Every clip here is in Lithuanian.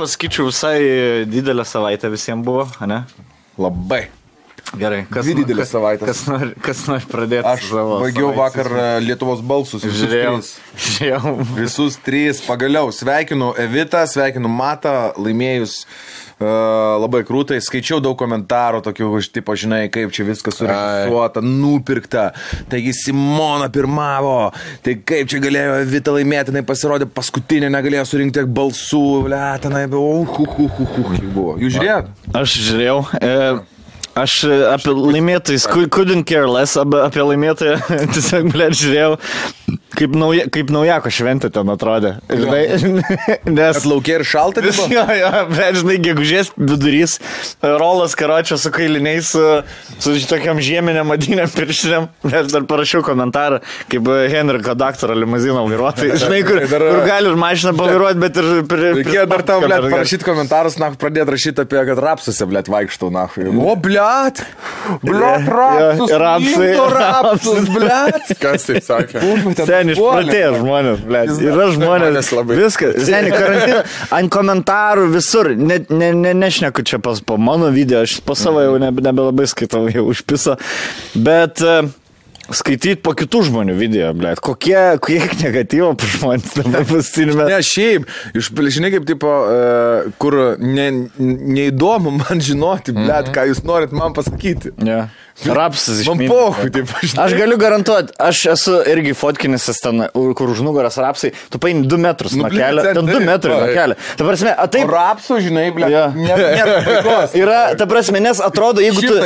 pasakyčiau, visai didelė savaitė visiems buvo, ne? Labai. Gerai, kas, Dvi didelės kas, savaitės. kas, nori, kas nori pradėti? Aš baigiau vakar e, Lietuvos balsus. Visus Žiūrėjau. tris. Žiūrėjau. Visus trys. Pagaliau sveikinu Evitą, sveikinu Matą, laimėjus uh, labai krūtai. Skaičiau daug komentarų, tokių, tipo, žinai, kaip čia viskas surežisuota, nupirkta. Taigi Simona pirmavo. Tai kaip čia galėjo Evita laimėti, jinai pasirodė paskutinė, negalėjo surinkti tiek balsų. Ble, tenai buvo. Uh, uh, uh, uh, uh, kiek buvo. Jūs žiūrėjot? Aš žiūrėjau. E, aš e, apie laimėtojus, cou- couldn't care less, apie laimėtoją tiesiog, ble, žiūrėjau, kaip, nauja, kaip naujako šventė ten atrodė. Žinai, nes... Kad laukia ir šalta buvo? Jo, jo, bet žinai, gegužės vidurys, rolas karočio su kailiniais, su, su tokiam žieminėm madinėm pirštinėm. Aš dar parašiau komentarą, kaip Henriko daktaro limuzino vairuotojai. Žinai, kur, Dar- kur gali ir mašiną pavairuoti, bet ir... Pri, Reikėjo dar tau, blėt, parašyti komentarus, na, pradėti rašyti apie, kad rapsuose, blėt, vaikštau, na. O, blėt, blėt, rapsus, imto rapsus, blėt. Kas taip sakė? Seniai išpratėjo žmonės, ble. Yra žmonės. Labai- Viskas. Seniai karantiną. Ant komentarų visur. Ne, ne, ne, nešneku čia pas po mano video, aš po savo jau nebe, nebelabai skaitau, jau užpiso. Bet uh, skaityti po kitų žmonių video, ble. Kokie, kiek negatyvo žmonės dabar pastinime. Ne, šiaip, iš, žinai, kaip, tipo, e, kur ne, neįdomu man žinoti, blėt, ką jūs norit man pasakyti. Ja. Rapsas iš Man pohui, taip, žinai. Aš galiu garantuoti, aš esu irgi fotkinis ten, kur už nugaras rapsai, tu paini 2 metrus Nu, nuo kelio, ten ten 2 taip, metrai nuo kelio. Ta prasme, a, taip, rapsų, žinai, blėt, Jo. nėra, nėra pabaigos. Yra, ta prasme, nes atrodo, jeigu, tu,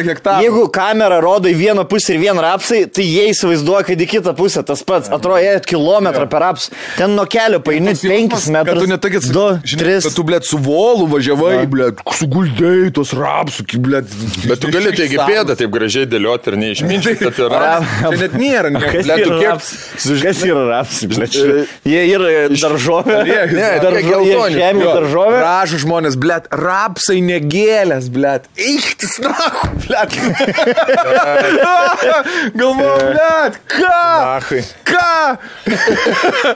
jeigu kamera rodo į vieną pusę ir vieną rapsai, tai jie įsivaizduoja, kad į kitą pusę tas pats. Atrodo, jie kilometrą per raps. Ten nuo kelio paini 5 Kad metrus. tu netokit, 2, žinai, 3. kad tu, blėt, su volu važiavai, blėt, suguldėjai tos rapsų, blėt. Bet tu gali taigi pėdą taip gražiai dėlioti ir neišminti, kad yra. Čia net nėra, ne, Kas blėt, yra tu kiek... Kas yra rapsai? blet? Jie yra daržovė. Ne, Daržo- tokie jie geltoni. žemė daržovė. Rašo žmonės, blėt, rapsai negėlės, blėt. Eichtis, na, blėt. Galvoju, blėt, ką? Achai.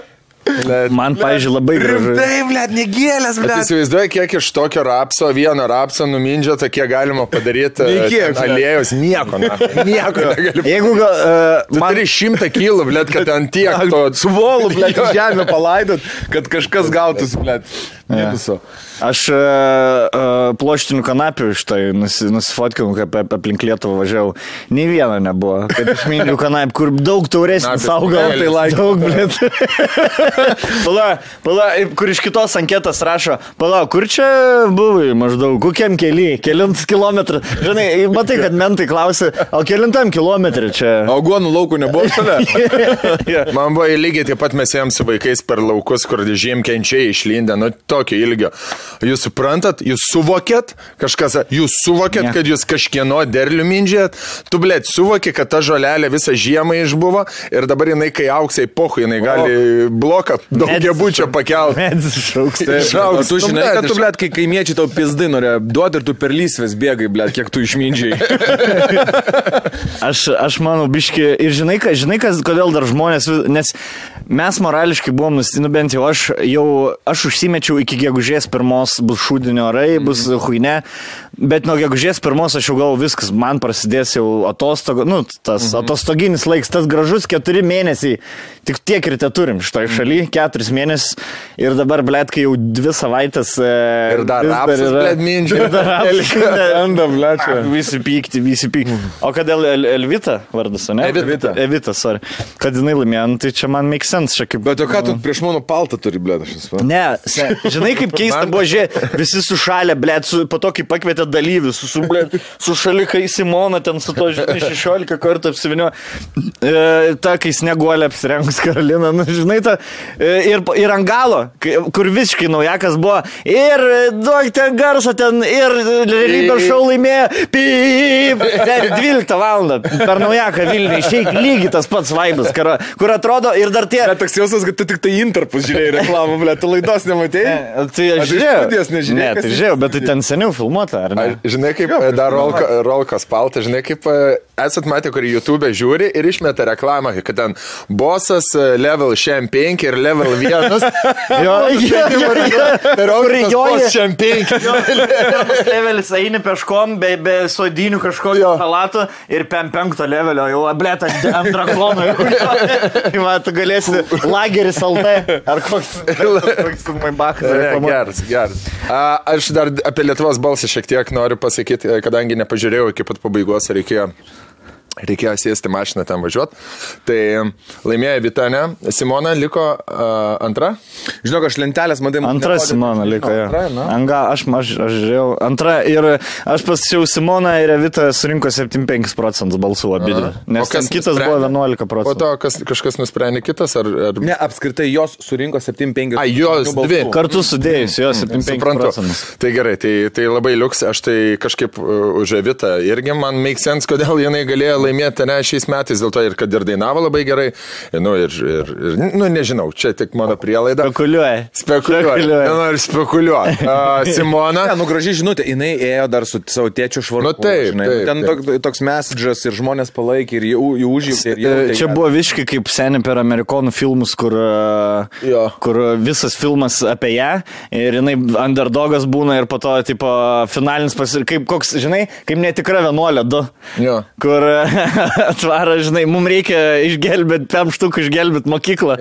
Ką? Man, pažiūrėjau, labai gražu. Rimtai, blėt, negėlės, blėt. įsivaizduoji, kiek iš tokio rapso, vieno rapso numindžia, tokie galima padaryti kiek, aliejus. Nieko, na. Nieko negali. Jeigu gal... Uh, Tu turi šimtą kilų, blėt, kad ten tiek to. Su volu, blėt, žemę palaidot, kad kažkas gautųsi, blėt. Minuso. Aš uh, uh, ploštinių kanapių iš tai nusi, nusifotkinau, kaip ap- aplink Lietuvą važiavau. Nei vieno nebuvo. Kad iš minių kanapių, kur daug tauresnis Kanapės auga. didelis. Tai like. Daug, blėt. pala, pala, kur iš kitos anketos rašo, pala, kur čia buvai maždaug, kokiam keliui, kelint kilometrų. Žinai, matai, kad mentai klausia, o kelintam kilometrį čia. Augonų laukų nebuvo šalia. Ja. Man buvo lygiai taip pat mes ėjom su vaikais per laukus, kur žiemkenčiai išlindę, nu tokio ilgio. Jūs suprantat, jūs suvokėt, kažkas, jūs suvokėt, Ne. kad jūs kažkieno derlių mindžiat, tu blėt suvokė, kad ta žolelė visą žiemą išbuvo ir dabar jinai, kai auksai pohui, jinai gali bloką daugiabučio pakelti. Medis šauks. O tu žinai, blėt, kad tu, blėt, kai kaimiečiai tau pizdai norėjo duoti ir tu per lysvės bėgai, blėt, kiek tu išmindžiai. Aš, aš manau, biški, ir žinai, ka, žinai kas, kodėl dar žmonės, nes mes morališkai buvom nustinu, bent jau aš jau, aš užsimečiau iki gegužės pirmos, bus šūdinio orai, bus mm. huine, bet nuo gegužės pirmos aš jau galvoju, viskas, man prasidės jau atostogo, nu, tas mm -hmm. atostoginis laiks, tas gražus keturi mėnesiai, tik tiek ir te turim šitoje šalyje, keturis mėnesius ir dabar, blėt, kai jau dvi savaitės. E, Ir dar yra- blėt, mindžia. Ir dar rapsus. Anda, blėt. Visi pykti, visi pykti. O kodėl El Elvita vardas, ne? Evita. Evita, sorry. Kad jinai laimėjo, nu, tai čia man make sense, čia kaip... Bet o ką tu prieš mano paltą turi, blėt, aš esu. Ne, se, žinai kaip keista buvo, žiūrėk, visi sušalę, blėt, su, po to, kai pakvietė dalyvius, su, su, blėt, su šalikai Simona, ten su to, žinai, 16 kartų apsivinio, e, ta, kai sneguolė apsirengus Karolina, nu, žinai, ta, e, ir, ir ant galo, kur visiškai naujakas buvo, ir e, duok ten garso, ten, ir realybės šou laimėjo, pyp, ten 12 val. per naujaką Vilnių, išeik lygiai tas pats vaibas, kur, kur atrodo, ir dar tie... Bet toks jausmas, kad tu tik tai interpus žiūrėjai reklamą, blėt, tu laidos nematėjai? Tai A, aš tai žiūrėjau. studijos nežiūrėjai, Ne, tai žiūrėjau, bet tai ten seniau filmuota, ar ne? Žinai, kaip jo, dar rolka, rolkas paltas, žinai, kaip e, esat matę, kur YouTube žiūri ir išmeta reklamą, kad ten bosas e, level šiam 5 ir level 1. Jo, jo, jo, jo. Ir boss šiam 5. Pirmas levelis eini peškom, be, be sodinių kažkokio Jo. palato ir pem penkto levelio jau, blėt, ant drakono. Tai va, tu galėsi lageris LT ar koks. Koks Maibachas. Geras, geras. A, Aš dar apie Lietuvos balsą šiek tiek noriu pasakyti, e, kadangi nepažiūrėjau iki pat pabaigos, reikėjo. Reikėjo sėsti mašiną ten važiuoti. Tai laimėjo Vitanė. Simona liko uh, antra. Žinok, aš lentelės, matai, Antra neparodė. Simona liko. jo. Antra, na. Anga, aš, aš, aš žiūrėjau. Antra ir aš pasičiau Simoną ir Evita surinko 75 procentus balsų abidvi. Nes kas kitas nusprendė? buvo 11 Po procentų. to kas, kažkas nusprendė kitas, ar... ar... Ne, apskritai jos surinko 7-5. A, jos dvi. Kartu sudėjus, jo 75 Suprantu. procentus. Tai gerai, tai, tai labai liuks, aš tai kažkaip uh, už Evitą irgi man make sense, kodėl jinai galėjo laimėti ne šiais metais, dėl to ir kad ir dainavo labai gerai. Nu, ir, ir, ir nu, nežinau, čia tik mano prielaida. Spekuliuoja. Spekuliuoju. Nenoriu spekuliuoti. Uh, Simona. Ne, nu gražiai žinutė, jinai ėjo dar su savo tėčiu švaru. Nu, taip, taip, Ten taip. tok, toks message'as ir žmonės palaikė ir jų, jų užjūtė. ir jautė E, Čia buvo viškai kaip seniai per amerikonų filmus, kur, e, Jo. kur visas filmas apie ją ir jinai underdogas būna ir po to, tipo, finalinis pasir... Kaip koks, žinai, kaip netikra vienuolė, du. Jo. Kur atvaro, žinai, mums reikia išgelbėti, pem štukų išgelbėti mokyklą.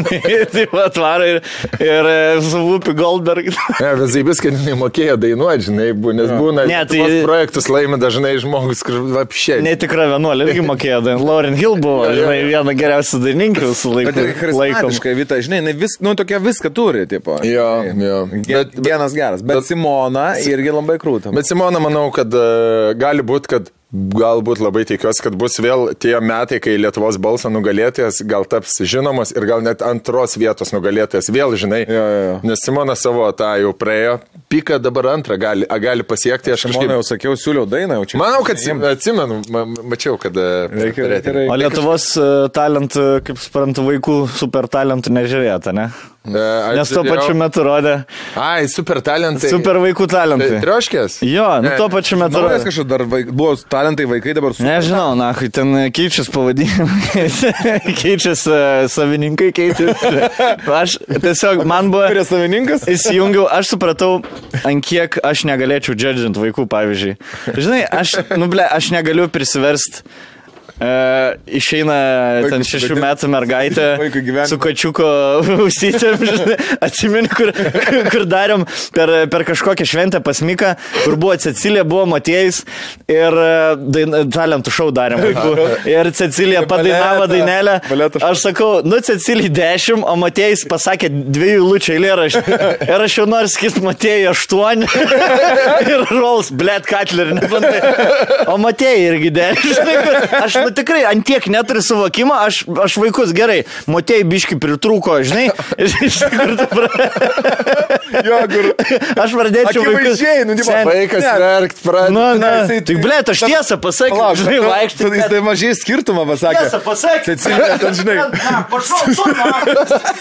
Taip atvaro ir, ir e, su Vupi Goldberg. Ne, visai viską jinai mokėjo dainuoti, žinai, bu- nes būna. Ne, tai- projektus laimi dažnai žmogus, kur apšiai. Netikra vienuolė, irgi mokėjo dainuoti. Lauren Hill buvo, žinai, viena geriausių dainininkų su Bet laiku. charizmatiška, Vita, žinai, vis, nu, tokia viską turi, tipo. Jo, jo. Bet, Bet- Vienas geras, bet, bet Simona irgi labai krūta. Bet Simona, manau, kad uh, gali būti, kad galbūt labai tikiuosi, kad bus vėl tie metai, kai Lietuvos balsą nugalėtojas gal taps žinomas ir gal net antros vietos nugalėtojas vėl, žinai. Jo, jo. Nes Simona savo tą jau praėjo, pika dabar antrą gali, a, gali pasiekti. Aš Simona kažkaip... jau sakiau, siūliau dainą jau čia. Manau, kad atsim- atsimenu, ma, mačiau, kad... uh, Reikia- eterį. reikia- O Lietuvos e, talentų, kaip suprantu, vaikų super talentų nežiūrėjote, ne? E, aš Nes tuo pačiu metu rodė Ai, super talentai. super vaikų talentai. Trioškės? Jo, nu Ne. tuo pačiu metu Naujas rodė. kažkas dar vaik, buvo talentai vaikai dabar su... Nežinau, na, kai ten keičiasi pavadinimai, keičiasi e, savininkai, keičiasi. Aš tiesiog, man buvo... Kurie savininkas? Įsijungiau, aš supratau, ant kiek aš negalėčiau džedžint vaikų, pavyzdžiui. Žinai, aš, nu, ble, aš negaliu prisiversti. Uh, išeina ten Vaikui- šešių metų mergaitė su kačiuko ausytėm, žinai, atsimeni, kur, kur darėm per, per kažkokią šventę pasmiką, kur buvo Cecilija, buvo Matėjus ir e, dain, talentų šau darėm vaikų. Ir Cecilija padainavo dainelę. Aš sakau, nu Cecilija 10, o Matėjus pasakė dviejų lūčių eilėraštį. Ir aš jau noriu sakyti Matėjui 8 ir Rolls, blėt, Katlerį nebandai. O Matėjai irgi 10. Žinai, kur- aš tikrai antiek neturiu suvokimo, aš, aš vaikus gerai. Matėjai biški pritrūko, žinai. Jo, kur... aš pradėčiau vaikus. Akivaizdžiai, nu, Sen- Vaikas Ne. verkt pradeda. Nu, na, jisai- tik blėt, aš tiesą pasakiau, Palauk, žinai, tu- vaikštai. Jis tai mažai skirtumą pasakė. Tiesą pasakiau. Cecilija, ten, žinai,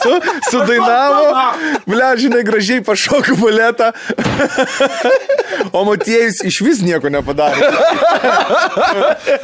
su, sudainavo, ble, žinai, gražiai pašoko baletą, o Matėjus iš vis nieko nepadarė.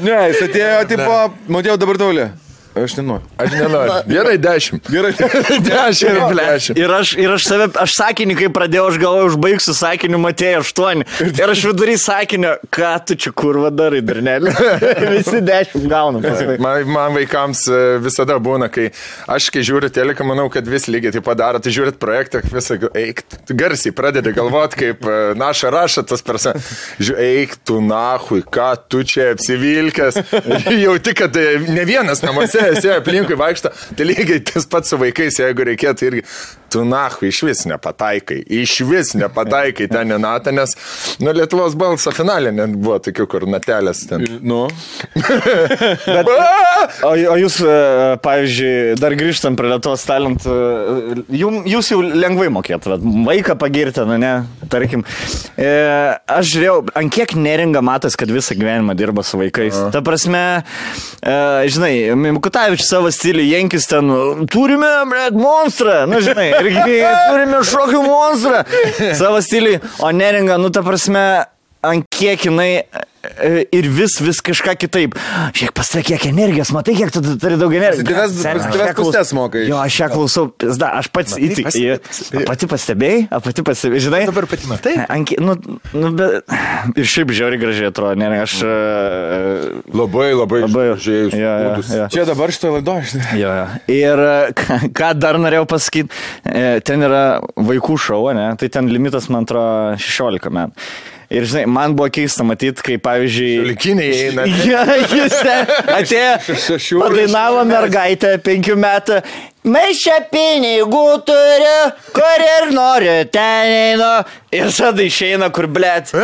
Ne, jis atėjo, tipo, Matėjau dabar taulė. Aš nenoriu. Aš nenoriu. Gerai, dešimt. Gerai. Dešimt, dešimt. Ir aš, ir aš save, aš sakinį, kai pradėjau, aš galvoju, užbaigsiu sakiniu, matėjai 8. Ir aš vidury sakinio, ką tu čia kurva darai, darnelį. Visi 10 gaunam. Man, man vaikams e, visada būna, kai aš, kai žiūriu teleką, manau, kad vis lygiai taip padaro. Tai žiūrit projektą, visą, eik, garsiai pradedi galvoti, kaip e, naša raša tas persa. Eik tu nahui, ką tu čia apsivilkęs. Jauti, kad e, ne vienas namuose esi aplinkui vaikšto. Tai lygiai tas pats su vaikais, jeigu reikėtų irgi. Tu nahui iš vis nepataikai. Iš vis nepataikai ten nenata, nes, nu, Lietuvos balso finalė net buvo tokių, kur natelės ten. Nu. Bet, o, o jūs, e, pavyzdžiui, dar grįžtam prie Lietuvos talentų, e, jūs jau lengvai mokėtumėt, vaiką pagirti, nu ne, tarkim. E, aš žiūrėjau, ant kiek neringa matas, kad visą gyvenimą dirba su vaikais. Ta prasme, e, žinai, Mikutavičius savo stilių, Jenkis ten, turime, blėt, monstrą, nu žinai, irgi turime šokių monstrą. Savo stilių, o neringa, nu ta prasme, ant kiek jinai e, ir vis, vis kažką kitaip. Žiūrėk, pas tave kiek energijos, matai, kiek tu turi daug energijos. Aš pozityvias ją klaus- pusės mokai. Jo, aš ją klausau, pizda, aš pats įtikiu. Pati pastebėjai, a, pati pastebėjai, žinai? Dabar pati matai? Anki, nu, nu, bet, ir šiaip žiauriai gražiai atrodo, ne, aš... e, Labai, labai, Labai, žiūrėjus. jo, jo, jo. Čia dabar šitoje laidoje, žinai. Jo, jo. Ir e, ką, dar norėjau pasakyti, e, ten yra vaikų šou, ne? tai ten limitas, man atrodo, 16 metų. Ir žinai, man buvo keista matyti, kai pavyzdžiui... Likiniai eina. Ja, jis atėjo, padainavo mergaitę penkių metų. Čia pinigų turiu, kur ir noriu, ten einu. Ir tada išeina, kur blėt.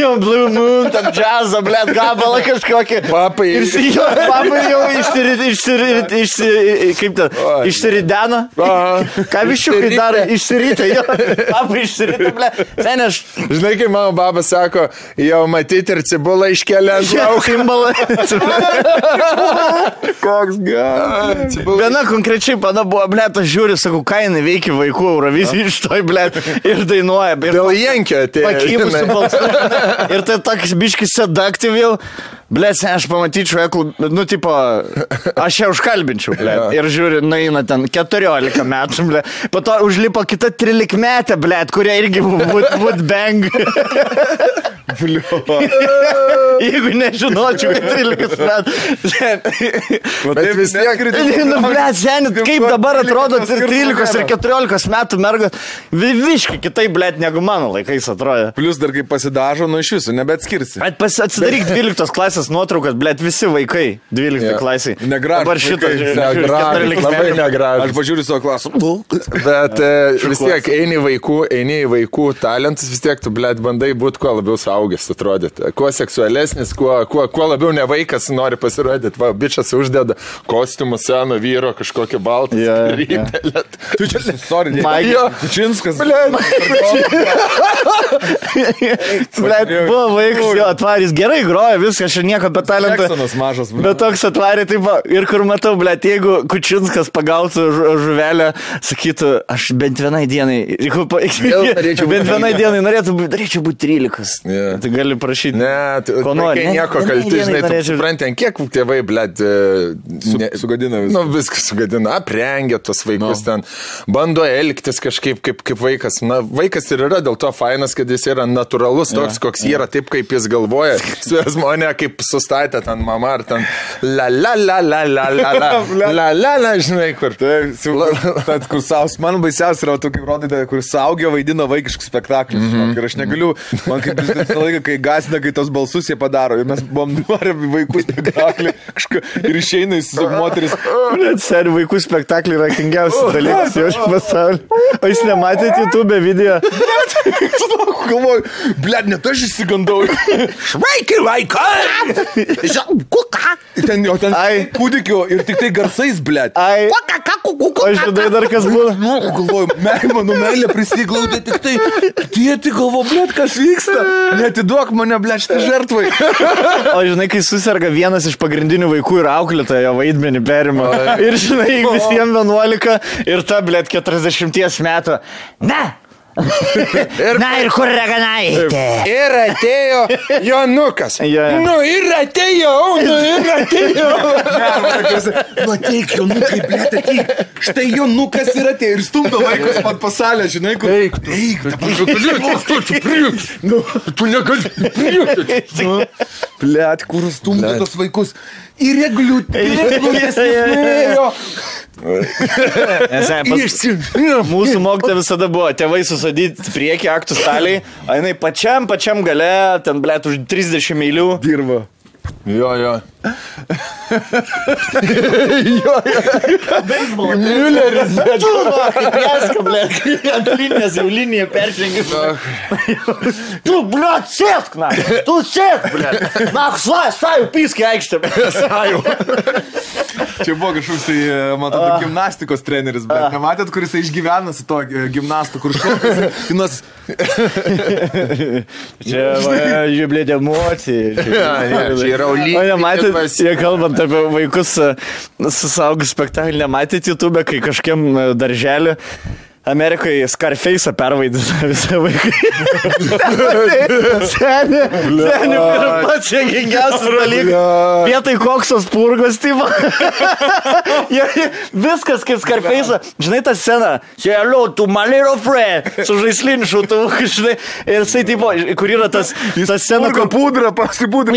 Jau Blue Moon, tam džiazo, blėt, gabalą kažkokį. Papai. Ir jo, papai jau išsirit, išsirit, išsirit, kaip ten, Oi. išsirideno. A. Ką viščiukai daro, išsirytė, jo. Papai išsirytė, blėt. Sen aš Žinai, kaip mano baba sako, jau matyti ir cibulą iškelia ant lauko. Simbolą. Koks gal. Viena konkrečiai pana buvo, ble, aš žiūriu, sakau, ką jinai veikia vaikų Eurovizijai iš toj, ble, ir dainuoja. Ir Dėl Jankio atėjo. pakybusių žinai. balsų. Ir tai toks biškis sedaktyv jau. Ble, sen aš pamatyčiau, ją klub... nu, tipo, aš ją užkalbinčiau, ble. Ir žiūriu, nueina ten 14 metų, ble. Po to užlipo kita 13 metė, ble, kuria irgi would bang. Jeigu nežinočiau, kad 13 metų. Bet vis tiek Nu, ble, senit, kaip dabar atrodo 13 ir 14 metų mergos, viškai kitaip, ble, negu mano laikais atrodė. Plus dar kaip pasidažo, nu iš viso, nebeatskirsi. Bet pas- atsidaryk 12 klasės nuotraukas, ble, visi vaikai 12 Jo. yeah. klasiai. Negražūs Dabar Negražūs, 14 labai metų. negražus. Aš pažiūriu savo klasą. Bet e, vis tiek eini į vaikų, eini į vaikų talentus, vis tiek tu, blėt, bandai būti kuo labiau saugęs atrodyti. Kuo seksualesnis, kuo, kuo, kuo labiau ne vaikas nori pasirodyti. Va, bičias uždeda kostiumą seno vyro, kažkokią baltą. Jo, jo. skrybėlę. Tu čia, sorry, Jo. Činskas. Ble, buvo vaikas, jo atvarys gerai groja, viskas, aš nieko apie talentą. Jacksonas mažas. blet. Bet toks atvarė, taip, va, ir kur matau, ble, jeigu Kučinskas pagautų žu- žuvelę, sakytų, aš bent vienai dienai, jeigu pa- Vėl norėčiau bent vienai dienai norėtų, norėčiau būti 13. Jo. Tai gali prašyti. Ne, tu, Ko nori, ne, nieko kalti, žinai, norėčiau- supranti, ant kiek tėvai, blėt, ne, sugadina viską. Nu, viskas sugadina, aprengia tos vaikus no. ten, bando elgtis kažkaip kaip, kaip vaikas. Na, vaikas ir yra dėl to fainas, kad jis yra natūralus, toks, koks yra, taip kaip jis galvoja. Su žmonė, kaip sustatė ten mama ar ten la la la la la la la la la la, žinai, kur. Tad, kur saus, man baisiausia yra, tu kaip rodai, kur saugio vaidina vaikiškus spektaklius. Mm -hmm. Ir aš negaliu, man kaip visą laiką, kai gasina, kai tos balsus jie padaro. Ir mes buvom nuorę vaikų spektaklį ir išeina su moteris. Seri vaikų spektakliai yra kingiausias dalykas jau iš pasaulio. O jūs nematėte YouTube video? Galvoju, blėt, net aš įsigandau. Vaikai, vaikai! Kuka? Ten jo, ten Ai. kūdikio ir tik tai garsais, blėt. Ai. O žinai dar kas buvo? Nu, galvoju, meilė, mano meilė prisiglaudė tik tai. Tėti galvo, blėt, kas vyksta. Netiduok mane, blėt, šitai žertvai. O žinai, kai susirga vienas iš pagrindinių vaikų ir auklėtojo vaidmenį perima. Ir žinai, visiems 11 ir ta, blėt, 40 metų. Ne. Ir- Na ir kur raganaitė? Ir atėjo Jonukas. Jo, jo. Nu ir atėjo, nu ir atėjo. Nu, ateik, Jonukai, blėt, ateik. Štai Jonukas yra atėjo ir stumdo vaikus pat pasalę, žinai, kur. Eik, tu. Eik, Nu, tu negali priekti. blėt, kur stumdo tos vaikus. Ir regliutė, mūsų mokytoja visada buvo, tėvai susadyti prieki aktų staliai, o jinai pačiam, pačiam gale, ten, blėt, už 30 mylių. Dirba. Jo, jo. Mülleris, bet tu, kaip jaska, blėt, ant linijos jau liniją peržengė. Tu, blėt, sėsk, na, tu sėsk, blėt. Na, svai, svai, piskė aikštė, blėt, svai. Čia buvo kažkoks tai, man atrodo, gimnastikos treneris, bet nematėt, kuris išgyvena su to e, gimnastu, kur šokas. Čia, žiūrėk, emocija. čia yra O nematėt, pas- jie kalbant apie vaikus e, su saugus spektaklį, nematėt YouTube, kai kažkiem e, darželį Amerikoje Scarface'ą pervaidina visą vaiką. Seniai, seniai, ir pats čia gingiausias dalykas. Vietoj koksos purgos, jie- Viskas kaip Scarface'ą. Žinai tą sceną. Čia, hello, tu my little friend. Su žaisliniu šautuvu, žinai. Ir jisai, tipo, kur yra tas, tas scena, kur... pudra, pasipudra.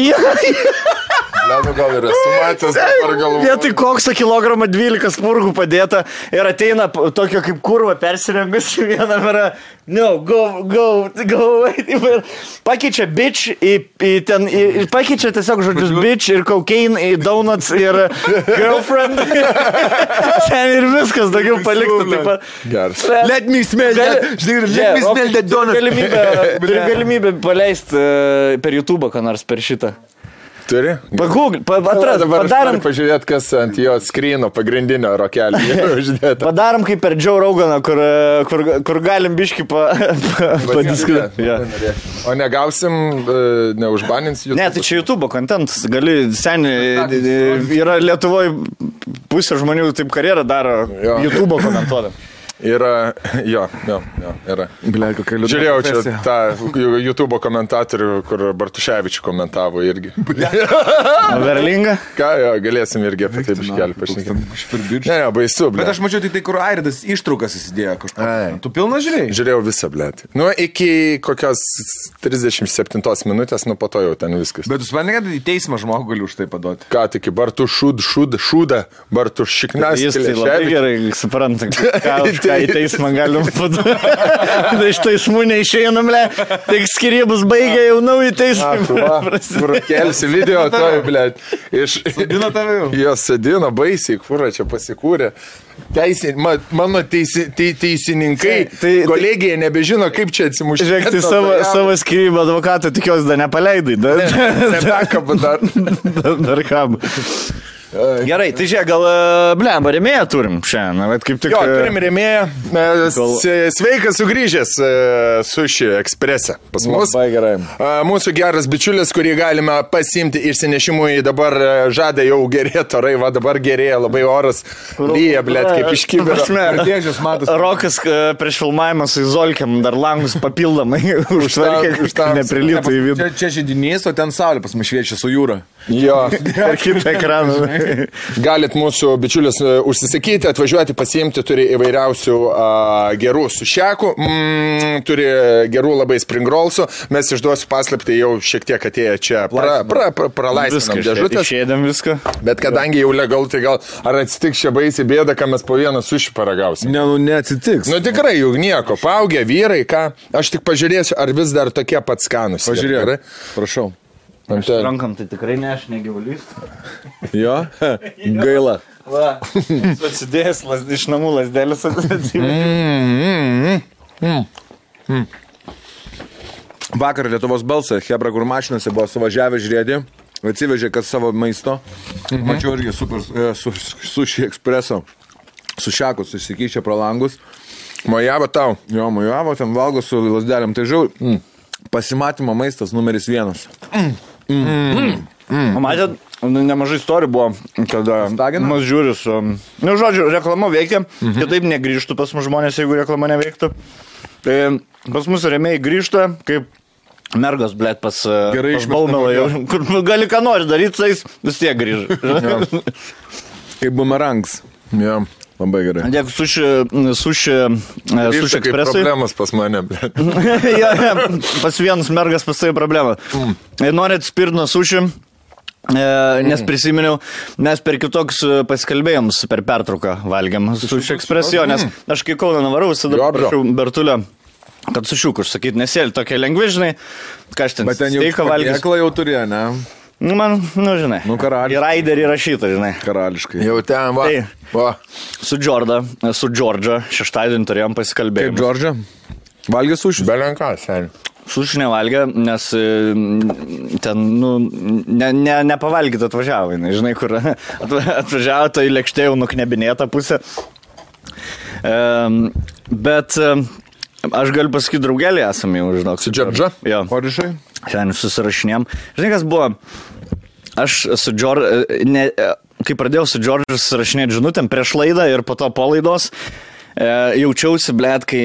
Lenu gal ir esu matęs, dabar galvoju. Vietoj kokso kilogramą 12 spurgų padėta ir ateina tokio kaip kurva persirengusi vieną merą. No, go, go, go away. Ir pakeičia bitch į, į ten, į, ir pakeičia tiesiog žodžius bitch ir cocaine į donuts ir girlfriend. Ten ir viskas daugiau palikta. Taip, pat. Geras. Let me smell that. Žinai, let Yeah, me smell that donut. turi Galimybę, turi galimybę paleisti per YouTube, ką nors per šitą. Turi? Pagūgl, pa, atras, Dabar padarom, noriu pažiūrėti, kas ant jo skryno pagrindinio rokelio uždėta. Padarom kaip per Joe Roganą, kur, e, kur, kur galim biški pa, pa, padiskutuoti. Ja. O negausim, e, neužbanins jų. Ne, tai čia YouTube kontentas. Gali, seniai, yra Lietuvoje pusė žmonių taip karjerą daro Jo. YouTube komentuodami. Yra, jo, jo, jo, yra. Ble, kokia liūdna. Žiūrėjau čia profesija. tą YouTube komentatorių, kur Bartuševičių komentavo irgi. Verlinga? Ką, jo, galėsim irgi apie tai biškelį pašnekėti. Ne, ne, baisu, Bet ble. aš mačiau tik tai, kur Airidas ištraukas įsidėjo kažką. Tu pilna žiūrėjai? Žiūrėjau visą, ble. Nu, iki kokios 37 minutės, nu, po to jau ten viskas. Bet tu supranti, kad į teismą žmogų gali už tai paduoti. Ką tik, Bartu šūd, šūd, šūda, Bartu šiknas. Jis tai labai gerai supranta, ką, į teismą galim padaryti. Tai iš teismų neišeinam, le. Tik skirybus baigė jau naują teismą. Kur kelsi video, to, ble. Iš... Dina tave jau. Jos sėdino baisiai, kur čia pasikūrė. Teisė, ma, mano teisi, te, teisininkai, Tai- tai, tai- kolegija nebežino, kaip čia atsimušti. Žiūrėk, tai savo, savo skirybą advokatą tikiuosi dar nepaleidai. Dar, Neteka, bet dar. dar, dar kam. Gerai, tai žiūrėk, gal, e, blemba, remėją turim šiandien. Bet kaip tik... Jo, e, turim remėją. Gal- Sveikas sugrįžęs e, suši eksprese pas mus. Labai gerai. Mūsų geras bičiulis, kurį galime pasimti išsinešimui, dabar e, žada jau gerėti orai, va dabar gerėja labai oras. Lyja, blėt, kaip iš kibiro. Artėžius matos. Rokas e, prieš filmavimą su Izolkiam dar langus papildomai užtvarkė, už kad tą- neprilytų į vidų. Čia, čia žydinys, o ten saulė pas mus šviečia su jūra. Jo. Per kitą ekraną. Galit mūsų bičiulis e, užsisakyti, atvažiuoti, pasiimti, turi įvairiausių a, gerų sušekų, mm, turi gerų labai springrolsų. Mes išduosiu paslapti jau šiek tiek atėję čia. Pra, pra, pra, pralaisvinam dėžutės. Išėdėm viską. Bet kadangi jau legal, tai gal ar atsitiks čia baisiai bėda, kad mes po vieną suši paragausim. Ne, nu neatsitiks. Nu tikrai, juk nieko. Paaugę vyrai, ką? Aš tik pažiūrėsiu, ar vis dar tokie pat skanus. Pažiūrėk. Prašau. Ant ten- Rankam tai tikrai ne, aš negyvulys. Jo? Gaila. Va, atsidėjęs las, iš namų lasdėlis atsiprašau. Vakar Lietuvos balsą, Hebra, kur mašinose buvo suvažiavę žiūrėti, atsivežė kas savo maisto. Mačiau irgi super, e, su, su šį ekspreso. Su šakus susikyšę pro langus. Mojavo tau. Jo, mojavo, ten valgo su lasdelėm. Tai žinau, mm. pasimatymo maistas numeris vienas. O matėt, nu, nemažai istorijų buvo, kada Stagina? mus žiūri su... Nu, žodžiu, reklama veikia, mhm. kitaip negrįžtų pas mus žmonės, jeigu reklama neveiktų. Tai pas mus remėjai grįžta, kaip mergos, blėt, pas, Gerai pas Balmelą jau. Kur gali ką nori daryti, tai jis vis tiek grįžta. Kaip bumerangs. Ja. Labai gerai. Dėkui, suši, suši, suši Suši kaip ekspresai. problemas pas mane. blet. ja, ja, pas vienas mergas pas tai problema. Mm. Norit spirno suši? E, nes prisiminiau, mes per kitoks e, pasikalbėjom per pertrauką valgiam su ekspresijo, nes aš kai Kauną nuvarau, visada prašau Bertulio, kad su šiuku užsakyti, nes jie tokie lengvi, žinai, ką aš ten Bet ten jau steiką valgys. Eklą jau turėjo, ne? Nu, man, nu, žinai. Nu, karalius. Ir Raiderį rašyta, žinai. Karališkai. Jau ten, va. Tai. va. Su Džorda, su Džordža, šeštadienį turėjom Kaip pasikalbėjimą. Džordžia? Valgė sušius? Belenka, seniai. Suši nevalgė, nes e, ten, nu, ne, ne, nepavalgyti atvažiavo, jinai, žinai, kur atva- atvažiavo, tai lėkštė jau nuknebinėta pusė. E, bet e, aš galiu pasakyti, draugelį esame jau, žinok. Su Džordža? Jo, Orišai? šiandien susirašinėm. Žinai, kas buvo? Aš su Džordžu, kai pradėjau su Džordžu susirašinėti žinutėm prieš laidą ir po to po laidos, e, jaučiausi, blėt, kai...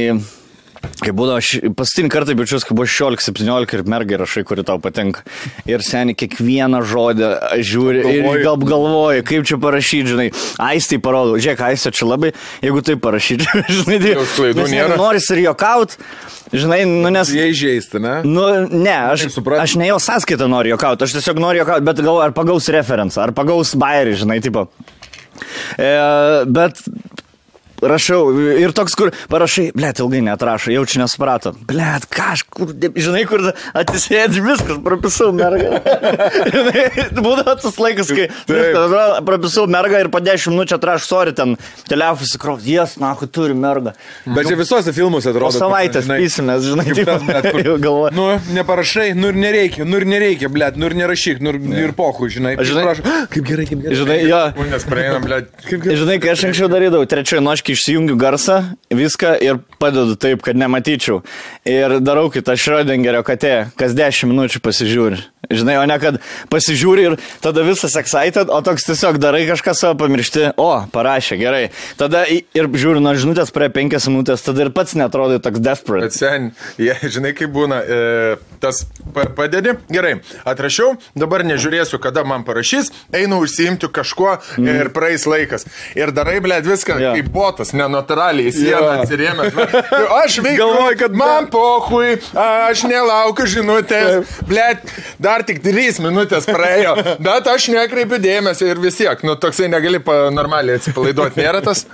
Kai būdavo, aš paskutinį kartą jaučiuosi, kai buvo 16-17 ir mergai rašai, kuri tau patinka. Ir seniai kiekvieną žodį žiūri ir gal galvoji, kaip čia parašyti, žinai. Aistai parodo, žiūrėk, aistė čia labai, jeigu tai parašyti, žinai, tai Jau klaidų nėra. Noris ir jokaut, žinai, nu nes... Jie įžeisti, ne? Nu, ne, aš, aš ne jo sąskaitą noriu jokauti, aš tiesiog noriu jokauti, bet galvoju, ar pagaus referencą, ar pagaus bairį, žinai, tipo. E, bet rašau ir toks, kur parašai, blėt, ilgai netrašo, jaučiu nesuprato. Blėt, kažkur, žinai, kur atsisėdži viskas, propisau mergą. Būdavo tas laikas, kai viskas, atrodo, propisau mergą ir po 10 minučių atrašau, sorry, ten telefus įkrov, jas, na, turi mergą. Bet čia visose filmuose Po atrodo. savaitės žinai, pysimės, žinai, kaip tas, blet, kur-. Nu, neparašai, nu ir nereikia, nu ir nereikia, blėt, nu ir nerašyk, nu ir, ir pohu, žinai. Žinai- Prašau, kaip gerai, kaip gerai. Žinai, jo. Žinai, kai aš anksčiau darydavau, trečioje noškį išsijungiu garsą, viską ir padedu taip, kad nematyčiau. Ir darau kitą Šrödingerio katė, kas 10 minučių pasižiūri. Žinai, o ne kad pasižiūri ir tada visas excited, o toks tiesiog darai kažką savo pamiršti, o, parašė, gerai. Tada ir žiūri nuo žinutės prie 5 minutės, tada ir pats netrodai toks desperate. Bet sen, jie, žinai, kaip būna, e, tas pa, padedi, gerai, atrašiau, dabar nežiūrėsiu, kada man parašys, einu užsiimti kažkuo mm. ir praeis laikas. Ir darai, ble, viską yeah. kaip botas, nenatūraliai, į sieną atsirėmęs. Na, Aš veikiu, Galvoju, kad- man pohui, aš nelaukiu žinutės, ble, dar tik 3 minutės praėjo, bet aš nekreipiu dėmesio ir vis tiek, nu, toksai negali normaliai atsipalaiduoti, nėra tas?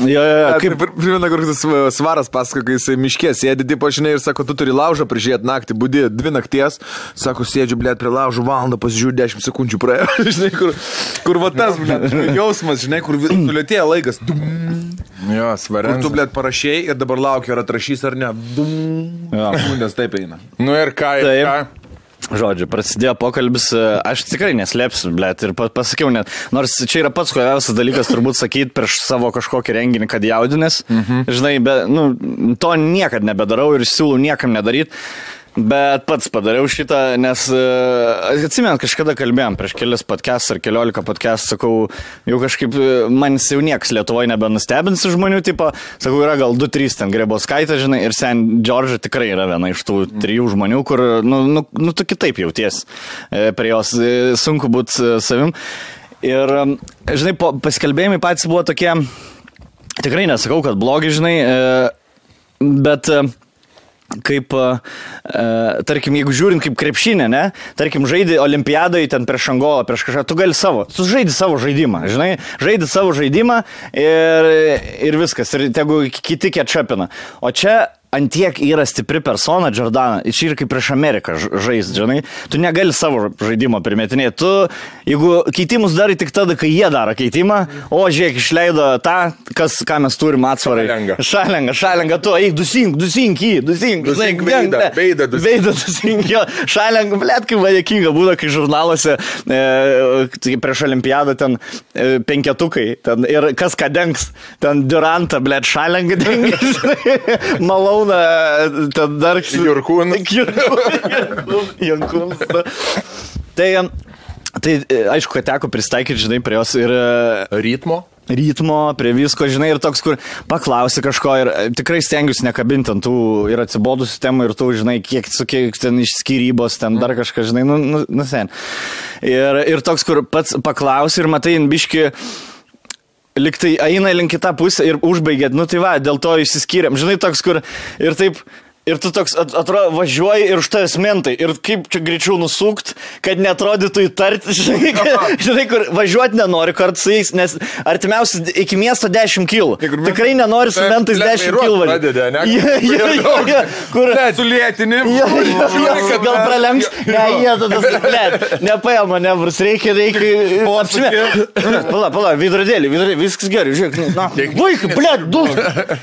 Jo, jo, jo, Kaip primena, kur tas va, svaras pasako, kai jisai miškė sėdi, tipo, žinai, ir sako, tu turi laužą prižiūrėti naktį, būdi dvi nakties, sako, sėdžiu, blėt, prie laužo valandą, pasižiūrėjau, 10 sekundžių praėjo, žinai, kur, kur va tas, blėt, jausmas, žinai, kur sulėtėjo laikas, dum, Jo, svariant. tu, blėt, parašėjai ir dabar laukia, ar atrašys ar ne, dum, Jo. sekundės taip eina. Nu ir ką, ir Taip. ką? Žodžiu, prasidėjo pokalbis, e, aš tikrai neslėpsiu, blėt, ir pa- pasakiau net, nors čia yra pats kojaviausias dalykas turbūt sakyti prieš savo kažkokį renginį, kad jaudinės, mhm. žinai, bet, nu, to niekada nebedarau ir siūlau niekam nedaryti. Bet pats padariau šitą, nes uh, atsimenu, kažkada kalbėjom prieš kelias podcast ar keliolika podcast, sakau, jau kažkaip e, man jau nieks Lietuvoje nebenustebins žmonių, tipo, sakau, yra gal 2-3 ten Greboskaitė, žinai, ir Sen Džordža tikrai yra viena iš tų trijų žmonių, kur, nu, nu, nu tu kitaip jauties e, prie jos, e, sunku būti savim. Ir, žinai, po, paskelbėjimai patys buvo tokie, tikrai nesakau, kad blogi, žinai, e, bet e, kaip, e, tarkim, jeigu žiūrint kaip krepšinė, ne, tarkim, žaidži olimpiadai ten prieš Angolą, prieš kažką, tu gali savo, tu žaidži savo žaidimą, žinai, žaidži savo žaidimą ir, ir viskas, ir tegu kiti ketšapina. O čia antiek yra stipri persona, Jordana, čia ir kaip prieš Ameriką ž- žaist, žinai, tu negali savo žaidimo primetinėti, tu, jeigu keitimus darai tik tada, kai jie daro keitimą, o žiūrėk, išleido tą, kas, ką mes turim atsvarai. Šalengą. Šalenga, šalenga, tu, eik, dusink, dusink jį, dusink, Dusink gang, veidą dusink. Veidą dusink, jo, šalenga, blėt, kaip vajekinga būna, kai žurnaluose e, tai prieš olimpiadą ten e, penketukai, ten ir kas ką dengs, ten Durantą, blėt, šalenga dengia, Malauna, ten dar... Jurkūnas. Jankūnas. Tai, tai e, aišku, kad teko pristaikyti, žinai, prie jos ir e, Ritmo? ritmo, prie visko, žinai, ir toks, kur paklausi kažko ir e, tikrai stengiuosi nekabinti ant tų ir atsibodusių temų ir tų, žinai, kiek, su kiek ten išskyrybos, ten dar kažką, žinai, nu, nu, nu sen. Ir, ir toks, kur pats paklausi ir matai, biški. Liktai eina link kitą pusę ir užbaigėt, nu tai va, dėl to išsiskyrėm. Žinai, toks, kur ir taip, ir tu toks, at- atrodo, važiuoji ir už tavęs mentai. Ir kaip čia greičiau nusukt, kad netrodytų įtarti, žinai, kad, žinai kur važiuoti nenori kartu su jais, nes artimiausias iki miesto 10 kg. kur mes- Tikrai nenori su mentais blet, 10 vairuot kg. pradedi, ane? Ja, ja, ja, ja, kur... Su lėtinim. Ja, ja, ja, gal pralenks, ne, jie tada, blėt, nepaėjo manevrus, reikia, reikia, apsimė. Pala, pala, vidrodėlį, vidrodėlį, viskas gerai, žiūrėk, nu, vaikai, blėt, du.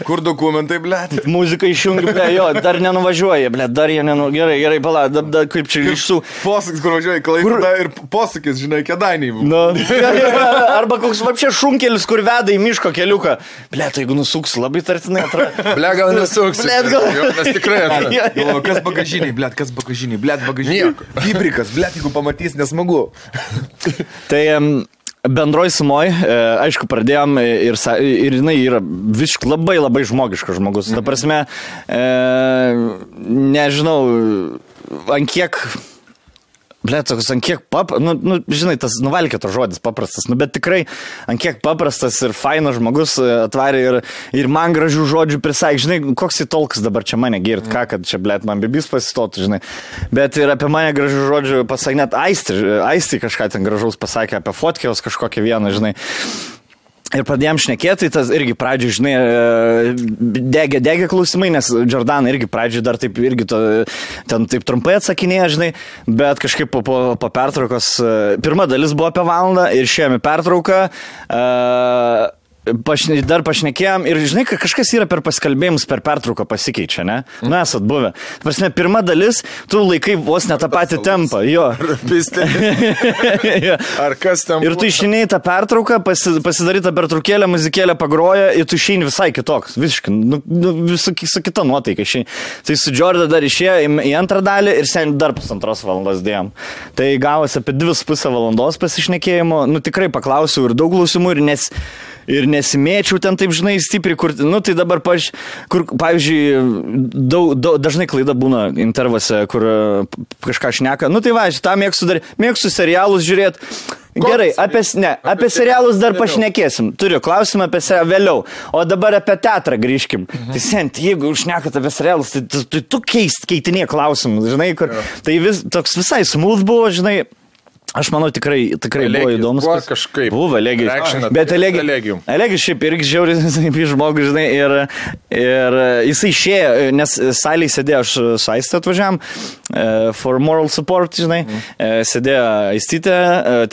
Kur dokumentai, blėt? Muzika išjungi, blėt, jo, dar nenuvažiuoja, blėt, dar jie nenu, gerai, gerai, pala, da, da, kaip čia išsu. Posakis, kur važiuoji, klaipėda ir posakis, žinai, kėdainiai. buvo. Nu, arba koks vapšė šunkelis, kur veda į miško keliuką. Blėt, jeigu nusuks, labai tartinai atrodo. Ble, gal nesuksi. Blet, gal- Jo, Nes tikrai atrodo. Kas bagažiniai, blėt, kas bagažiniai, blėt, bagažiniai. Nieko. Hybrikas, blėt, jeigu pamatys, nesmagu. Tai, em, bendroj sumoj, e, aišku, pradėjom ir, ir jinai yra visiškai labai labai žmogiškas žmogus. Ta prasme, e, nežinau, ant kiek Ble, toks ant kiek pap, nu, nu, žinai, tas nuvalkėto žodis paprastas, nu, bet tikrai ant kiek paprastas ir fainas žmogus e, atvarė ir, ir man gražių žodžių prisakė, žinai, koks į tolkas dabar čia mane girt, ką, kad čia, ble, man bibis pasistotų, žinai, bet ir apie mane gražių žodžių pasakė, net aisti, aisti kažką ten gražaus pasakė, apie fotkėjos kažkokią vieną, žinai. Ir pradėjom šnekėti, tas irgi pradžioje, žinai, e, degė, degė klausimai, nes Jordan irgi pradžioje dar taip irgi to, ten taip trumpai atsakinėja, žinai, bet kažkaip po, po, po pertraukos, e, pirma dalis buvo apie valandą ir išėjome pertrauką. Uh, Pašne, dar pašnekėjom ir žinai, kad kažkas yra per paskalbėjimus, per pertrauką pasikeičia, ne? Nu, esat buvę. Prasme, pirma dalis, tu laikai vos ne tą patį tempą, jo. Ar kas tam? Ir tu išeini į tą pertrauką, pasi, pasidarai tą pertraukėlę, muzikėlę pagroja ir tu išeini visai kitoks, visiškai, nu, nu, su kita nuotaika išeini. Tai su Jordan dar išėjo į, į antrą dalį ir sen dar pusantros valandos dėjom. Tai gavosi apie dvi pusę valandos pasišnekėjimo, nu tikrai paklausiau ir daug klausimų ir nes... Ir nesimėčiau ten taip, žinai, stipriai, kur, nu tai dabar, paž, kur, pavyzdžiui, daug, daug, dažnai klaida būna intervose, kur kažką šneka. Nu tai va, aš tą mėgstu dar, mėgstu serialus žiūrėti. Gerai, apie, ne, apie, serialus dar pašnekėsim. Turiu klausimą apie serialus vėliau. O dabar apie teatrą grįžkim. Mhm. Tai sent, jeigu užnekat apie serialus, tai tu, tu, tu keist, keitinė klausimus, žinai, kur. Tai vis, toks visai smooth buvo, žinai. Aš manau, tikrai, tikrai buvo Elegijus įdomus. buvo kažkaip. Buvo Elegijus. Bet tai Elegijus. Elegijus šiaip irgi žiauriai kaip žmogus, žinai, ir, ir jisai išėjo, nes salėje sėdėjo, aš su Aistė atvažiavam, e, for moral support, žinai, mm. sėdėjo Aistyti,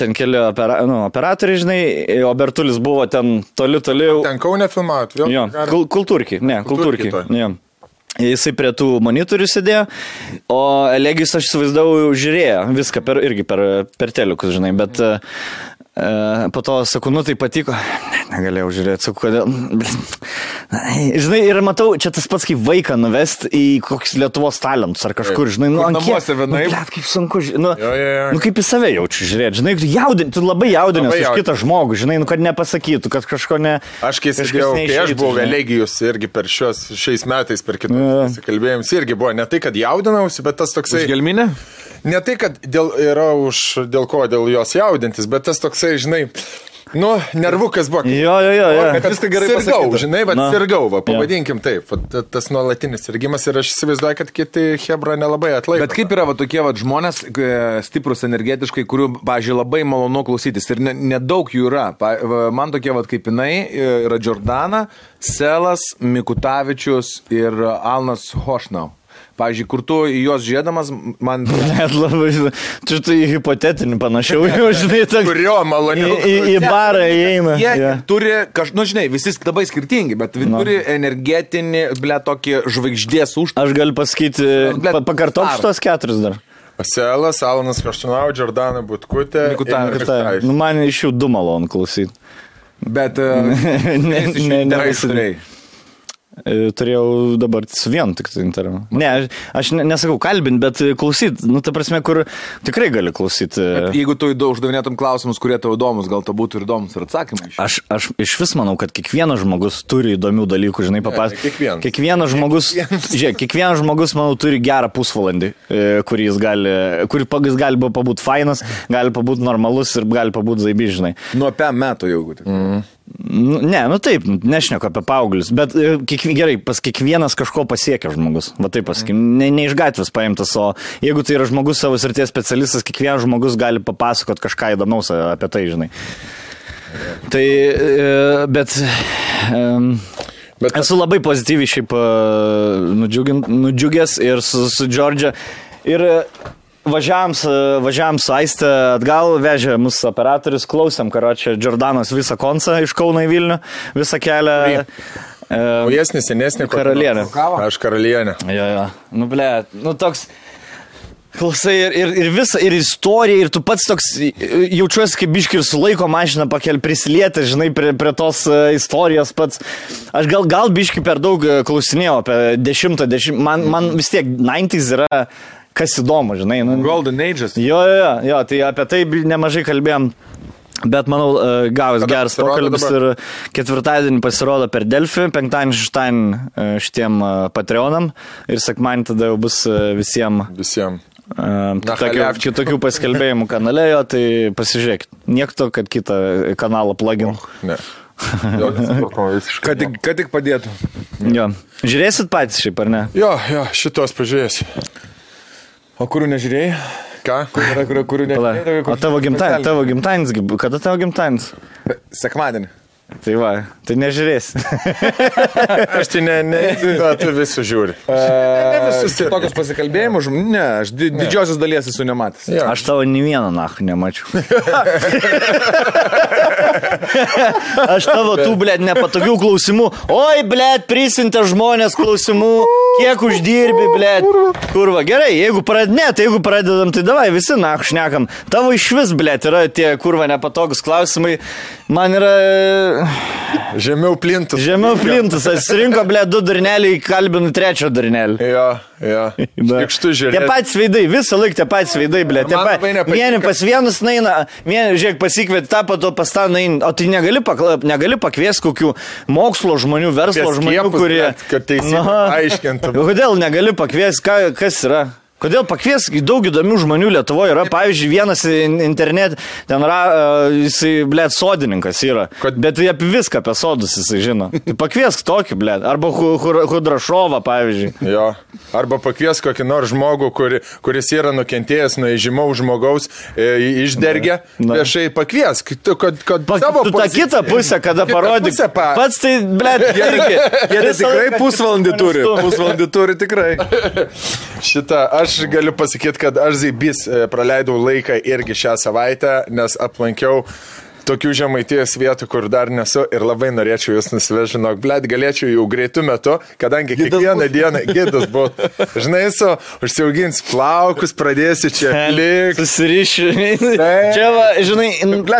ten keli opera, nu, operatoriai, žinai, o Bertulis buvo ten toli, toli. Ten Kaune filmavot, vėl? Jo, Ar- kul, kultūrki, ne, kultūrki. Kultūrki toj. Jo. Jisai prie tų monitorių sėdėjo, o Elegijus aš įsivaizdavau žiūrėjo viską per, irgi per, per telikus, žinai, bet po to sakau, nu tai patiko, ne, negalėjau žiūrėti, sakau, kodėl. Žinai, ir matau, čia tas pats kaip vaiką nuvest į kokius Lietuvos talentus ar kažkur, žinai, nu, ant kiek- namuose vienaip. Nu, blet, kaip sunku, nu, Jo, jo, jo. nu kaip į save jaučiu žiūrėti, žinai, tu, jaudin, tu labai jaudinės Labai už jaudin- kitą žmogų, žinai, nu, kad nepasakytų, kad kažko ne... Aš kai sėdėjau, kai aš buvau. Elegijus irgi per šios, šiais metais, per kitus kalbėjimus, irgi buvo ne tai, kad jaudinausi, bet tas toksai... Gelminė? Ne tai, kad dėl, yra už, dėl ko, dėl jos jaudintis, bet tas toksai, žinai, nu, nervukas buvo. Jo, jo, jo, jo. Kad viską gerai sirgau, žinai, va, sirgau, va, pavadinkim taip, va, ta- tas nuolatinis sirgimas ir aš įsivaizduoju, kad kiti Hebra nelabai atlaiko. Bet kaip yra va, tokie va, žmonės, e, stiprus energetiškai, kurių, pažiūrėjau, labai malonu klausytis ir ne- nedaug jų yra. Pa, va, man tokie va, kaip jinai e, yra Jordana, Selas, Mikutavičius ir Alnas Hošnau. Pavyzdžiui, kur tu į juos žiūrėdamas, man... Net labai, čia tai hipotetinį panašiau, jau žinai, ta, Kurio į, maloniau. į, į barą įeina. Jie Jo. turi, kaž, nu žinai, visi labai skirtingi, bet Nu. turi energetinį, ble, tokį žvaigždės užtaisą. Aš galiu pasakyti, Blet, pa, pakartok šitos keturis dar. Selas, Alanas Kaštanau, Jordana Butkutė. Mikutavičius. Nu, man iš jų du malon klausyti. Bet... e, Ne, ne, jų ne tenais visi. turėjai. E, Turėjau dabar su vienu tik tai interviu. Ne, aš, aš ne- nesakau kalbint, bet klausyt, nu, ta prasme, kur tikrai gali klausyti. Jeigu tu uždavinėtum klausimus, kurie tau įdomus, gal to būtų ir įdomus ir atsakymai. Aš, aš iš vis manau, kad kiekvienas žmogus turi įdomių dalykų, žinai, papasakoti. kiekvienas. Kiekvienas žmogus, žiūrėk, kiekvienas žmogus, manau, turi gerą pusvalandį, e, kurį jis gali, kurį jis gali pabūti fainas, gali pabūti normalus ir gali pabūti zaibižnai. Nuo PM metų jau. Mm. Nu, ne, nu taip, nešneku apie paauglius, bet e, kiekvi, gerai, pas kiekvienas kažko pasiekia žmogus. Va taip pasakykim, ne, ne iš gatvės paimtas, o jeigu tai yra žmogus savo srities specialistas, kiekvienas žmogus gali papasakot kažką įdomaus apie tai, žinai. Tai, e, bet... Um, Bet- Esu labai pozityviai šiaip e, nudžiugin- nudžiugęs ir su, su Džordžia. Ir e, važiavam su, važiavam su Aiste atgal, vežė mūsų operatorius, klausėm, karo čia Jordanas visą koncą iš Kauno į Vilnių, visą kelią. E, Naujesnė, senesnė. Karalienė. Aš karalienė. Jo, jo. Nu, ble, nu toks. Klausai ir, ir, ir visą, ir istoriją, ir tu pats toks jaučiuosi kaip biški ir su laiko mašina pakel prisilietę, žinai, prie, prie tos uh, istorijos pats. Aš gal, gal biški per daug e, klausinėjau apie dešimtą dešimtą. Man, man vis tiek 90s yra kas įdomu, žinai. Nu, Golden Ages. Jo, jo, jo, jo, tai apie tai nemažai kalbėjom. Bet manau, e, gavęs geras pokalbis ir ketvirtadienį pasirodo per Delfį, penktadienį, šeštadienį e, šitiem e, Patreonam ir sekmadienį tada jau bus visiems Visiems. chaliavčių. kitokių paskelbėjimų kanale, jo, tai pasižiūrėkit. Niek to, kad kitą kanalą plugin. Ne. Jo. Kad tik, kad tik padėtų. Jo. Žiūrėsit patys šiaip, ar ne? Jo, jo, šitos pažiūrėsiu. O kurių nežiūrėjai? Ką? Yra, kurių, kurių nežiūrėjai? O tavo gimtadienis, tavo gimtadienis, gi- kada tavo gimtadienis? Sekmadienį. Tai va, tai nežiūrėsi. Aš tai ne, ne, na, tu visus žiūri. Ne visus tie- Tokius pasikalbėjimus, ne, aš di didžiosios dalies esu nematęs. Jo. Aš tavo nei vieną nahu nemačiau. Aš tavo tų, blėt, nepatogių klausimų. Oi, blėt, prisintė žmonės klausimų. Kiek uždirbi, blėt. Kurva, gerai, jeigu pradedam, tai jeigu pradedam, tai davai, visi nahu šnekam. Tavo iš vis, blėt, yra tie kurva nepatogus klausimai. Man yra Žemiau plintus. žemiau plintus. Atsirinko, blėt, du durneliai, kalbinu trečią durnelį. Jo, jo. Šikštų žiūri. Tie patys veidai, visą laiką tie patys veidai, blė. Tie pa... Vieni pas vienus naina, vieni, žiūrėk, pasikviet tą, po to pas tą naina. O tai negali, pakla... negali pakviesti kokių mokslo žmonių, verslo Apie žmonių, skiepus, kurie... blet, kad teisybę Aha. aiškintum. Kodėl negali pakviesti, ką, kas yra? Kodėl pakvies daug įdomių žmonių Lietuvoje yra, pavyzdžiui, vienas in- internet, ten yra, uh, jisai, blėt, sodininkas yra, Kad- bet apie viską apie sodus jisai žino. Tai pakviesk tokį, blėt, arba Hu- Hu- Hudrašovą, pavyzdžiui. Jo. Arba pakvies kokį nors žmogų, kuri, kuris yra nukentėjęs nuo įžymaus žmogaus, e, išdergia, Na. viešai pakviesk, kad, kad Pa, savo tu tą poziciją- kitą pusę, kada parodyk. pa- Pats tai, blėt, irgi. Jie tikrai pusvalandį turi. Pusvalandį turi tikrai. Šitą aš galiu pasakyti, kad aš Zaibys e, praleidau laiką irgi šią savaitę, nes aplankiau tokių žemaitijos vietų, kur dar nesu ir labai norėčiau jūs nusivežti, žinok, blėt, galėčiau jau greitų metų, kadangi Gidas kiekvieną būt. dieną gidas buvo. Žinai, su, užsiaugins plaukus, pradėsi čia likti. Susirišiu. Taip. Čia, va, žinai,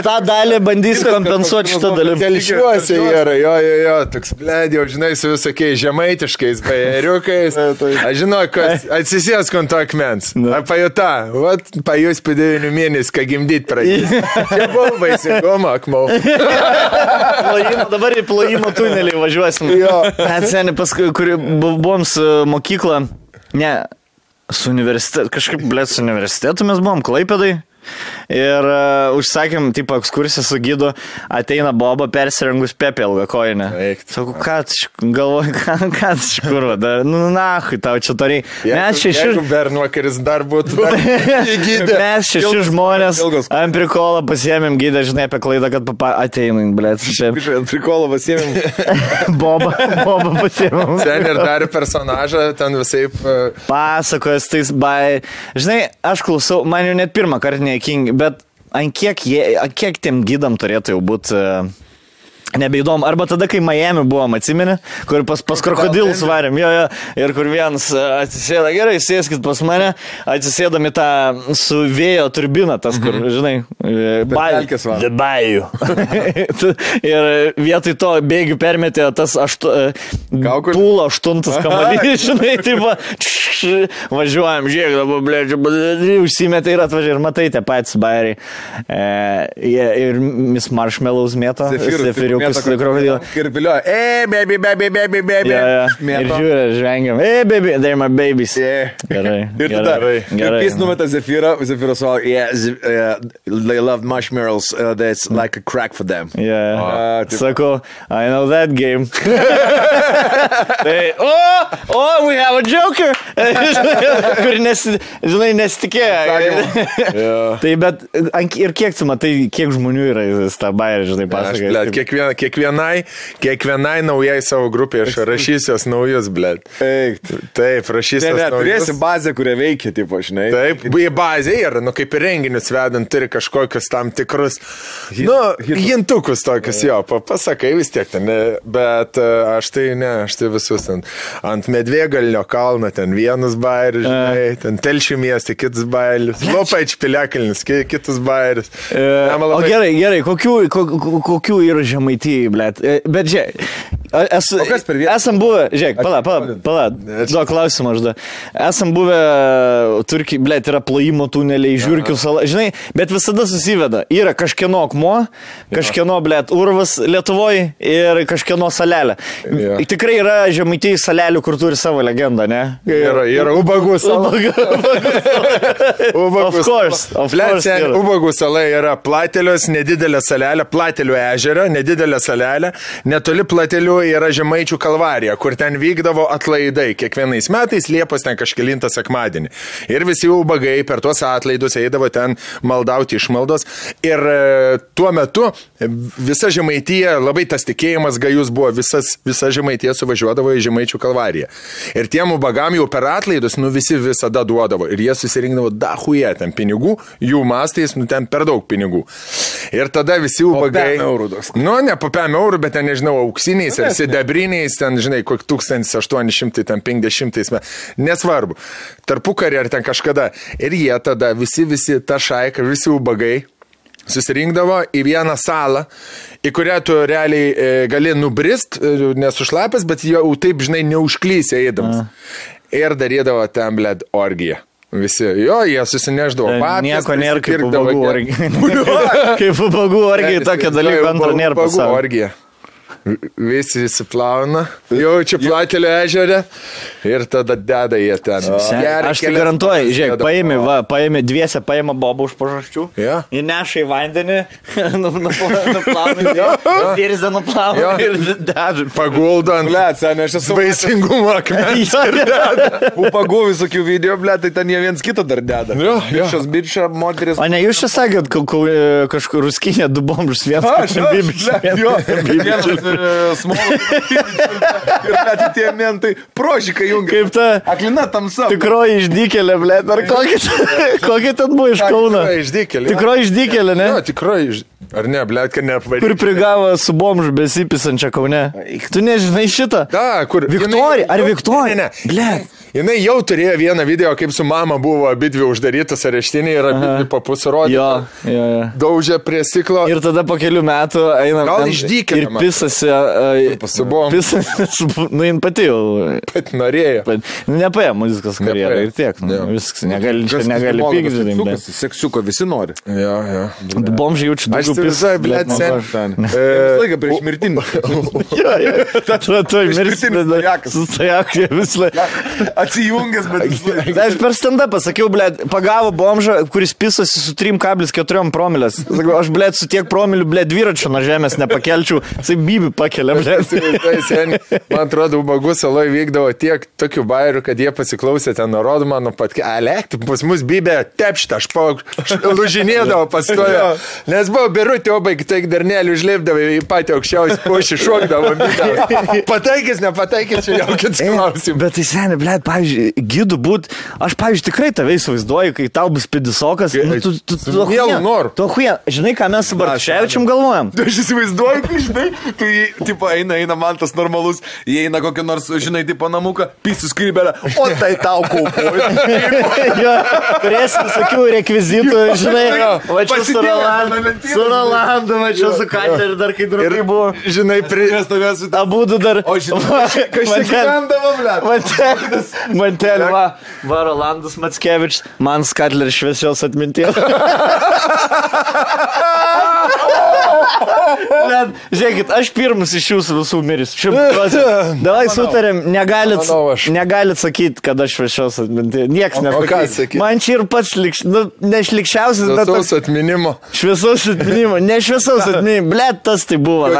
tą dalį bandysiu kompensuoti šitą dalį. Telšiuose yra, jo, jo, jo, toks, blėt, jau žinai, su visokiais žemaitiškais bajeriukais. Aš žinau, kad atsisės konto akmens. Ar pajuta, vat, pajus 9 mėnesių, ką gimdyti pradės. Čia buvo baisingumo, akmau. Plojimo, dabar į plojimo tunelį važiuosim. Jo. Atseni, paskui, kur bu- buvom su mokykla, ne, su universitetu, kažkaip, blėt, su universitetu mes buvom, klaipėdai. Ir uh, užsakėm, tipo, ekskursiją su gydu, ateina Boba persirengus Pepė ilgą koinę. Sakau, ką galvoji, ką, ką čia kurva, dar, nu, na, tau čia tariai. Mes šeši, Jeigu Bernuokeris dar būtų. dar įgydė. Mes šeši Ilgas- žmonės ilgas- ant prikolą pasiemėm gydą, žinai, apie klaidą, kad papa ateina, blėt, Ant prikolo pasėmėm. Boba, Boba pasiemėm. Ten ir dar personažą, ten visai... Pasakojas tais bai. Žinai, aš klausau, man jau net pirmą kartą neįkingi, bet ant kiek, jie, ant kiek tiem gydam turėtų jau būti... Nebeįdomu. Arba tada, kai Miami buvom, atsimeni, kur pas, pas krokodilus varėm, jo, jo, ir kur vienas e, atsisėda, gerai, sėskit pas mane, atsisėdami tą su vėjo turbiną, tas, kur, žinai, e, pelkes va. Dubajų. ir vietoj to bėgių permetė tas aštu, Kaukolė? pūlo aštuntas kamuolys, žinai, tai va, važiuojam, žiūrėk, dabar, blė, užsimetė ir atvažiuoja ir matai tie patys bairiai. E, ir Miss Marshmallows mėto, zefiriukus krokodilą. Ir vilioja. E, baby, baby, baby, baby. Ja, ja. Ir Mėto. žiūrė, žvengiam. Hey, baby, they're my babies. Yeah. Gerai. Ir tada, gerai, ir gerai. jis numeta Zefyrą, Zefyras savo, yeah, uh, they love marshmallows, uh, that's like a crack for them. Yeah. A, taip. Sako, I know that game. tai, oh, oh, we have a joker. Kur nes, žinai, nesitikėjo. tai bet ir kiek tu matai, kiek žmonių yra tą bairį, žinai, Aš, pasakoja. blėt, kiekviena, kiekvienai, kiekvienai naujai savo grupė aš rašysiu jos naujus, blėt. Taip, rašysiu Ne, ne, turėsi bazę, kurią veikia, tipo, žinai. Taip, į bazę yra, nu kaip ir renginius vedant, turi kažkokius tam tikrus, nu, hintukus tokius, jo, pa- pasakai vis tiek ten, bet e, aš tai ne, aš tai visus ten ant Medvėgalio kalno, ten vienus bairius, žinai, ten Telšių miestė, kitus bairius, Lopaič piliakalnis, ki- kitus bairius. E, O gerai, gerai, kokių, ko, ko- kokių yra žemaitijai, blėt. Bet žiūrėk, Esu, O kas per vietą? Esam buvę, žiūrėk, pala, pala, pala, duok klausimą aš da. Esam buvę, Turkijai, blėt, yra plojimo tuneliai, žiūrkių sala, žinai, bet visada susiveda. Yra kažkieno akmuo, kažkieno, blėt, urvas Lietuvoje ir kažkieno salelė. Jo. Tikrai yra žemaitėjai salelių, kur turi savo legendą, ne? Yra, yra ubagų sala. Ubagų Of course, of course ubagų sala yra platelios, nedidelė salelė, platelių ežera, nedidelė salelė. Netoli platelių yra Žemaičių kalvarija, kur ten vykdavo atlaidai. Kiekvienais metais Liepos ten kažkelintą sekmadienį. Ir visi ubagai per tuos atlaidus eidavo ten maldauti išmaldos. Ir e, tuo metu visa Žemaityje, labai tas tikėjimas gajus buvo, visas, visa Žemaityje suvažiuodavo į Žemaičių kalvariją. Ir tiem ubagam jau per atlaidus, nu visi visada duodavo. Ir jie susirinkdavo dahuje ten pinigų, jų mastais, nu ten per daug pinigų. Ir tada visi ubagai... eurų toks. Nu, ne po 5 eurų, bet ten, nežinau, auksiniais ar sidabriniais, ten, žinai, kokį 1850 metų. Nesvarbu. Tarpukarį ar ten kažkada. Ir jie tada visi, visi, ta šaika, visi ubagai susirinkdavo į vieną salą, į kurią tu realiai e, gali nubrist, e, nesušlapęs, bet jau taip, žinai, neužklysė eidamas. Ir darydavo ten, bled, orgiją. Visi, jo, jie susineždavo patys. Nieko nėra kaip prisipirkdavo ubagų orgija. Kaip ubagų orgija, tokio dalyko antro nėra Ubagų orgija. Visi įsiplauna, jaučia platelio ežerę ir tada deda jie ten. Geria Aš tai garantuoju, žiūrėk, deda- paėmė, va, paėmė dviese, paėmė bobą už pažasčių. Jo. Ir neša į vandenį, nu- nu- nuplauna, dėrizę nuplauna Jo. ir deža. Paguldo ant Ble, seniai, aš esu vaisingumo akmens. upagų visokių video, ble, tai ten jie viens kitą dar deda. Jo, jo. Šios bičia moteris. O ne, jūs čia sakėt, ka- kažkur ruskinė du bomžus vienas. Aš, aš, bibičius, ble, vienas- jo, vienas e, smolas. Ir net tie mentai prožikai jungia. Kaip ta Aklina tamsa. tikroji išdykėlė, ble, ar kokia, kokia ten buvo iš Kauno? Tikroji išdykėlė. Tikroji išdykėlė, ne? Ne, tikroji iš... Ar ne, blėt, kad Kur neapvarė. prigavo su bomžu besipisančią Kaune. Tu nežinai šitą? Da, kur. Viktorija, ar Viktorija? Ne, ne. Blet. Jinai jau turėjo vieną video, kaip su mama buvo abidvi uždarytas areštiniai ir abidvi papusirodė. Jo, jo, jo. Daužė prie stiklo. Ir tada po kelių metų eina. Gal ten išdykėlė, Ir pisasi. Uh, Su bom. Pisasi. Nu, jin pati jau. Bet norėjo. Nu, nepaėjo muzikos karjerą ir tiek. Nu, viskas. Negali, čia negali pykti. Seksiuko visi nori. Jo, jo. Bomžiai jaučiu Aš daugiau tai visai, blėt, sen. Ten. Visą laiką prieš mirtinį. Jo, jo. Tu, tu. Išskirtinis stojakas. Su stojaku vis laik. Atsijungęs, bet. Aš per stand pasakiau, blė, pagavo bomžą, kuris pisasi su 3,4 promilės. Sakau, aš, blė, su tiek promilių, blė, dviračio nuo žemės nepakelčiau. Jisai bibi pakelia, seniai, man atrodo, ubagų saloje vykdavo tiek tokių bairių, kad jie pasiklausė ten nurodų mano pat, alekti, pas mus bybė tepštą, aš po lužinėdavo pastojo. Nes buvo birutė, o baig, tai darnelių užlipdavo į patį aukščiausią pušį, šokdavo. bydavo. Pataikys, nepataikys, čia jau kitas klausimas. Bet tai seniai, blė, pavyzdžiui, gidų būt, aš, pavyzdžiui, tikrai tave įsivaizduoju, kai tau bus pidisokas. Nu, tu, tu, tu, Su mielu noru. Tu, huija, žinai, ką mes su Barševičiam galvojam? Aš įsivaizduoju, kai žinai, kai, tipo, eina, eina man tas normalus, jie eina kokį nors, žinai, tipo namuką, pysis krybelę, o tai tau kaupoju. jo, turėsi visokių rekvizitų, žinai, va čia su Rolandu, su Rolandu, va čia su Kateriu dar kai draugai buvo. Žinai, pri... Nes tavęs į tą... Abu du dar. O žinai, čia gyvendavo, ble? Mantelis, Mantelis, va, va, Rolandas Matskevičius, man Skatler šviesios atminties. Net, žiūrėkit, aš pirmas iš jūsų visų miris. Davai sutarėm, negalit, Manau, negalit sakyti, kad aš šviesos atminties. Niekas sakyt? Man čia ir pats likš, nu, nešlikščiausias, bet Saus atminimo. šviesos atminimo. Ne šviesos atminimo, blėt, tas tai buvo.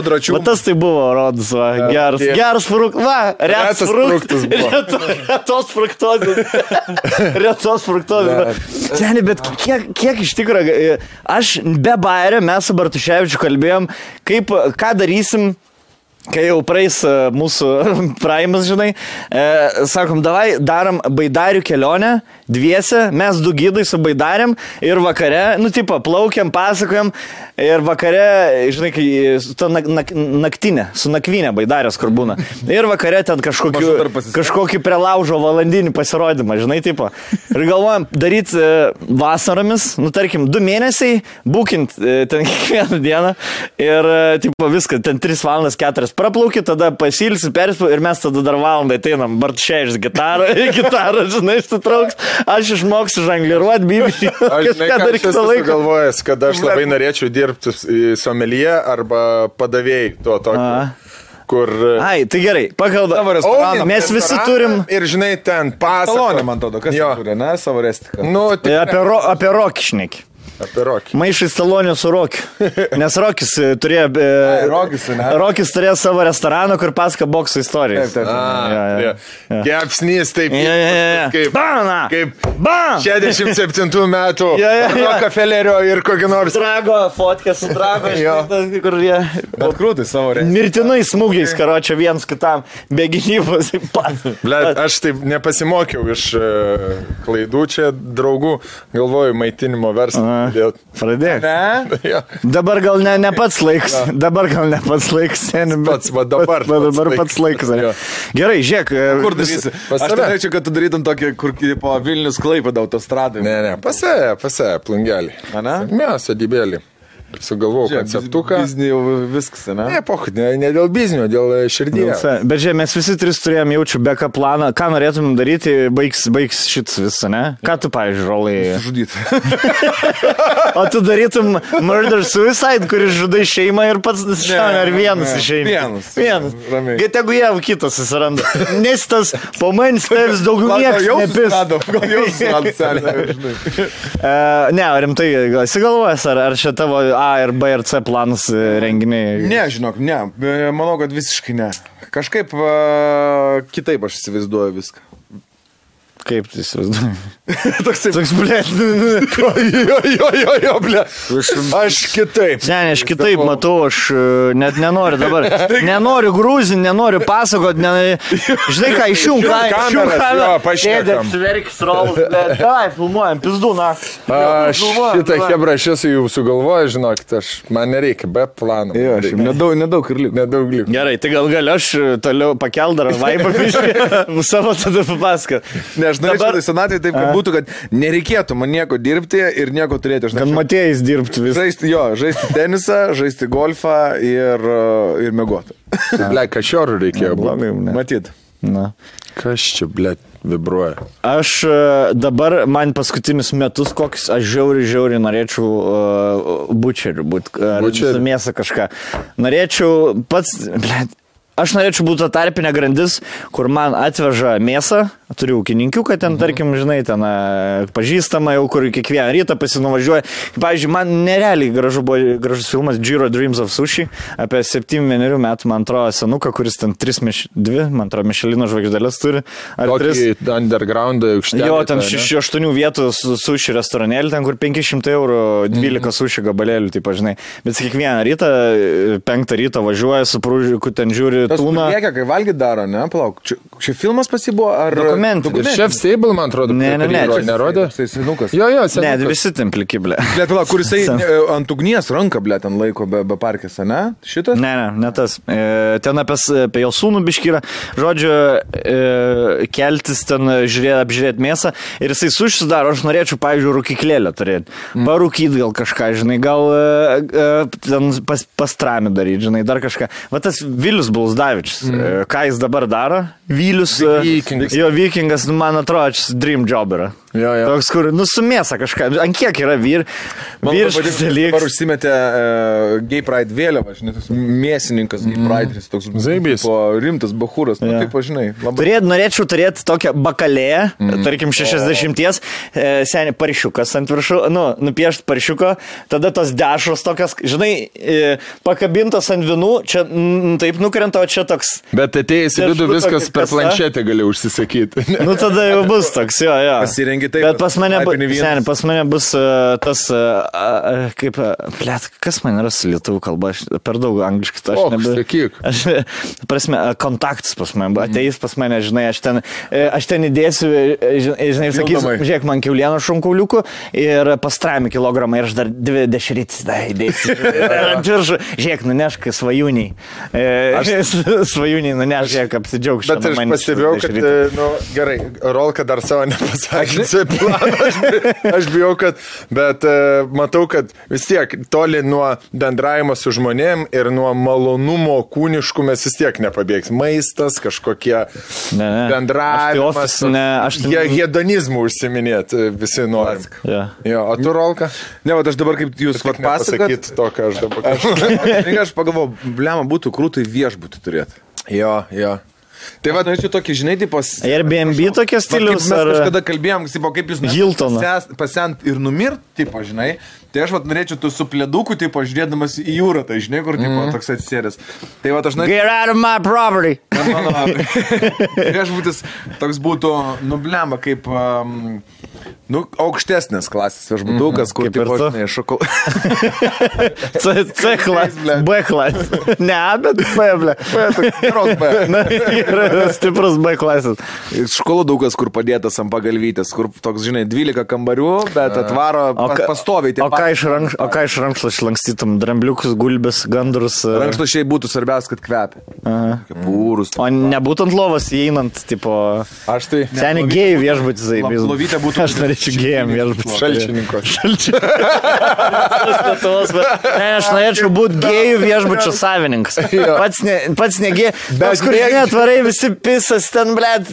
kur- dračiumo. Va, tas tai buvo, rodas, va, geras. Geras fruktas, va, Retas fruktas. Retos fruktozės. Retos fruktozės. Seniai, bet kiek, kiek iš tikrųjų, aš be bairio, mes su Bartuševičiu kalbėjom, kaip, ką darysim. Kai jau praeis e, mūsų praimas, žinai, e, sakom, davai darom baidarių kelionę, dviese, mes du gydai su baidarėm ir vakare, nu, tipo, plaukiam, pasakojam ir vakare, žinai, kai ta nak, nak, naktinė, su nakvinė baidarės, kur būna. Ir vakare ten kažkokiu, kažkokį prelaužo valandinį pasirodymą, žinai, tipo. Ir galvojam, daryti vasaromis, nu, tarkim, du mėnesiai, būkint e, ten kiekvieną dieną ir, e, tipo, viską, ten 3 valandas, 4 kilometrus praplauki, tada pasilsi, perspau ir mes tada dar valandą ateinam, Bartšėjus gitarą, gitarą, žinai, sutrauks, aš išmoksiu žangliruoti, bibišį. Aš žinai, ką aš esu galvojęs, kad aš labai norėčiau dirbti somelie arba padavėjai to tokio. A. Kur... Ai, tai gerai, pakalba. Savo restoraną. Mes visi turim Ir žinai, ten pasako. Salonė, man atrodo, kas Jo. turi, ne, savo restiką. Nu, tai tai apie, ro, apie rokišnekį. Apie rokį. Maišai stalonio su Rokiu. Nes Rokis e, turėjo... E, Ai, Rokis, ne? Rokis turėjo savo restoraną, kur pasako bokso istorijas. Taip, taip. A, Jo, jo. jo. Kepsnys, taip. Ja, ja, ja, ja. Kaip, Bana! kaip Bam! 67 metų Jo, jo, jo. Rockefellerio ir kokį nors. Drago, fotkė su Drago, Jo. kur jie... Bet krūtai savo restiką. Mirtinai smūgiais, karočią viens kitam, be gynybos. Ble, aš taip nepasimokiau iš e, klaidų čia draugų, galvoju, maitinimo verslą. Dėl... Pradėk. Ne? Jo. Dabar gal ne, ne pats laiks. Dabar gal ne pats laiks. seni, Pats, va dabar Va, dabar pats pats laiks. ne? Jo. Gerai, žiūrėk. Kur darysi? pas Aš norėčiau, kad tu darytum tokį, kur po Vilnius klaipėda autostradai. Ne, ne, pasėja, pasėja, plungelį. Ane? Mes, adibėlį. Sugalvojau konceptuką. Biznį jau viskas, ne? Ne, pochut, ne, ne dėl biznio, dėl e, širdies. Bet žiūrėk, mes visi tris turėjom jaučiu beka planą. Ką norėtumėm daryti, baigs, baigs šits visą, ne? Ką tu, pavyzdžiui, rolai? Žudyti. O tu darytum murder suicide, kuris žudai šeimą ir pats šalia, ar vienas išeina? vienas. Vienas. Ramiai. Get jeigu jau kitas susiranda. Nes tas po manim stebės daugiau niekas jau nepis. susirado, gal jau senį, žinai. Uh, ne, rimtai, gal esi galvojęs, ar, ar čia tavo A ir B ir C planas e, renginiai? Ne, žinok, ne. E, Manau, kad visiškai ne. Kažkaip uh, kitaip aš įsivaizduoju viską. Kaip tu įsivaizduoji? Toksai. Toks, blė. Jo, jo, jo, jo, ble. Aš kitaip. Ne, ne, aš kitaip matau, aš e, net nenoriu dabar. Nenoriu grūzinti, nenoriu pasakoti. Ne, žinai ką, išjung jo, pašnekam. Sverkis rolas. Davai, filmuojam, pizdu, na. Aš šitą hebrą aš esu jau sugalvojęs, žinokit, aš, man nereikia be plano. Jo, aš nedaug, nedaug ir liko. Nedaug liko. Gerai, tai gal galiu aš toliau pakeldar vaibą piškai, savo tada papasakot. Ne, aš norėčiau Dabar- senatvėje taip, kad būtų, kad nereikėtų man nieko dirbti ir nieko turėti. Aš Kad norėčiau matėjais dirbti visą. žaisti, jo, žaisti tenisą, žaisti golfą ir, uh, ir mėgoti. Ble, kašiorų reikėjo. Blogai. Matyt. Na. Kas čia, ble, vibruoja? Aš e, dabar, man paskutinius metus, kokius aš žiauri, žiauri norėčiau uh, bučeriu būti, su mėsa kažką. Norėčiau pats, blėt, aš norėčiau būti ta tarpinė grandis, kur man atveža mėsą, turiu ūkininkių, kad ten, tarkim, žinai, ten e, pažįstama jau, kur kiekvieną rytą pasinuvažiuoja. Pavyzdžiui, man nerealiai gražu buvo, gražus filmas Giro Dreams of Sushi apie 7-1 metų, man atrodo, senuką, kuris ten 3, miš, 2, man atrodo, Mišelino žvaigždėlės turi. Ar 3? Tokį underground aukštelį. Jo, ten tą, ne? 6-8 vietų su- suši restoranėlį, ten kur 500 eurų 12 suši gabalėlių, taip žinai. Bet kiekvieną rytą, 5 ryto važiuoja su prūžiku, ten žiūri tūną. Lieka, kai valgyt daro, ne, palauk. Čia, čia filmas pasibuvo, ar... Dokumentinis. Chef Stable, man atrodo, Ne, ne, ne, čia- nerodė. Tai senukas. Jo, jo, Ne, senukas. visi ten plikiblė. Ble, palauk, kur jisai e, ant ugnies ranką, ble, ten laiko be, be parkės, ne? Šitas? Ne, ne, ne tas. E, ten apie, apie jo sūnų biškyrą. Žodžiu, e, keltis ten, žiūrėti, apžiūrėti mėsą. Ir jisai sušsidaro, aš norėčiau, pavyzdžiui, rūkiklėlę turėti. Mm. Parūkyti gal kažką, žinai, gal e, e, ten pas, pastrami daryti, žinai, dar kažką. Va tas Vilius Bulsdavičius. Mm. E, ką jis dabar daro? Vilius. e, Vikingas. Jo, vikingas, nu, man atrodo, dream job yra. Jo, jo. Toks, kur, nu, sumėsa kažką. Ant kiek yra vyr, vyriškas dalykas. užsimetė uh, Gay Pride vėliavą, žinai, tas mėsininkas Gay Pride, jis toks Zaibys. tipo, rimtas bahūras, nu, Jo. taip, žinai, labai. Turėt, norėčiau turėti tokią bakalėją, mm. tarkim 60, e, seniai paršiukas ant viršų, nu, nupiešti paršiuko, tada tos dešros tokios, žinai, e, pakabintos ant vinų, čia mm, taip nukrenta, o čia toks. Bet atėjęs į vidų viskas per planšetę gali užsisakyti. Nu tada jau bus toks, jo, jo. Pasirengi taip, Bet pas mane, bu, seniai, pas mane bus uh, tas, uh, kaip, plėt, kas man yra su lietuvių kalba, aš per daug angliškai, tai aš Och, sakyk. Aš, prasme, kontaktas pas mane, buvo, ateis pas mane, žinai, aš ten, e, aš ten įdėsiu, e, žinai, sakysiu, žiūrėk, man kiaulieno šunkauliukų ir pastrami kilogramą ir aš dar dvi dešrytis, da, įdėsiu. Viršų, žiūrėk, nunešk svajūniai. E, Aš svajūniai nunešk, žiūrėk, apsidžiaug Bet aš pastebėjau, kad e, nu, Gerai, Rolka dar savo nepasakė. C planą, Aš, bi- aš bijau, kad, bet uh, matau, kad vis tiek toli nuo bendravimo su žmonėm ir nuo malonumo kūniškų mes vis tiek nepabėgsim. Maistas, kažkokie Ne, ne. bendravimas. Aš tai ne- aš tai- Jie hedonizmų užsiminėt e, visi norim. Ja. Jo, o tu, Rolka? Ne, va, aš dabar kaip jūs vat pasakot, to, ką aš dabar aš, aš pagalvoju, blema būtų krūtai viešbutį turėti. Jo, jo. Tai va, norėčiau tokį, žinai, tipas. Airbnb tokia stilius Mes ar... kažkada kalbėjom, kaip jūs Hiltoną. pasent ir numirt, tipo, žinai. Tai aš vat norėčiau tu su plėduku, tipo, žiūrėdamas į jūrą, tai žinai, kur, tipo, Mhm. toks atsisėdęs. Tai va, aš norėčiau. Get out of my property. Mano viešbutis toks būtų, nublema, kaip, um, nu, aukštesnės klasės viešbutukas, kur, Kaip ir tipo, tu. žinai, šokol... C, C klasė. B klasė. Ne, bet B, ble. Geros B. Na, yra stiprus B klasės. Šokoladukas, kur padėtas ant pagalvytės, kur toks, žinai, 12 kambarių, bet atvaro pastoviai. o, ką iš rank, o ką iš rankšluos lankstytum? Drambliukus, gulbės, gandrus. e, Rankšluošiai būtų svarbiausia, kad kvepia. Pūrus. O nebūtų ant lovos įeinant, tipo... Aš tai Seniai gėjų viešbutis, lo- lovytė būtų- Aš norėčiau gėjam viešbutis. šalčininko. Bet- Ne, aš norėčiau būti gėjų viešbučio savininkas. Pats, ne, pats negėjai. Bet kur mėg- ne, atvarai visi pisas ten, blėt,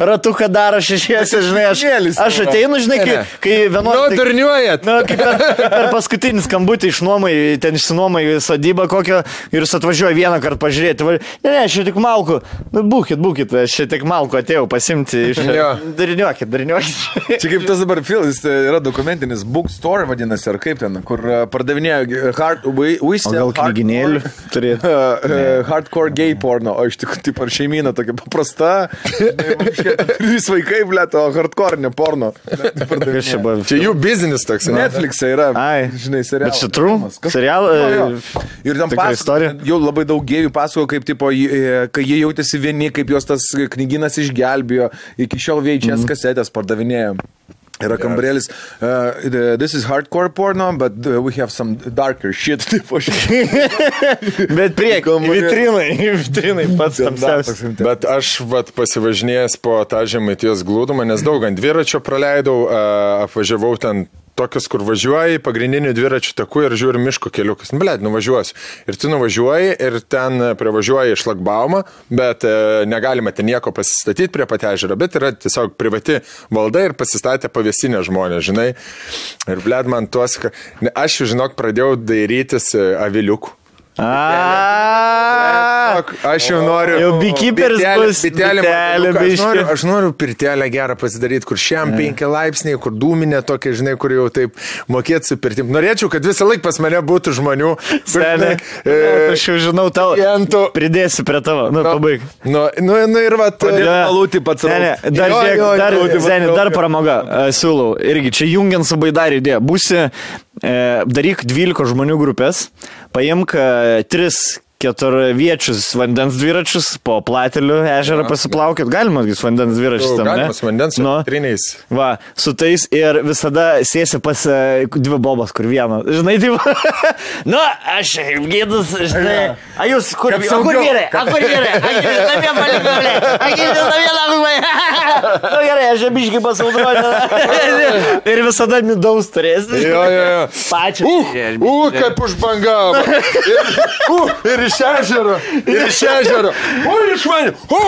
ratuką daro šešiesi, žinai, aš, aš ateinu, žinai, kai, kai Nu, vienuoliktą... durniuojat. Na, kaip per, kaip per paskutinį skambutį išnuomai, ten išsinuomai sodybą kokią ir jūs atvažiuoja vieną kartą pažiūrėti. Ne, ne, aš čia tik malku. Nu, būkit, būkit, aš čia tik malku atėjau pasimti iš... Jo. Dariniuokit, dariniuokit. Čia kaip tas dabar filmas, tai yra dokumentinis bookstore vadinasi, ar kaip ten, kur pardavinėja uh, hard, we, we gal knyginėlių turėtų? Uh, uh, hardcore gay porno, o iš tikrųjų, taip ar šeimyna tokia paprasta. Trys vaikai, blė, o hardcore ne porno. Čia jų biznis toks. ne? Netflix'e yra, Ai. žinai, serialas. Bet čia true? Kas- Serial, Jo, jo. e, Ir tikra pas, istorija? jau labai daug gėjų pasakojo, kaip, tipo, e, kai jie jautėsi vieni, kaip juos tas knyginas išgelbėjo, iki šiol VHS Mhm. kasetės pardavinėjo. Yra kambarėlis, uh, this is hardcore porno, but uh, we have some darker shit. Bet prieki, vitrinai, vitrinai pats tamsiausias. Bet aš vat, pasivažinėjęs po tą žemaitijos glūdumą, nes daug ant dviračio praleidau, a, apvažiavau ten tokius, kur važiuoji, pagrindinių dviračių takų ir žiūri miško keliukas. Blet, nuvažiuosiu. Ir tu nuvažiuoji ir ten privažiuoji šlagbaumą, bet e, negalima ten nieko pasistatyti prie patežero, bet yra tiesiog privati valda ir pasistatė pavėsinę žmonės, žinai. Ir blet, man tuos, aš, žinok, pradėjau dairytis e, aviliukų. A, Aš jau noriu. Jau Bitelė- bus, Bitelė, bitelė man- aš, noriu, aš noriu pirtelę gerą pasidaryti, kur šiam penki laipsniai, kur dūminė tokia, žinai, kur jau taip mokėti su pirtim. Norėčiau, kad visą laiką pas mane būtų žmonių. Seniai. žinai, e, Aš jau žinau tau. klientų. Pridėsiu prie tavo. Nu, pabaig. Nu, nu, nu ir va, Jo. malūti pats raukt. dar, Jo, jo, dar, jo, dar pramoga, e, siūlau. Irgi čia jungiant su baidarį idėja. Būsi, daryk 12 žmonių grupės, paimk e, 3 keturviečius vandens dviračius po plateliu ežerą pasiplaukit. Galima vandens dviračius tam? Galima su vandens Nu, triniais. Va, su tais ir visada sėsi pas e, dvi bobas, kur vieną. Žinai, tai... nu, aš gėdus, žinai. A jūs kur, a kur vyrai? A kur vyrai? A vyrai, palikti, ble. A vyrai, labai. Nu gerai, aš abiškai pasaudroju. ir visada midaus turėsi. Jo, jo, jo. Pačią. U, u, kaip užbangavo. Ir, u, ir iš ežero. Ir iš ežero. O, iš manį. O,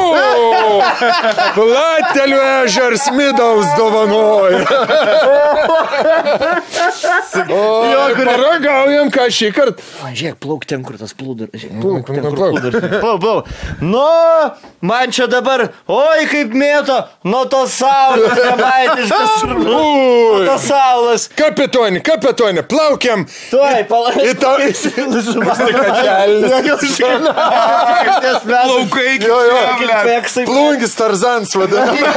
platelių ežers midaus dovanoja. O, Jo, kur- paragaujam ką šį kartą. Man žiūrėk, plauk ten, kur tas plūduras. Plauk ten, nu, kur plūduras. Plauk, plauk. Nu, man čia dabar, oi kaip mėto, nuo tos saulės, nemaitiškas. Nuo Ui. tos saulės. Kapitonė, kapitonė, plaukiam. Tuoj, palauk. Į tą- Plaukai, čia, blet. Peksai. Plungis Tarzans vadinasi.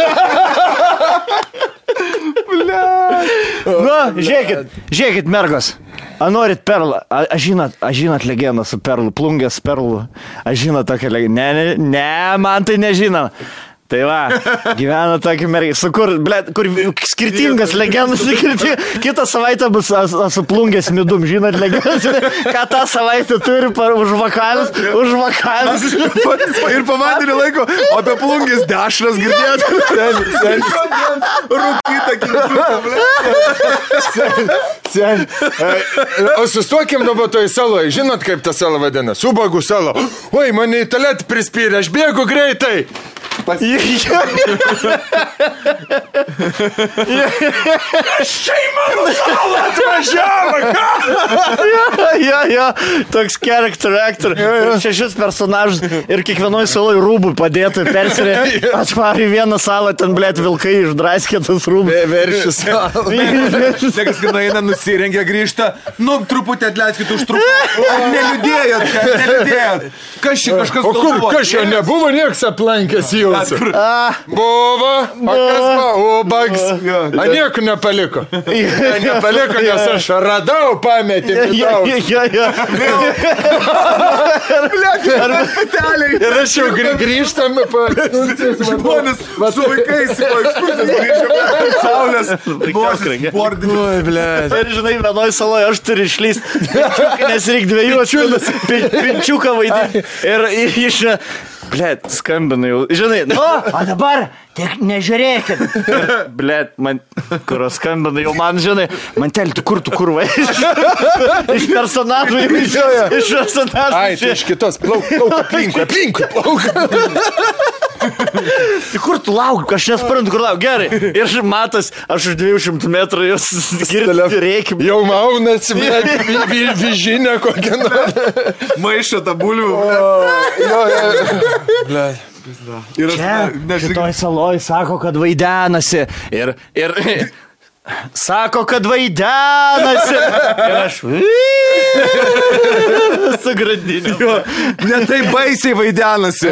Nu, žiūrėkit, žiūrėkit, mergos. A norit perlą? A, a žinot, a žinot legendą su perlu, plungės perlu. A žinot tokią legendą? Ne, ne, ne, man tai nežinot. Tai va, gyvena tokia mergina, su kur, ble, kur skirtingas legendas, kitą savaitę bus suplungęs midum, žinot, legendas, ką tą savaitę turi par, už vakalus, už vakalus. Ir po vandenį laiko, o apie plungės dešras girdėjote. Rūkyta, Sen. E, O sustokim dabar toj saloje. Žinot, kaip ta sala vadina? Subagų sala. Oi, mane į talet prispyrė, aš bėgu greitai. Šeima atvažiavo. jo, jo, toks character actor. Šešis personažus ir kiekvienoje saloje rūbų padėtų persirė. Atvarė vieną salą, ten, blėt, vilkai išdraskė tas rūbus. Veršis. Sekas, kai eina, nusirengia, grįžta. Nu, truputį atleiskit už truputį. Neliūdėjot, neliūdėjot. Kas čia kažkas O kur, kas čia nebuvo nieks aplankęs jūsų? Buvo, o kas buvo, ubags. A nieko nepaliko. Ne, Nepaliko, nes aš radau pametį. Ir aš jau grį- grįžtam. Pa... Žmonės su vaikais ekskursijas grįžo. Saulės. Kraiga. Bordinė. Ir žinai, vienoje saloje aš turiu išlysti, nes reikia dviejų atšilus, pinčiuką vaidinti. Ir iš... Blet, skambina jau. Žinai, o, o dabar tik nežiūrėkit. Blet, man, kur skambina jau man, žinai, man telti, kur tu kurva. Iš personažų, iš, iš personažų. Ai, tai iš kitos, plauk, plauk, aplinkui, aplinkui, plauk. Kur tu lauk, aš nesprantu, kur lauk. Gerai. Ir matas, aš už 200 metrų jos girdžiu, reikia. Jau maunasi, vižinė kokią nors. Maišą tą bulvių. Jo, jo. Ble. Ir aš nežinau. šitoj saloj sako, kad vaidenasi. Ir, ir sako, kad vaidenasi. Ir aš. Su grandiniu. Ne taip baisiai vaidenasi.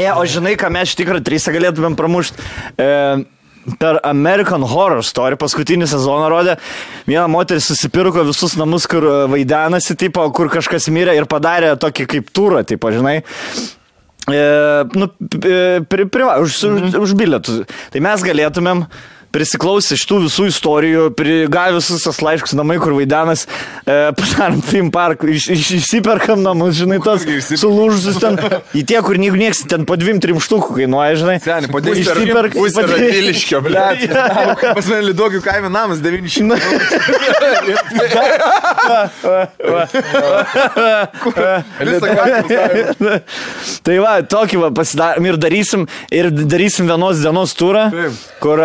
Ja, o žinai, ką mes tikrųjų trys galėtumėm pramušti. E, Per American Horror Story paskutinį sezoną rodė, viena moteris susipirko visus namus, kur vaidenasi, tipo, kur kažkas mirė ir padarė tokį kaip turą, tipo, žinai. E, nu, e, pri, priva, už, už, už bilietus. Tai mes galėtumėm prisiklausę šitų visų istorijų, prigavę visus tas laiškus namai, kur vaidenas, e, padarom film park, iš, iš, išsiperkam namus, žinai, išsiperkam? sulūžusius ten, į tie, kur nieko nieks ten po dvim, trim štukų kainuoja, žinai. Seni, po dviem Išsiperk- Pusė pati- radiliškio, ble. Pas mane Lidokių kaime namas 900. Visą kaimą. tai va, tokį va pasidarom ir darysim, ir darysim vienos dienos turą, Taip. kur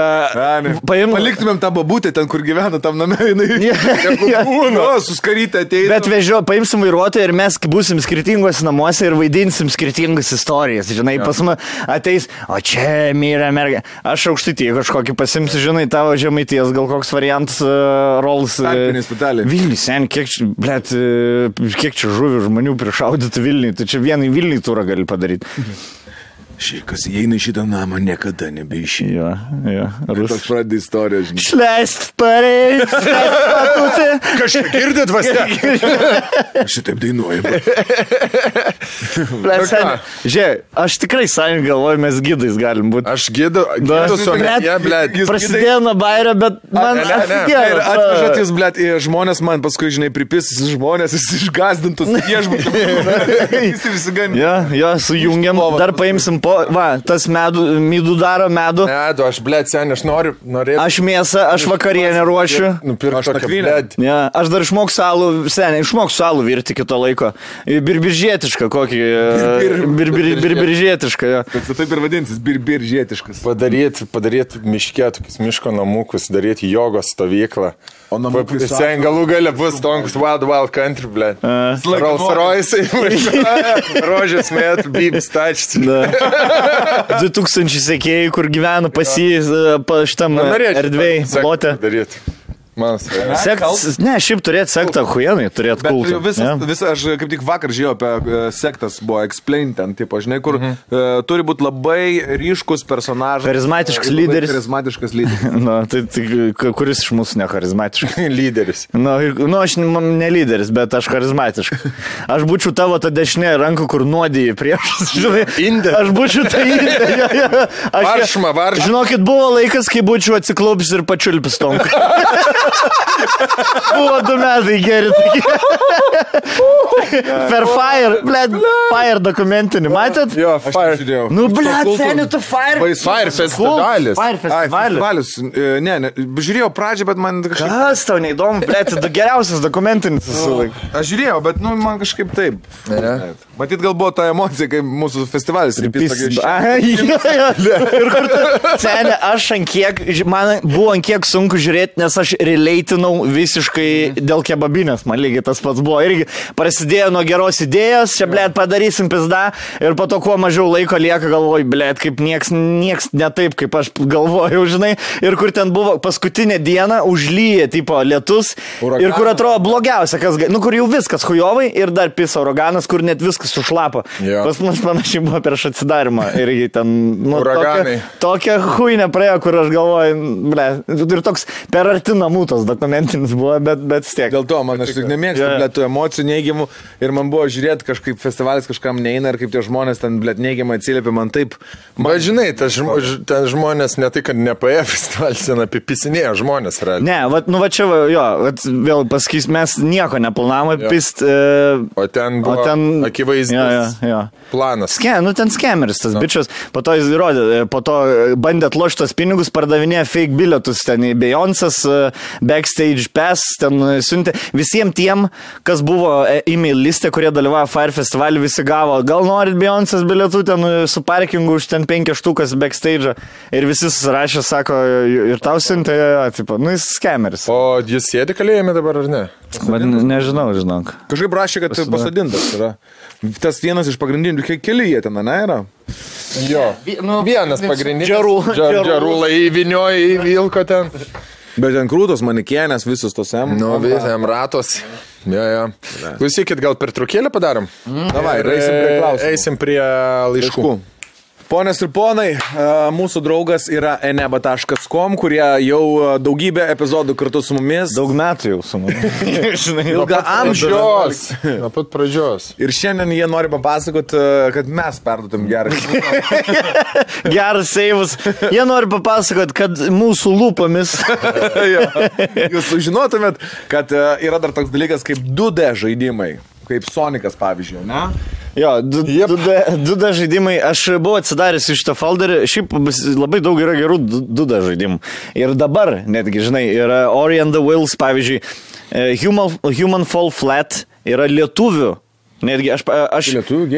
Seni, paim... Paliktumėm tą babutę ten, kur gyvena, tam name jinai. Ja. Nu, suskarytę ateina. Bet vežio, paimsim vairuotoją ir mes būsim skirtingose namuose ir vaidinsim skirtingas istorijas. Žinai, ja. pas mus ateis, o čia myra merga. Aš aukštytį kažkokį pasimsiu, žinai, tavo žemaities, gal koks variantas uh, Rolls. Uh. Vilnius, sen, kiek blėt, uh, kiek čia žuvių žmonių prišaudytų Vilniui, tai čia vieną Vilniui turą gali padaryti. Šiai, kas įeina į šitą namą, niekada nebeišėjo. Jo, jo, Toks rusas. pradeda istoriją, žinai. Šleist patutį. Kažkaip girdit vas ne? Aš šitaip ką? sen, Žiūrėk, aš tikrai sąjungai galvoju, mes gydais galim būti. Aš gydu, gydu su ble. Jūs Prasidėjo nuo bairio, bet man ne. Ir atvežat jūs, blėt, žmonės man paskui, žinai, pripisis žmonės, jis išgazdintus viešbutį. Jis išsiganė. Jo, jo, sujungiam, dar paimsim po, va, tas medų, midų daro medų. Ne, du, aš, ble, sen, aš noriu, norėčiau. Aš mėsą, aš vakarienę ruošiu. Nupirkti Aš tokią, ble. Ja, aš dar išmoksiu salų, seniai, išmoksiu salų virti kito laiko. Birbiržėtišką kokį. Birbiržėtišką. Ja. Bet taip ir vadinsis, bir biržietiškas. Padaryti, padaryti miške tokius miško namukus, daryti jogos stovyklą. O Pa- sako- Sen galų gale bus tonkus Wild Wild Country, ble. laiką Rolls Royce, rožės met, beep stačti. Da. 2000 sekėjai, kur gyvena pas jį, e, pa šitam erdvėj, plote. Daryti. Man, Sektas, ne, šiaip turėti sektą huienai, turėti kultą. visas, ne? visas, aš kaip tik vakar žiūrėjau apie e, sektas, buvo explain ten, tipo, žinai, kur mhm. uh, turi būti labai ryškus personažas. Charizmatiškas lyderis. Charizmatiškas lyderis. Nu, tai, tai kuris iš mūsų necharizmatiškas? lyderis. Nu, ir- nu, aš ne lyderis, bet aš charizmatiškas. Aš būčiau tavo ta dešinė ranka, kur nuodijai prieš. Žinai, Indė. Aš būčiau ta indė. Jo, jo. Aš, Varšma, varšma. Žinokit, buvo laikas, kai būčiau atsiklaupęs ir pačiulpis tom. Buvo du metai geri. per Fire, blėt, Fire dokumentinį, matėt? Jo, fire. žiūrėjau. Nu, blėt, seniai, tu Fire. Fire festivalis. Fire festivalis. E, Ne, ne, žiūrėjau pradžią, bet man kažkaip... Kas tau neįdomu, blėt, tai geriausias dokumentinis visų laikų. Aš žiūrėjau, bet nu, man kažkaip taip. Matyt, gal buvo ta emocija, kai mūsų festivalis. Ir kur tu, senė, aš ant kiek, man buvo ant kiek sunku žiūrėti, nes aš releitinau visiškai dėl kebabinės, man lygiai tas pats buvo. Irgi prasidėjo nuo geros idėjos, čia, blėt, padarysim pizdą ir po to kuo mažiau laiko lieka, galvoju, blėt, kaip nieks, nieks ne taip, kaip aš galvojau, žinai. Ir kur ten buvo paskutinė diena, užlyja, tipo, lietus. Uraganas. Ir kur atrodo blogiausia, kas, nu kur jau viskas hujovai ir dar pisa uraganas, kur net viskas sušlapo. Jo. Pas mus panašiai buvo prieš atsidarimą. Ir ten, nu, Uraganai. tokia, tokia huinė praėjo, kur aš galvoju, ble, ir toks per arti namų tas dokumentinis buvo, bet, bet tiek. Dėl to man aš tik nemėgstu, jo. blėt, tų emocijų neigiamų ir man buvo žiūrėti kažkaip festivalis kažkam neina ir kaip tie žmonės ten, blėt, neigiamai atsiliepia man taip. Man, Bet žinai, tas žmo, ten žmonės ne tai, kad ne PF festivalis, ten apipisinėjo žmonės, realiai. Ne, va, nu va čia, va, jo, vat, vėl pasakys, mes nieko neplanavom Jo. pist. E, O ten buvo akivaizdus Jo, jo, jo. planas. Ske, nu ten skemeris tas no. bičias, po to jis įrodė, e, po to bandė atloštos pinigus, pardavinėjo fake bilietus ten į Beyoncé's e, backstage pass, ten e, siuntė visiems tiem, kas buvo e, email listė, kurie dalyvavo Fire Festival, visi gavo, gal norit Beyoncé's bilietų ten e, su parkingu už ten penkias štukas backstage ir visi susirašė, sako, ir tau siuntė, jo, tipo, nu jis skemeris. O jis sėdi kalėjime dabar ar ne? Bet nežinau, žinok. kažkaip rašė, kad pasodintas yra. Tas vienas iš pagrindinių, ke- keli jie ten, ne, yra. Jo. nu, Vienas pagrindinis. Džarų- Džar- džarų. Džarulą įviniojo į Vilko ten. Bet ten krūtos manikėnės, visus tos M. Nu, visam ratos. Jo, jo. Klausykit, gal per trukėlę padarom? Davai, ir eisim prie klausimų. Eisim prie laiškų. Laiškų. Ponios ir ponai, e, mūsų draugas yra eneba.com, kurie jau e, daugybę epizodų kartu su mumis. Daug metų jau su manimi. Žinai, Ilgą amžių. Nuo pat pradžios. Ir šiandien jie nori papasakoti, kad mes perduotum gerą. Geras seivas. Jie nori papasakot, kad mūsų lūpomis. Jūs sužinotumėt, kad e, yra dar toks dalykas kaip 2D žaidimai. Kaip Sonicas, pavyzdžiui, ne? Jo, 2D žaidimai. Aš buvau atsidaręs iš šitą folderį. Šiaip labai daug yra gerų 2D žaidimų. Ir dabar, netgi, žinai, yra Ori and the Wills, pavyzdžiui, e, Human, Human Fall Flat yra lietuvių. Netgi aš, aš,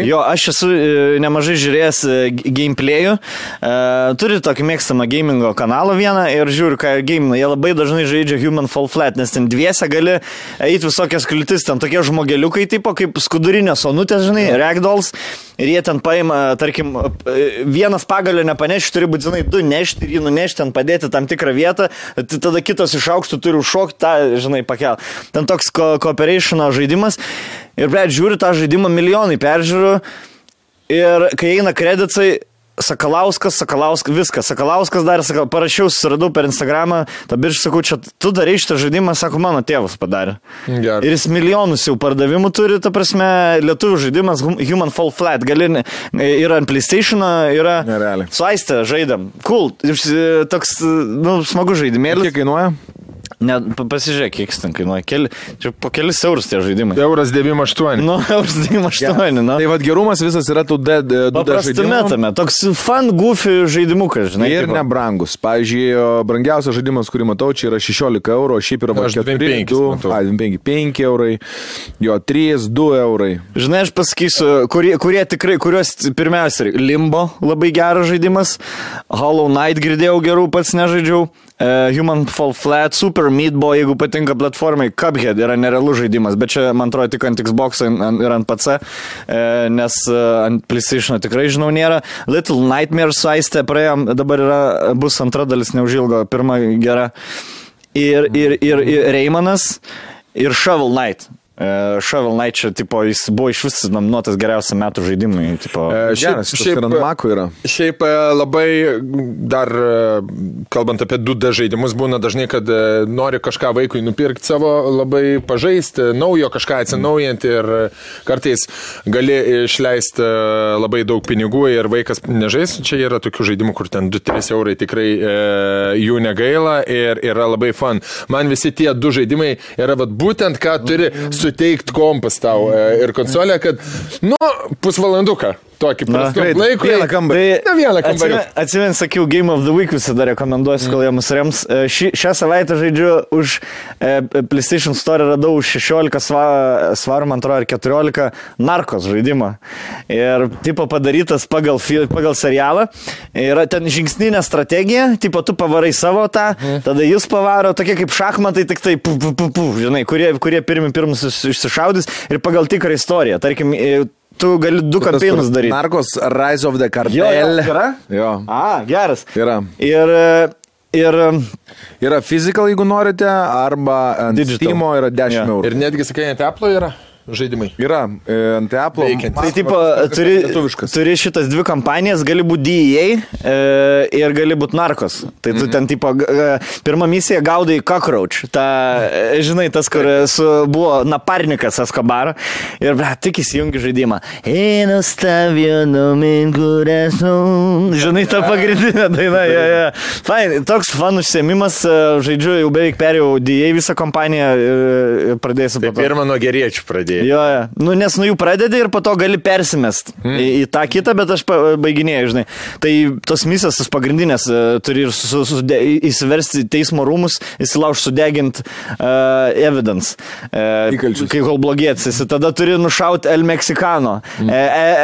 jo, aš esu e, nemažai žiūrėjęs e, gameplayų. E, turi tokį mėgstamą gamingo kanalą vieną ir žiūriu, ką gamina. Jie labai dažnai žaidžia Human Fall Flat, nes ten dviese gali eiti visokias kliūtis, ten tokie žmogeliukai, tipo kaip skudurinės sonutės, žinai, ragdolls. Ir jie ten paima, tarkim, vienas pagalio nepanešti, turi būtinai du nešti ir jį nunešti, ten padėti tam tikrą vietą, tada kitas iš aukštų turi užšokti, tą, žinai, pakel. Ten toks ko cooperationo žaidimas. Ir, ble, žiūri tą žaidimą milijonai peržiūrų. Ir kai eina kredicai, Sakalauskas, Sakalauskas, viskas. Sakalauskas dar, sakal, parašiau, susiradau per Instagramą, tą biržą sakau, čia tu darai šitą žaidimą, sako, mano tėvas padarė. Gerai. Ir jis milijonus jau pardavimų turi, ta prasme, lietuvių žaidimas Hum- Human Fall Flat. Gali, ne- yra ant PlayStation, yra... Nerealiai. Su Aiste žaidėm. Cool. Iš- Toks, nu, smagu žaidimėlis. Kiek kainuoja? Ne, pa- pasižiūrėk, kiek ten kainuoja. Keli, čia po kelis eurus tie žaidimai. Euras 98. Nu, euras 98, nu. Tai vad gerumas visas yra tų D- D- 2D Paprastume žaidimų. tame. Toks fun, goofy žaidimukas, žinai. Ir tipo. nebrangus. Pavyzdžiui, brangiausias žaidimas, kurį matau, čia yra 16 eurų, šiaip yra 4, 25 2, matau. 5, 5 eurai, jo 3, 2 eurai. Žinai, aš pasakysiu, kurie, kurie tikrai, kuriuos pirmiausia, Limbo labai geras žaidimas, Hollow Knight girdėjau gerų, pats nežaidžiau, Human Fall Flat, Super Meat Boy, jeigu patinka platformai, Cuphead yra nerealus žaidimas, bet čia, man atrodo, tik ant Xbox ir ant PC, uh, nes uh, ant PlayStation tikrai žinau nėra. Little Nightmares su Aiste praėjom, dabar yra, bus antra dalis neužilgo, pirma gera. ir, ir, ir, ir Reimanas, ir Shovel Knight. E, Shovel Knight čia, tipo, jis buvo iš vis nominuotas geriausiam metų žaidimui. Tipo, E, Geras, šiaip ir ant Mako yra. Šiaip e, labai dar, e, kalbant apie 2D žaidimus, būna dažnai, kad e, nori kažką vaikui nupirkti savo, labai pažaisti, naujo kažką atsinaujinti ir e, kartais gali išleisti e, labai daug pinigų ir vaikas nežais. Čia yra tokių žaidimų, kur ten 2-3 eurai tikrai e, jų negaila ir yra labai fan. Man visi tie du žaidimai yra vat, būtent, ką turi suteikti kompas tau e, ir konsolė, kad, nu, pusvalanduką tokį greit, laiką. vieną kambarį. Ne vieną kambarį. Atsimenu, sakiau, Game of the Week visada rekomenduosiu, kol jie mus rems. E, Ši, šią savaitę žaidžiu už e, PlayStation Store radau už 16 sva, svarų, man atrodo, ar 14 narkos žaidimą. Ir tipo padarytas pagal, pagal serialą. Yra ten žingsninė strategija, tipo tu pavarai savo tą, tada jis pavaro, tokie kaip šachmatai, tik tai, pu, pu, pu, pu, žinai, kurie, kurie pirmi pirmus iš- išsišaudys ir pagal tikrą istoriją. Tarkim, e, tu gali du kampėnus daryti. Narkos Rise of the Jo, jo, Cartel. yra? Jo. A, geras. Yra. Ir, e, ir Yra physical, jeigu norite, arba. Steam yra 10 Jo. eurų. Ir netgi, sakai, ant Apple yra žaidimai. Yra e, ant Apple. Veikiantis. tai tipo, turi, turi šitas dvi kampanijas, gali būti DEA e, ir gali būti narkos. Tai tu ten, tipo, e, pirmą misiją gaudai cockroach. Ta, e, žinai, tas, kur su, buvo naparnikas Escobar. Ir, ble, tik įsijungi žaidimą. Žinai, ta pagrindinė daina. Ja, ja. Fain, toks fan užsiemimas. e, Žaidžiu, jau beveik perėjau DEA visą kompaniją ir, ir pradėsiu Tai pirmą nuo geriečių pradėjai. Jo, jo. Nu, nes nuo jų pradedi ir po to gali persimest mm. į, į tą kitą, bet aš baiginėjau, žinai. Tai tos misijos, tas pagrindinės, e, turi ir su, su, sude, įsiversti teismo rūmus, įsilauž sudegint uh, evidence. Uh, Įkalčius. kai kol blogėtis, esi tada turi nušauti El Mexicano, mm.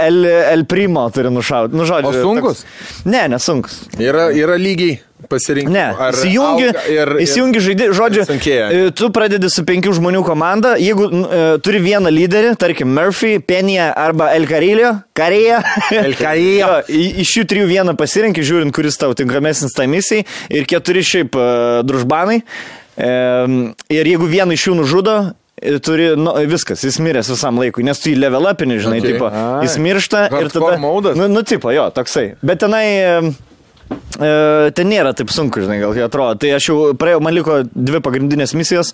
El, El Primo turi nušauti. Nu, žodžiu, O sunkus? Toks, ne, nesunkus. Yra, yra lygiai pasirinkti. Ne, įsijungi, ir, įsijungi žaidimą, žodžiu, sunkėja. e, tu pradedi su penkių žmonių komanda, jeigu e, turi vieną lyderį, tarkim Murphy, Penija arba El Carillo, Karija, El Carillo. iš jų trijų vieną pasirinkti, žiūrint, kuris tau tinkamesnis tai misijai, ir keturi šiaip e, družbanai, e, ir jeigu vieną iš jų nužudo, e, turi, nu, viskas, jis miręs visam laikui, nes tu jį level upini, žinai, Okay. tipo, jis miršta ir Hardcore tada... modas? Nu, nu, tipo, jo, toksai. Bet tenai... E, ten nėra taip sunku, žinai, gal kai atrodo. Tai aš jau praėjau, man liko dvi pagrindinės misijos.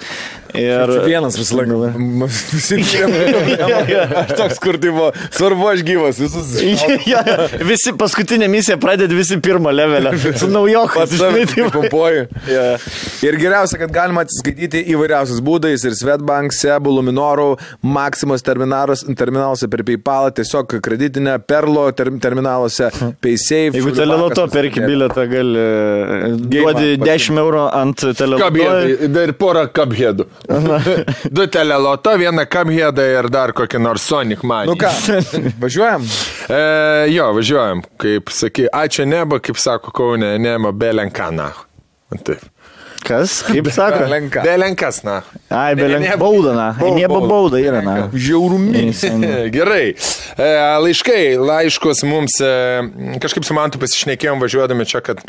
Ir... Vienas visą laiką. Visi Aš toks, kur tai buvo. Svarbu, aš gyvas. Visus. ja, visi paskutinė misija pradeda visi pirmą levelę. Su naujoku. Pats savai tai pompuoju. Ja. Ir geriausia, kad galima atsiskaityti įvairiausiais būdais ir Svetbank, Sebu, Luminorų, Maximos terminaluose, per PayPal, tiesiog kreditinė, Perlo ter, terminaluose, PaySafe. Jeigu teleloto bankas, perki visus bilietą, gali e, duodi man 10 eurų ant teleloto. Dar porą kabhedų. du teleloto, vieną kabhedą ir dar kokį nors Sonic man. Nu ką, važiuojam? E, jo, važiuojam. Kaip sakai, ačiū neba, kaip sako Kaunė, nema belenkana. Taip. Kas? Kaip sako? Lenka. Belenkas, na. Ai, belenk Ne- bauda, na. Nieba bauda. bauda yra, na. Žiaurumi. Gerai. E, laiškai, laiškus mums e, kažkaip su mantu pasišnekėjom važiuodami čia, kad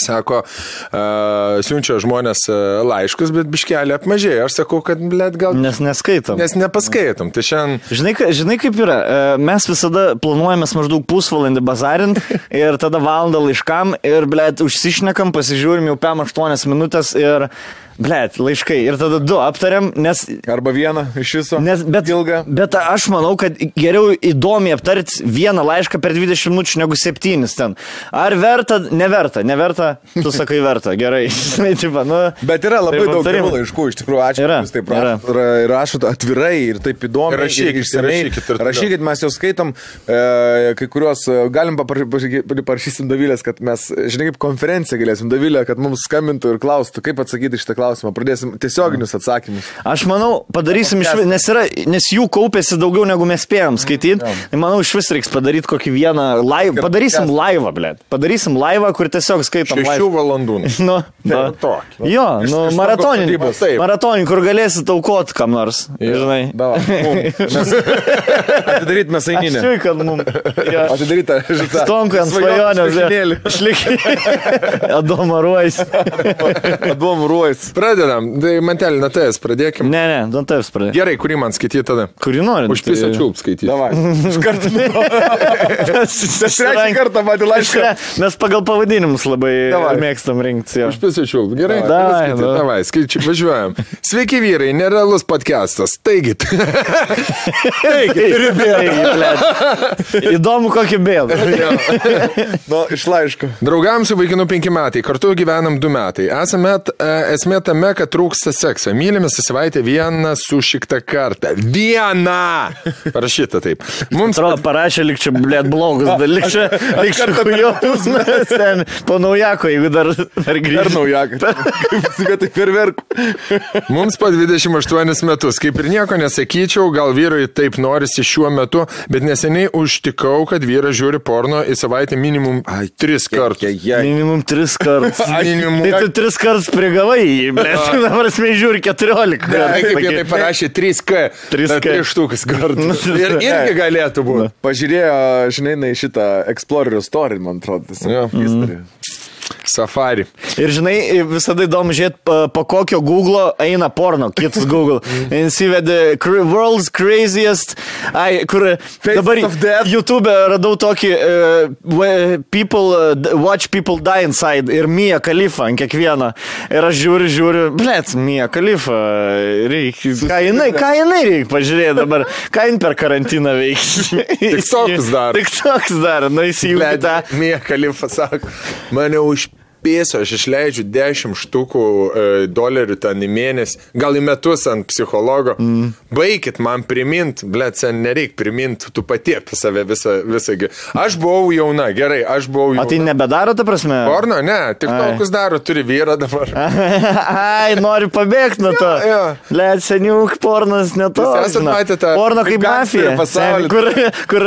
Sako, uh, siunčia žmonės uh, laiškus, bet biškelį apmažėjo. Aš sakau, kad, blėt, gal... Nes neskaitom. Nes nepaskaitom. Tai šiandien... Žinai, žinai, kaip yra, mes visada planuojame maždaug pusvalandį bazarint ir tada valandą laiškam ir, blėt, užsišnekam, pasižiūrim jau PM 8 minutės ir, blėt, laiškai. Ir tada du aptariam, nes... Arba vieną iš viso. Nes, bet, Ilgą. bet aš manau, kad geriau įdomiai aptarti vieną laišką per 20 minučių negu septynis ten. Ar verta, neverta, neverta, tu sakai verta, gerai. Tipo, nu, Bet yra labai Taip, daug aptarimai. gerų laiškų, iš tikrųjų, ačiū, Yra, jūs taip yra. rašot- ra- rašot atvirai ir taip įdomiai. Rašykit, ir išsamei. rašykit ir rašykit, mes jau skaitom, e, kai kuriuos, e, galim parašysim Davilės, kad mes, žinai, kaip konferenciją galėsim Davilę, kad mums skambintų ir klaustų, kaip atsakyti šitą klausimą. Pradėsim tiesioginius atsakymus. Aš manau, padarysim iš vis, nes, yra, nes jų kaupėsi daugiau negu mes spėjom skaityti. Tai manau, iš vis reiks padaryti kokį vieną live. Padarysim laivą, blė. Padarysim laivą, kur tiesiog skaitom. Šešių valandų. Nu, Ne, nu, tokį. jo, nu, maratoninį. Maratoninį, kur galėsi taukot kam nors. Žinai. Davai, mum. Mes mes Aš eininę. tikiu, kad mums. Ja. Atidaryt tą žinutę. Stonkai ant svajonės. Išlik. Adomaruojasi. Advom ruojus. Pradedam. Tai mantelį, na tais, pradėkim. Ne, ne, nu taip pradėk. Gerai, kurį man skaityti tada? Kurį nori? Už pisą čiulp skaityti. Davai. Iš karto. Trečią kartą matė laišką. Mes pagal pavadinimus labai Davai. mėgstam rinkti. Už pisą čiulp. Gerai. Davai, Tada skaityt. davai. Davai, skaičiu, važiuojam. Sveiki vyrai, nerealus podcastas. Taigi. Taigi, blet. Įdomu, kokį bėdą. Nu, iš laiško. Draugams su vaikinu penki metai, kartu gyvenam du metai. Esame e, esmė tame, kad trūksta sekso. Mylimės į savaitę vieną su šiktą kartą. Vieną! Parašyta taip. Mums Atrodo, parašė lik čia, blėt, blogus dalykas. Lik čia kujos. Ten po naujako, jeigu dar, dar Per grįžtų. naujaką. Vietoj ferverkų. Mums po 28 metus, kaip ir nieko nesakyčiau, gal vyrui taip norisi šiuo metu, bet neseniai užtikau, kad vyras žiūri porno į savaitę minimum 3 kartus. Minimum tris kartus. Minimum. Tai tu tris kartus prigavai jį, blėt. Dabar mes žiūri 14 Kaip jie tai parašė 3K. 3K. 3 štukas kartų. Ir irgi galėtų būti. Pažiūrėjo, žinai, šitą Explorer story, man atrodo. tas Jo. Safari. Ir žinai, visada įdomu žiūrėti, po, kokio Google eina porno, kitas Google. Cr World's Craziest, ai, kur dabar of Death. YouTube radau tokį uh, People, uh, Watch People Die Inside ir Mia Khalifa ant kiekvieno. Ir aš žiūriu, žiūriu, blėt, Mia Khalifa, reikia, ką jinai, ką jinai reikia pažiūrėti dabar, ką jin per karantiną veiks. TikTokus daro. Tik toks dar, na įsijungi tą. Mie Kalifa sako, mane užpėso, aš išleidžiu 10 štukų e, dolerių ten į mėnesį, gal į metus ant psichologo. Mm. Baikit man primint, blėt, sen nereik primint, tu pati apie save visą, visą. Aš buvau jauna, gerai, aš buvau O jauna. tai nebedaro, ta prasme? Porno, ne, tik tokius daro, turi vyrą dabar. Ai, noriu pabėgti nuo to. jo. Let seniuk, pornas ne to. Jūs esat žinot. matę tą- Porno kaip mafija. pasaulį. Kur, kur,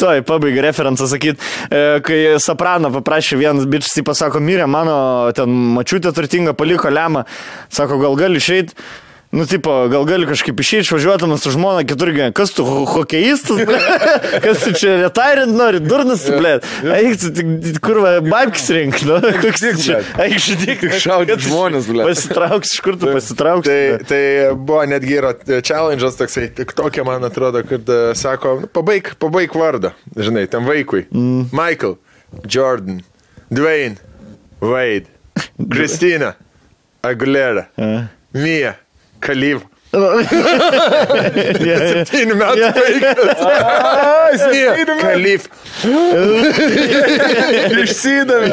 toj, pabaigai referencą sakyt, e, kai Soprano paprašė vienas bičias, jis pasako, mirė mano ten mačiutė turtinga, paliko lemą, sako, gal gali išeiti. Nu, tipo, gal gali kažkaip išeiti, išvažiuodamas su žmona keturgi, kas tu, ho- hokeistas, kas tu čia retirint nori, durnas, ble. Eik, kur, va, babkis rink, nu, koks tik, čia, eik, šitik, Tik šaudyt žmones, blet. Pasitrauks, iš kur tu pasitrauks. Tai, tai buvo netgi yra challenge'as toksai, tik tokia man atrodo, kad e, sako, "Nu, pabaig, pabaig vardą, žinai, tam vaikui. Mm. Michael, Jordan, Dwayne, Wade, Kristina, Aguilera, A. Mia, Kalyv. Yeah. Septynių metų vaikas. Mia, Kalyv. Išsidavė.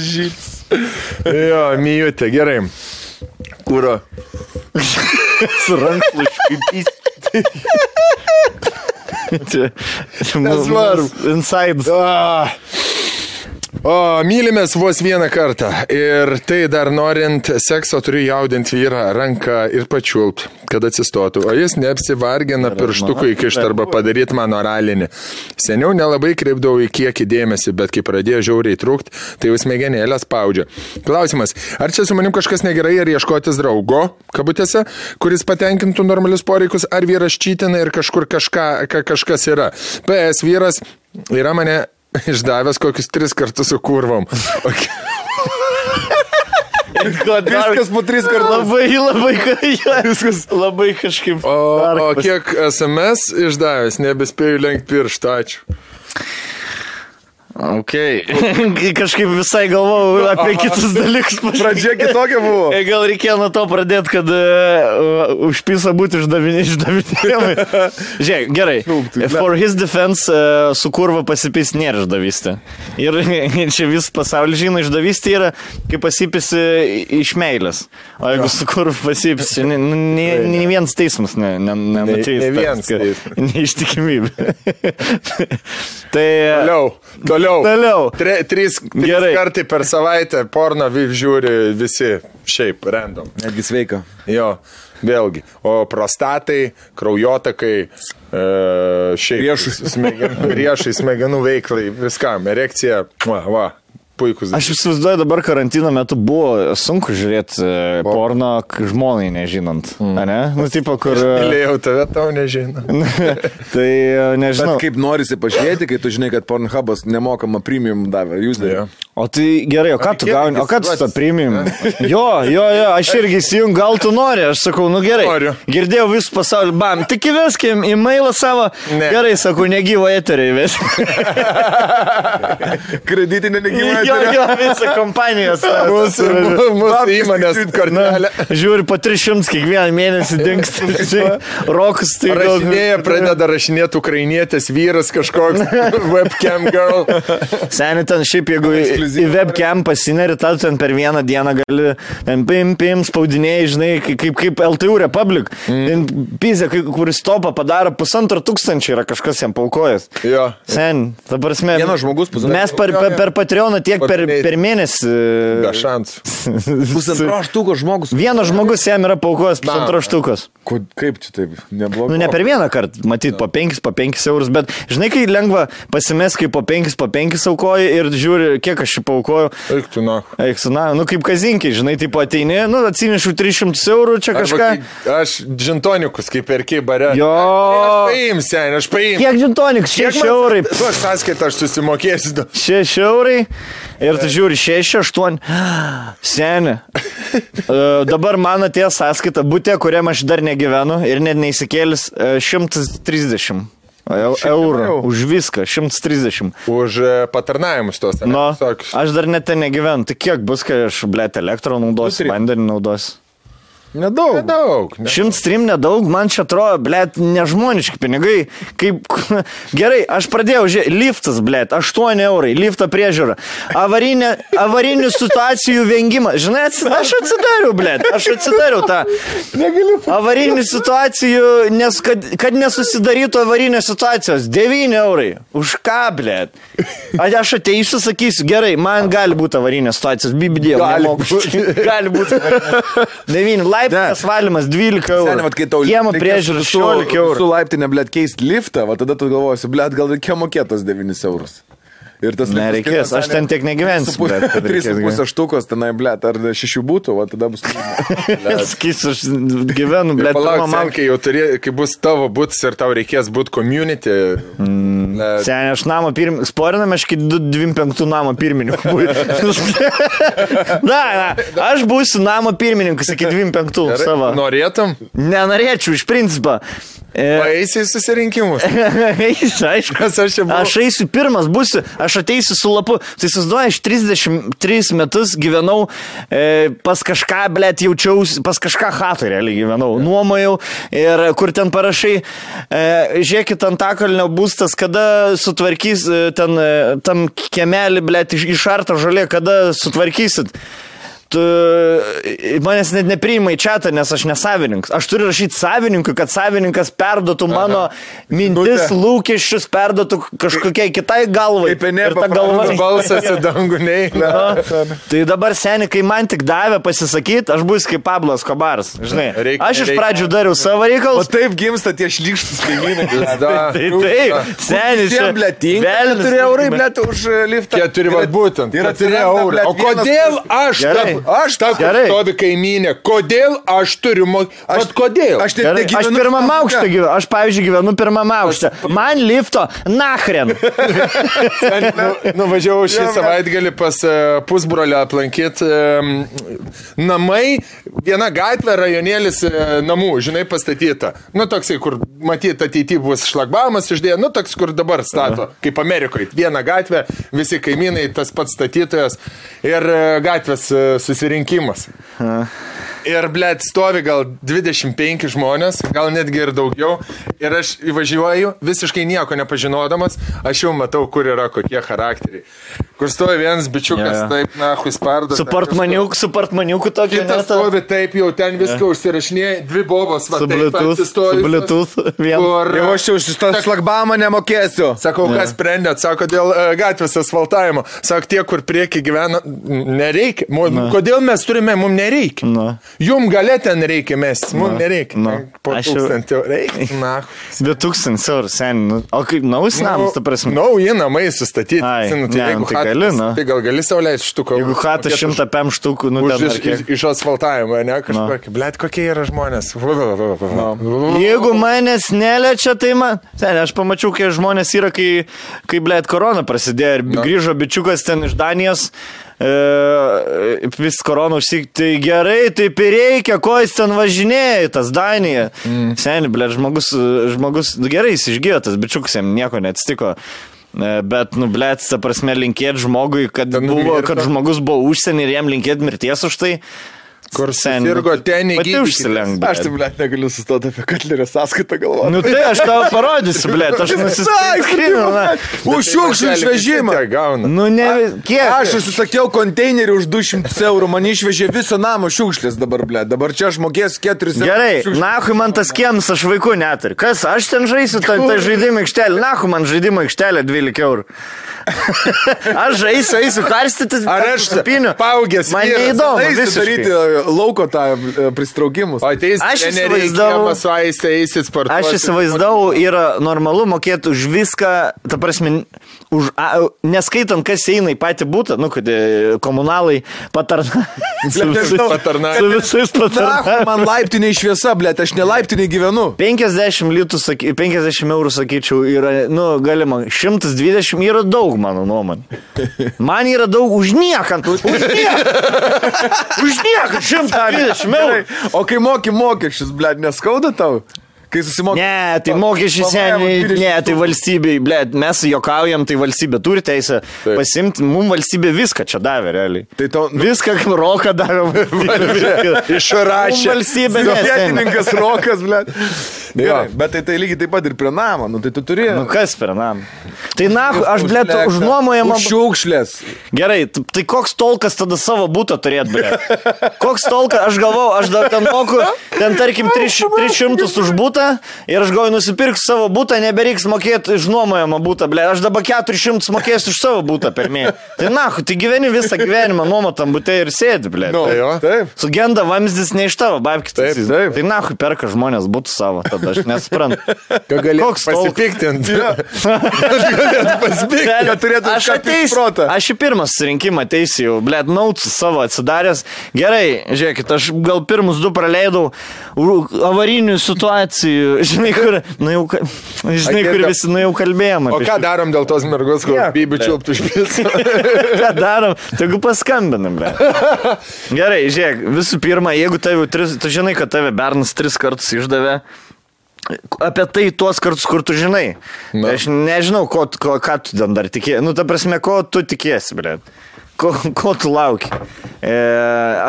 Žyts. Jo, Mijutė, gerai. Kūro. Su rankšluošiu. Čia. Nesvarbu. Inside. Ah. O, mylimės vos vieną kartą. Ir tai dar norint sekso turiu jaudinti vyrą ranką ir pačiulpt, kad atsistotų. O jis neapsivargina pirštukų įkišti arba padaryti mano oralinį. Seniau nelabai kreipdavau į kiekį dėmesį, bet kai pradėjo žiauriai trūkti, tai jau smegenėlę spaudžia. Klausimas, ar čia su manim kažkas negerai, ar ieškotis draugo, kabutėse, kuris patenkintų normalius poreikius, ar vyras čytina ir kažkur kažką, ka, kažkas yra. PS vyras yra mane išdavęs kokius tris kartus su kurvom. Okay. Viskas po tris kartus. Labai, labai, viskas labai kažkaip. O, o dark pas- kiek SMS išdavęs, nebespėjau lenkti pirštą, ačiū. Ok. kažkaip visai galvojau apie kitus dalykus. Pradžia kitokia buvo. Gal reikėjo nuo to pradėti, kad uh, už pisą būti išdavinė- išdavinėjami. Žiūrėk, gerai. For his defense, uh, su kurva pasipis nėra išdavystė. Ir čia vis pasaulis žino, išdavystė yra, kai pasipisi iš meilės. O jeigu su kurva pasipisi, ne, nu, ne, ne vienas teismas ne, ne, nenuteis. Ne- ne vienas teismas. Neištikimybė. tai. Toliau, toliau. Toliau. Tre, trys, trys kartai per savaitę porno vi- žiūri visi, šiaip, random. Netgi sveika. Jo, vėlgi. O prostatai, kraujotakai, e, šiaip. Riešai. Smegenų, riešai, smegenų veiklai, viskam, erekcija, va, va puikus. Aš įsivaizduoju, dabar karantino metu buvo sunku žiūrėti e, porno žmonai nežinant. Mm. Ne? Nu, tipo, kur... e, Mylėjau tave, tau nežinau. tai e, nežinau. Bet kaip norisi pažiūrėti, kai tu žinai, kad Pornhubas nemokamą premium davė, jūs davė. O tai gerai, o ką tu gauni, o ką tu tą priimim? Jo, jo, jo, aš irgi įsijung, gal tu nori, aš sakau, nu gerai. Noriu. Girdėjau visų pasaulio, bam, tik įveskim į mailą savo. Ne. Gerai, sakau, negyvo eterį įveskim. Kreditinė negyvena. Jo, jo, visą kompaniją. savo. Mūsų, mūsų įmonės kortelė. Žiūri, po 300 kiekvieną mėnesį dinksta. Rokas tai Rašinėja, pradeda rašinėti ukrainietės vyras kažkoks webcam girl. Seniai ten šiaip, jeigu į, webcam pasineri, tad ten per vieną dieną gali ten pim, pim, spaudinėjai, žinai, kaip, kaip, LTU Republic. Mm. Pizė, kuris topą padaro pusantro tūkstančio, yra kažkas jam paukojęs. Jo. Sen, ta prasme. Vienas žmogus pusantro- Mes per, per, per Patreoną tiek per, per mėnesį. Be šansų. Pusantro aštuko žmogus. Vienas žmogus jam yra paukojęs pusantro štukos. Ko- Kaip čia taip? Neblogai. Nu, ne per vieną kartą, matyt, po 5, po 5 eurus, bet žinai, kai lengva pasimest, kai po 5, po 5 aukoji ir žiūri, kiek aš šį paukoju. Eik tu, na. Eik, su, na, nu kaip kazinkiai, žinai, taip ateini, nu atsinešu 300 eurų čia kažką. Aš žintonikus, kaip perki bare. Jo. Aš paimsiu, sen, aš paimsiu. Kiek džintoniks? 6 eurai. Tu aš sąskaitą, aš susimokėsiu. du. 6 eurai. Ir tu žiūri 6, 8. Seni. Uh, dabar man atėjo sąskaita būtė, kuriam aš dar negyvenu ir net neįsikėlis uh, 130 eu- eurų. Už viską 130. Už e, patarnavimus tos. Nu, aš dar net ten negyvenu. Tai kiek bus, kai aš, blėt, elektrą naudosiu, vandenį naudosiu? Nedaug. Nedaug. Ne. Šimtas trim nedaug, man čia atrodo, blėt, nežmoniški pinigai. Kaip... Gerai, aš pradėjau, žiūrėti, liftas, blėt, 8 eurai, lifto priežiūra, avarinė, avarinių situacijų vengimas. Žinai, aš atsidariau, blėt, aš atsidariau tą. Negaliu. Avarinių situacijų, nes kad, kad nesusidarytų avarinės situacijos, 9 eurai. Už ką, blėt? Aš ateisiu, sakysiu, gerai, man gali būti avarinės situacijos, bibidėjau. Gali Gali būti. 9, laiptas valymas 12 eurų. Seniai, vat, kai tau Kiemo priežiūra su, 16 su eurų. laiptinė, blėt, keisti liftą, va tada tu galvosi, blėt, gal reikia mokėtos 9 eurus. Ir tas Nereikės, aš ten tiek negyvensiu, blet, kad reikės 3,5 štukos tenai, blėt, ar 6 būtų, va tada bus. Sakysiu, aš gyvenu, blėt, Palauk, man. kai jau turė, kai bus tavo būtis ir tau reikės būti community. Mm. Seniai, aš namo pirmininkas, sporiname, aš iki 25 namo pirmininkų. na, na, aš būsiu namo pirmininkas iki 25 savo. Norėtum? Nenorėčiau, iš principo. E, Paeisi į susirinkimus. Eisiu, aišku. Kas aš čia buvau? Aš eisiu pirmas, būsiu, aš ateisiu su lapu. Tai įsivaizduoju, aš 33 metus gyvenau e, pas kažką, blėt, jaučiausi, pas kažką hatą realiai gyvenau. Nuomojau ir kur ten parašai, e, žiūrėkit, ant takalnio būstas, kada sutvarkys e, ten e, tam kemelį, blėt, iš, išarta žolė, kada sutvarkysit. Manęs net nepriima į čia, nes aš nesavininkas. Aš turiu rašyti savininkui, kad savininkas perduotų mano mintis, lūkesčius, perduotų kažkokiai kitai galvai. Enė Ir ta galva. Balsas į dangų neina. Tai dabar seniai, kai man tik davė pasisakyti, aš būsiu kaip Pablas Kobaras. Žinai, Reikia- aš iš reikia- pradžių dariau savo O reikalus. taip gimsta tie šlikštus kaimynai. Tai taip, seniai, čia velnias 4 eurai, blėt, už liftą. Keturi, va būtent. Ir Keturi atsiranda, eurai. blet, O kodėl aš, Gerai. Aš ta, kur Gerai. stovi kaimynė, kodėl aš turiu mokėti? Aš kodėl? Aš net Gerai, aš pirmam aukštą gyvenu, aš pavyzdžiui gyvenu pirmam aukštą. Man lifto, nachren. Nu, nuvažiavau šį savaitgalį pas e, pusbrolį aplankyti namai, viena gatvė, rajonėlis e, namų, žinai, pastatyta. Nu, toksai, kur matyt ateityje bus šlagbamas išdėję, nu, toks, kur dabar stato, kaip Amerikoje. Viena gatvė, visi kaimynai, tas pats statytojas ir e, gatvės e, susirinkimas. Ir, blėt, stovi gal 25 žmonės, gal netgi ir daugiau. Ir aš įvažiuoju, visiškai nieko nepažinodamas, aš jau matau, kur yra kokie charakteriai. Kur stovi vienas bičiukas, jo. taip, na, huispardas. Su portmaniuku, su portmaniuku tokiu. Kitas net- stovi taip, jau ten viską užsirašinėja, dvi bobos, va, Su Bluetooth, su Bluetooth. Vien. Kur, Jau aš jau šitą šlagbamą nemokėsiu. Sakau, kas sprendėt, sako, dėl e, gatvės asfaltavimo. Sako, tie, kur prieki gyvena, nereikia. Mu, kodėl mes turime, mums nereikia. Na. Jum galė ten reikia mesti, mums nereikia. Na. Po Aš jau- tūkstantį reikia. Na. 2000 eurų, sen. nu, O kaip naujas namas, ta prasme. Nauji namai sustatyti. Ai, ne, tai jeigu tai Gali, nu. Tai gal gali sauliaisti štuką. Jeigu už- 100 pem štukų, nu, ten iš, iš, iš asfaltavimo, ne kažkokį. No. Blet, kokie yra žmonės. No. Jeigu manęs neliečia, tai man... Sen, aš pamačiau, kai žmonės yra, kai, kai blėt, korona prasidėjo ir no. grįžo bičiukas ten iš Danijos. E, vis korona užsik, tai gerai, taip ir reikia, ko jis ten važinėja, tas Daniją. Mm. Seniai, blėt, žmogus, žmogus, nu, gerai, jis išgyjo, tas bičiukas jam nieko neatsitiko. E, Bet, nu, blėt, ta prasme, linkėti žmogui, kad, buvo, kad žmogus buvo užsienį ir jam linkėti mirties už tai. Kur Sen, sirgo nu, ten Pati įgyti. užsilenk. Aš tai, blėt, negaliu sustoti apie Katlerio sąskaitą galvoti. Nu tai aš tau parodysiu, blė, aš nusiskrinau. Už šiukšlių išvežimą. Nu ne, kiek? Aš užsisakiau konteinerį už 200 eurų, man išvežė visą namą šiukšlės dabar, blė. Dabar čia aš mokėsiu 4 eurus. Gerai, nahui man tas kiems, aš vaikų neturiu. Kas, aš ten žaisiu tą, tą žaidimą aikštelę, nahui man žaidimą aikštelę 12 eurų. aš žaisiu, eisiu karstytis. Ar aš supiniu? paaugęs Man neįdomu. Eisiu daryti lauko tą e, pristraukimus. O tai jis Aš įsivaizdavau- su aistė eisit sportuoti. Aš įsivaizdavau, yra normalu mokėti už viską, ta prasme, už, a, neskaitant, kas eina į patį būtą, nu, kad e, komunalai patarna. su, visais, patarnauja. su visais Na, patarnauja. man laiptiniai šviesa, blė, aš ne laiptiniai gyvenu. 50 litų, saky, 50 eurų, sakyčiau, yra, nu, galima, 120 yra daug, mano nuomonė. Man yra daug už nieką. Už nieką. Už nieką 120 eurų. O kai moki mokesčius, blė, neskauda tau? Kai susimokė. Ne, tai mokesčiai seniai, ne, tai valstybei, ble, mes juokaujam, tai valstybė turi teisę Taip. pasimti, mums valstybė viską čia davė, realiai. Tai tau, nu, Viską, kaip roką davė. Išrašė. Valstybė vietininkas rokas, blė. Jo. Gerai, bet tai, tai lygiai taip pat ir prie namo, nu tai tu turi. Nu kas per nam? Tai na, aš, ble, užnuomojama. Už šiukšlės. Gerai, tai koks tolkas tada savo būtą turėt, ble? Koks tolkas, aš galvau, aš dar ten moku, ten tarkim 300 300 už būtą ir aš galvoju nusipirksiu savo būtą, nebereiks mokėti išnuomojamą būtą, ble. Aš dabar 400 mokėsiu už savo būtą per mėnesį. Tai na, tai gyveni visą gyvenimą nuomotam būtė ir sėdi, ble. Nu, Tai jo. taip. Sugenda vamzdis ne iš tavo, babkis. Taip, taip. Tai na, perka žmonės būtų savo, tada aš nesuprantu. Ką gali Koks pasipiktinti? Aš galėtų pasipiktinti. Kad turėtum aš ateisiu. proto. Aš į pirmą susirinkimą ateisiu, blėt, nauts savo atsidaręs. Gerai, žiūrėkit, aš gal pirmus du praleidau avarinių situacijų. Žinai, kur, nu jau, žinai, kur visi, nu jau kalbėjom. O ką darom dėl tos mergos, kur Nieko, bibių čiulptų pėsų? Ką darom? Tegu paskambinam, ble. Gerai, žiūrėk, visų pirma, jeigu tave, tu žinai, kad tave Bernas tris kartus išdavė. Apie tai tuos kartus, kur tu žinai. Na. Aš nežinau, ko, ko, ką tu ten dar tikėjai. Nu, ta prasme, ko tu tikėsi, ble. Ko, ko tu lauki? E,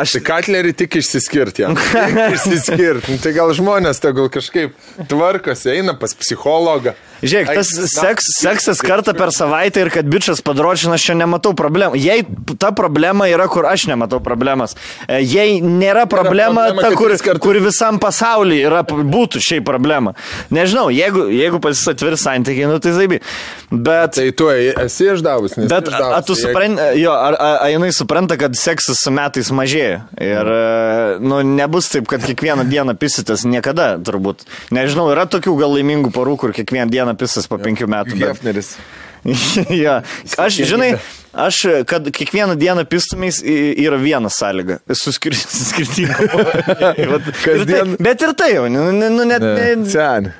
aš Tai Katlerį tik išsiskirti. jam. Išsiskirti. Nu, Tai gal žmonės tegul kažkaip tvarkosi, eina pas psichologą. Žiūrėk, tas seks, seksas kartą per savaitę ir kad bičias padročina, aš čia nematau problemų. Jei ta problema yra, kur aš nematau problemas. E, Jei nėra problema, ta, kur, kur visam pasaulyje yra, būtų šiai problema. Nežinau, jeigu, jeigu pasisatvir santykiai, nu tai zaibi. Bet... Tai tu esi išdavus, nes. Bet a, a, tu supranti, jo, ar a, a, jinai supranta, kad seksas su metais mažėja. Ir, e, nu, nebus taip, kad kiekvieną dieną pisitės niekada, turbūt. Nežinau, yra tokių gal laimingų porų, kur kiekvieną dieną pisas po penkių metų. Bet... Hefneris. ja. Aš, žinai, aš, kad kiekvieną dieną pistumės yra viena sąlyga. Su skir- su skirtingu. Vat- ir tai, Kasdien- bet ir tai jau, nu, nu, nu net... Ne, Sen.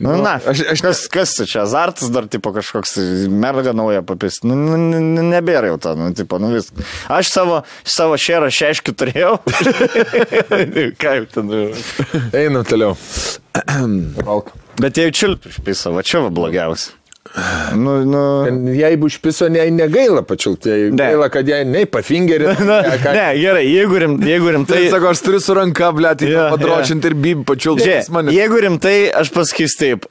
Nu, na, aš- aš- kas, kas čia, azartas dar, tipo, kažkoks merga nauja papis. Nu, nu, nu, nebėra jau to, nu, tipo, nu vis. Aš savo, savo šerą šeškių turėjau. Kaip ten. nu. Einam toliau. Valk. Bet jei čiulpiu išpisą, va čia va blogiausia. Nu, nu. Jeigu užpiso, ne, negaila pačiulti. Ne. gaila, kad jai nei pafingerį. Na, ne, gerai, jeigu, rim, jeigu rimtai... Tai sako, aš turiu su ranka, blė, tai Jo, padročinti ir Žiūrėk, mane. jeigu rimtai, aš pasakysiu taip.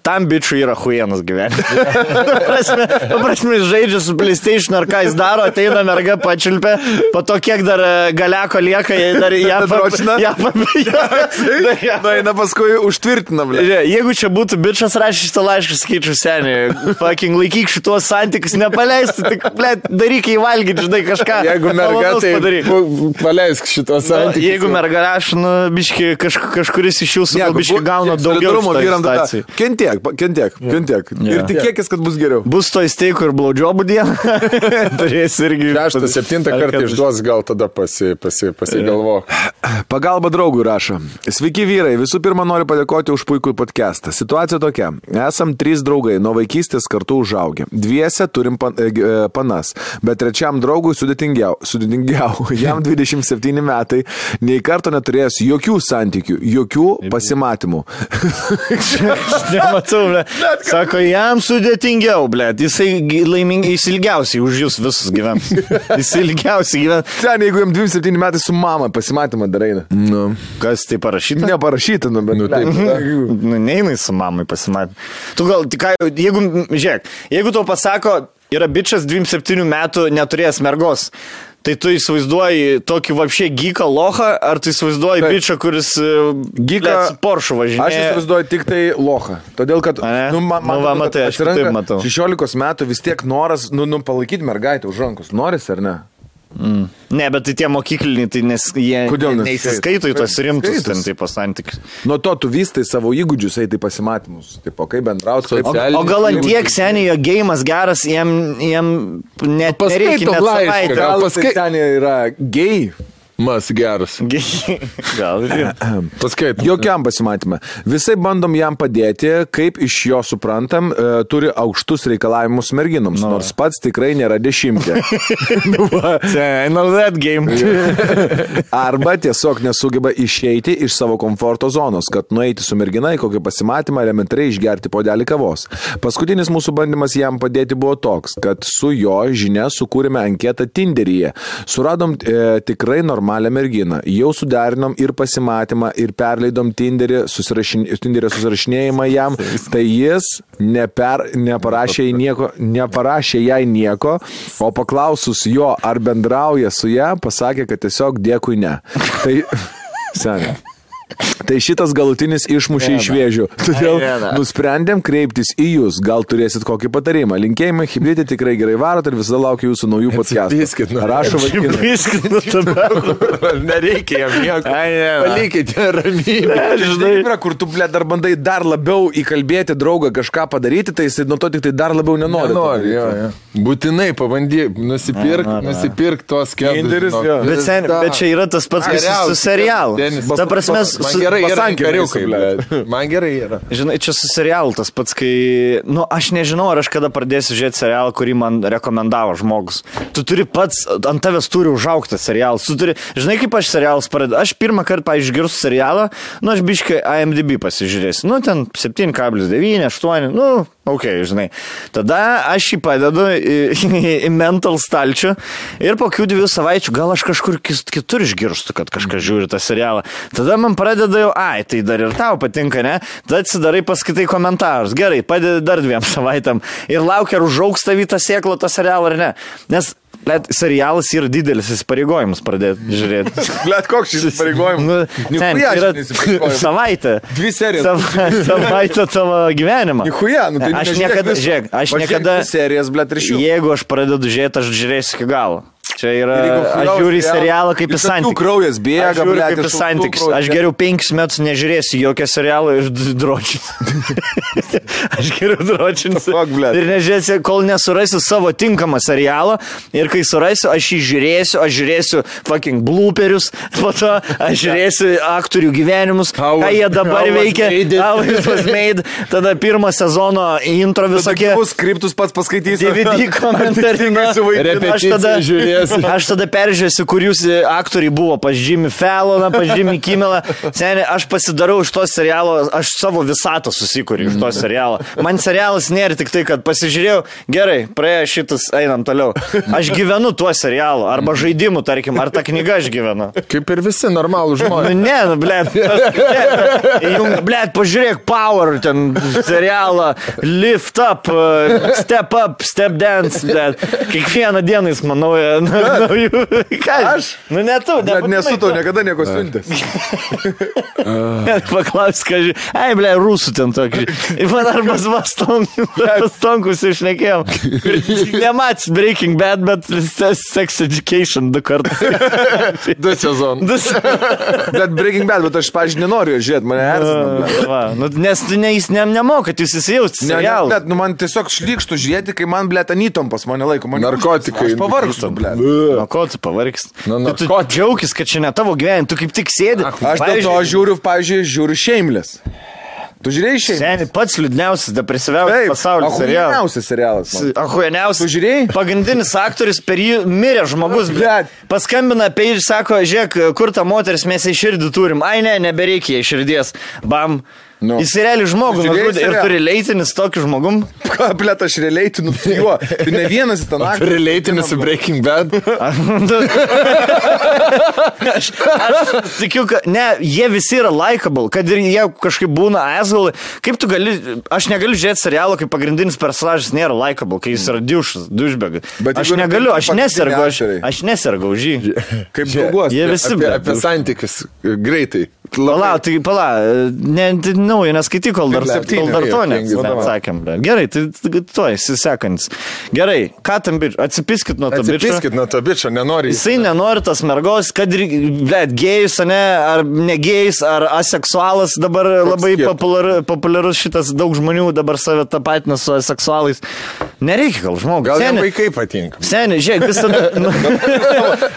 Tam bičiui yra huienas gyvenimas. Paprasme, jis žaidžia su PlayStation ar ką jis daro, ateina merga pačiulpia, po to kiek dar e, galeko lieka, jie dar ją Padročina? papijo. Na, eina paskui užtvirtina, blė. Jeigu čia būtų bičias rašęs šitą laišką, sakyčiau, seniai, fucking laikyk šitos santykius, nepaleisti, tik, ble, daryk įvalgyti, žinai, kažką. Jeigu merga, tai padaryk. pa- paleisk šitos Nu, santykius. Jeigu merga rašo, nu, biški, kaž, kažkuris iš jūsų gal biški gauna daugiau solidarumo šitoj kentiek, kentiek, kentiek. Ir Jo. tikėkis, kad bus geriau. Bus to įsteikų ir blaudžiobų dieną. Turės irgi. Šeštą, septintą kartą išduos, gal tada pasi, pasi, pasigalvo. Pagalba draugui rašo. Sveiki vyrai, visų pirma noriu padėkoti už puikų podcastą. Situacija tokia. Esam trys draugai, nuo vaikystės kartu užaugę. Dviese turim pan, e, e, panas, bet trečiam draugui sudėtingiau. sudėtingiau. Jam 27 metai, nei karto neturėjęs jokių santykių, jokių pasimatymų. Aš nematau, ble. Sako, jam sudėtingiau, ble. Jisai laimingai, jis ilgiausiai už jūs visus gyvens. Jis ilgiausiai gyvens. Ten, jeigu jam 27 metai su mama pasimatymą darai. na. Nu, Kas tai parašyta? Neparašyta, nu, bet. nu taip. Nu, neina su mamai pasimatyti. Tu gal, tik, jeigu, žiūrėk, jeigu tau pasako, yra bičias 27 metų neturėjęs mergos. Tai tu įsivaizduoji tokį vapšė gyką lochą, ar tu įsivaizduoji Taip. bičią, kuris Gyką- Porsche Aš važinėja? įsivaizduoju tik tai lochą. Todėl, kad... Ane? Nu, man, man Nu, va, matai, aš taip matau. 16 metų vis tiek noras, nu, nu palaikyti mergaitę už rankos. Noris ar ne? Ne, bet tai tie mokykliniai, tai nes jie Kodėl ne- nesiskaito? neįsiskaito į tos rimtus ten taip santykius. Nuo to tu vystai savo įgūdžius, eiti pasimatymus. Tipo, kaip bendrauti. Kaip... Socialinis O gal ant tiek seniai jo gėjimas geras, jiem, jiem net paskaitom nereikia net laišką, gal Gal paskai- paskai... ten yra gei. Mas geras. Gal ir. Paskait. Jokiam pasimatymą. Visai bandom jam padėti, kaip iš jo suprantam, e, turi aukštus reikalavimus merginoms, no. nors pats tikrai nėra dešimtė. Nu. I know that game. Arba tiesiog nesugeba išeiti iš savo komforto zonos, kad nueiti su mergina į kokį pasimatymą elementariai išgerti podelį kavos. Paskutinis mūsų bandymas jam padėti buvo toks, kad su jo žinia sukūrėme anketą Tinderyje. Suradom e, tikrai normalią merginą. Jau suderinom ir pasimatymą, ir perleidom Tinderį, susirašin, Tinderio susirašinėjimą jam. Tai jis neper, neparašė, nieko, neparašė jai nieko, o paklausus jo, ar bendrauja su ją, pasakė, kad tiesiog dėkui ne. Tai, seniai. Tai šitas galutinis išmušė iš vėžių. Todėl nusprendėm kreiptis į jūs. Gal turėsit kokį patarimą. Linkėjimai, hybridai tikrai gerai varot ir visada laukiu jūsų naujų podcastų. Rašo vaikinai. Viskinu tada. Nereikia jam nieko. Palikite ramybę. Žinai, yra, kur tu, ble, dar bandai dar labiau įkalbėti draugą kažką padaryti, tai jis nuo to tik tai dar labiau nenori. to Nori, daryti. jo, jo. Būtinai pabandyk, nusipirk, Na, na, na. nusipirk tos kelius. Bet, bet čia yra tas pats, kas su serialu. Ta prasme, man gerai yra kariukai. Man gerai yra. Žinai, čia su serialu tas pats, kai, nu, aš nežinau, ar aš kada pradėsiu žiūrėti serialą, kurį man rekomendavo žmogus. Tu turi pats, ant tavęs turi užaukti serialas. Tu turi, žinai, kaip aš serialus pradedu. Aš pirmą kartą, pavyzdžiui, išgirstu serialą, nu, aš biškai IMDb pasižiūrėsiu. Nu, ten 7,9, 8, nu, ok, žinai. Tada aš jį padedu į, į mental stalčių ir po kokių dviejų savaičių gal aš kažkur kitur išgirstu, kad kažkas žiūri tą serialą. Tada man pradeda jau, ai, tai dar ir tau patinka, ne? Tada atsidarai paskaitai komentarus. Gerai, padedi dar dviem savaitėm ir laukia, ar užaugs tavį tą sėklą, tą serialą ar ne. Nes Let, serialas yra didelis įsipareigojimas pradėti žiūrėti. Blet, koks šis pareigojimas? Nu, ten, yra savaitė. Dvi serijas. Sava, savaitė tavo gyvenimą. Nichuja, nu tai Aš niekada, žiūrėk, aš niekada, serijas, blet, ir šių. jeigu aš pradedu žiūrėti, aš žiūrėsiu iki galo. Čia yra, aš žiūriu serialą kaip į santykį. kraujas bėga, aš žiūriu kaip į santykius. Aš geriau penkis metus nežiūrėsiu jokio serialo ir dročinsiu. aš geriau dročinsiu. Ir nežiūrėsiu, kol nesurasiu savo tinkamą serialą. Ir kai surasiu, aš jį žiūrėsiu, aš žiūrėsiu fucking blooperius, po to aš žiūrėsiu aktorių gyvenimus, How ką jie dabar how veikia. How it was made. Tada pirmo sezono intro visokie. Tokie skriptus pats paskaitysiu. DVD vaikais. Aš tada, žiūrėsiu. Aš tada peržiūrėsiu, kur jūs e, aktoriai buvo, Falloną, pas Jimmy Kimmelą. Seniai, aš pasidarau iš to serialo, aš savo visatą susikūriu iš to serialo. Man serialas nėra tik tai, kad pasižiūrėjau, gerai, praėjo šitas, einam toliau. Aš gyvenu tuo serialu, arba žaidimu, tarkim, ar ta knyga aš gyvenu. Kaip ir visi normalų Nu, žmonės. ne, nu, blėt. Jung, blėt, pažiūrėk, Power, ten serialą, Lift Up, uh, Step Up, Step Dance, blėt. Kiekvieną dieną jis, manau, nu, naujų. Ką? Aš? Nu, ne tu, ne Net nesu tau niekada nieko siuntęs. Paklaus, ką žiūrėjau. Ai, ble, rusų ten tokį. Man arba pastonkus išnekėjom. Nemats Breaking Bad, bet Sex Education du kartus. Du sezonus. Du Bet Breaking Bad, bet aš, pažiūrėjau, nenoriu žiūrėti, mane erzina. Nu, nes tu ne, jis ne, nemokat, jūs įsijausti. Ne, ne, bet, nu, man tiesiog šlykštų žiūrėti, kai man, blėt, anytom pas mane laiko. Man Narkotikai. Aš pavargstu, blėt. Nuo ko tu pavargst? Nu, Nu, tu narkotikai. džiaugis, kad čia ne tavo gyvenimas, tu kaip tik sėdi. Aš dėl to žiūriu, pavyzdžiui, žiūriu Shameless. Tu žiūrėjai Shameless? Seniai, pats liūdniausias, depresyviausias pasaulyje serialas. Ahujeniausias serialas. Ahueniausias. Tu žiūrėjai? Pagrindinis aktorius per jį mirė žmogus, Blet. Paskambina apie jį ir sako, žiūrėk, kur ta moteris mes į širdį turim. Ai ne, nebereikia į širdies. Bam. Nu. Jis realiai žmogų nužudė ir turi leitinis tokiu žmogum. Ką, blėt, aš realiai nu su juo. Ir ne vienas ten aktorius. Relaitinis su Breaking Bad. aš, aš tikiu, kad ne, jie visi yra likable, kad ir jie kažkaip būna asshole. Kaip tu gali, aš negaliu žiūrėti serialo, kai pagrindinis personažas nėra likable, kai jis yra diušas, dušbegas. Bet Aš negaliu, aš nesergu, aš, aš nesergu už jį. Kaip draugas. Jie visi, Apie, apie santykius. Greitai. Pala, tai pala, ne, tai naujo neskaityk, kol dar, septyni, kol dar to jo, penki, net va. sakėm. bet Gerai, tai tai to esi sekantis. Gerai, ką tam bičiu, atsipiskit nuo to bičio. Atsipiskit nuo to bičio, nenori. Jisai nenori tas mergos, kad ir, blėt, gėjus, ne, ar negėjus, ar aseksualas dabar labai skirtumas? populiar, populiarus šitas, daug žmonių dabar save tapatina su aseksualais. Nereikia gal žmogui. Gal jam Seni, vaikai patinka. seni, žiūrėk, visada... Nu,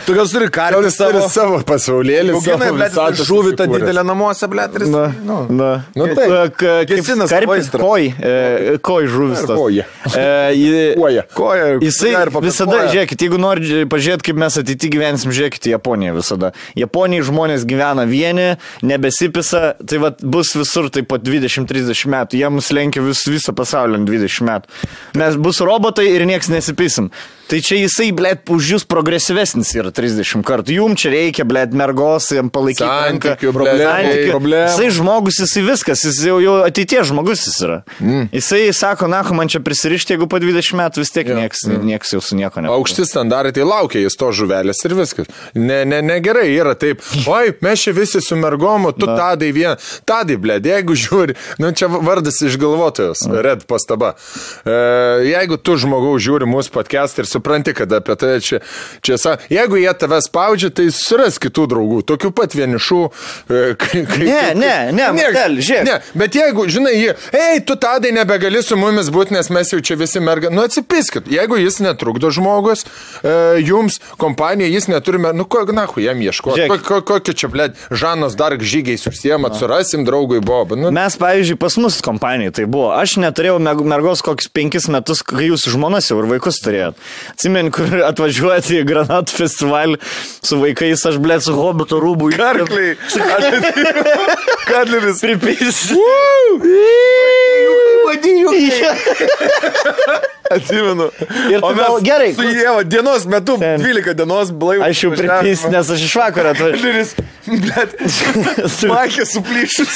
Tu gal turi turi savo. savo pasaulėlį. Savo žuvį tą susikūręs. Didelę namuose, jis. Na, Nu. na. Nu taip. Gesina savo aistrą. Koj, e, koj žuvis. Koja? E, Koja. Koja. Jisai visada, žiūrėkit, jeigu nori pažiūrėti, kaip mes ateityje gyvensim, žiūrėkit į Japoniją visada. Japonijai žmonės gyvena vieni, nebesipisa, tai vat, bus visur tai po 20-30 metų. Jie mus lenkia vis, visą pasaulį ant 20 metų. Mes bus robotai ir nieks nesipisim. Tai čia jisai, blėt, už jūs progresyvesnis yra 30 kartų. Jum čia reikia, blėt, mergos, jam palaikyti. Santykių, problemų. Jisai žmogus, jisai viskas, jis jau, jau ateities žmogus jis yra. Mm. Jisai sako, na, man čia prisirišti, jeigu po 20 metų vis tiek nieks, nieks jau su nieko ne. Aukšti standartai tai laukia, jis to žuvelės ir viskas. Ne, ne, negerai yra taip. Oi, mes čia visi su mergomu, tu tadai vien. Tadai, blė, jeigu žiūri, nu čia vardas išgalvotojas, red pastaba. E, jeigu tu žmogau žiūri mūsų podcast ir supranti, kad apie tai čia, čia sa, jeigu jie tave spaudžia, tai suras kitų draugų, tokių pat vienišų. E, kai, kai, Ne, ne, ne, Martel, žiūrėk. Ne, bet jeigu, žinai, jie, ei, tu tadai nebegali su mumis būti, nes mes jau čia visi merga. Nu atsipiskit, jeigu jis netrukdo žmogus, e, jums, kompanija, jis neturi, mer- nu ko, na, hu, jam ieško. Žiūrėk. Ko, ko, kokį čia, blė, Žanos dar žygiais užsiemat, surasim draugui Bobą. Nu, Mes, pavyzdžiui, pas mus kompanijai tai buvo. Aš neturėjau mergos kokius penkis metus, kai jūs žmonas jau ir vaikus turėjot. Atsimeni, kur atvažiuojate į Granatų festivalį su vaikais, aš blėt su hobito rūbų. Karkliai. Kadleris. Pripys. Atsimenu. Ir tu gal- gerai, Su Jėva dienos metu, Ten. 12 dienos blaivas. Aš jau pripys, nes aš iš vakaro atvažiavau. Su, Makė suplyšus.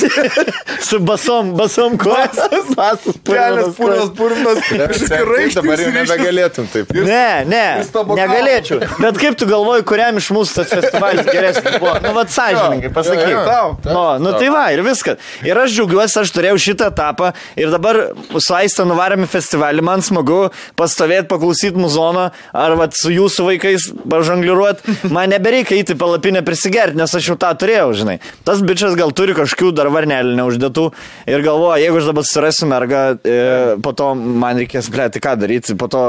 su basom, basom kojom. Basas, Kelias purnas, purnas. Kaip dabar jau nebegalėtum taip. Ne, ne, tavo negalėčiau. Bet kaip tu galvoji, kuriam iš mūsų tas festivalis geresnis buvo? Nu, vad sąžininkai, pasakyk. Nu, nu tai va, ir viskas. Ir aš džiaugiuosi, aš turėjau šitą etapą ir dabar su Aista nuvarėme festivalį, man smagu pastovėti, paklausyti muzono, ar vat, su jūsų vaikais pažangliruoti. Man nebereikia eiti į palapinę prisigerti, nes aš jau tą turėjau, žinai. Tas bičias gal turi kažkokių dar varnelį neuždėtų ir galvoja, jeigu aš dabar surasiu mergą, e, po to man reikės, ble, tai ką daryti, po to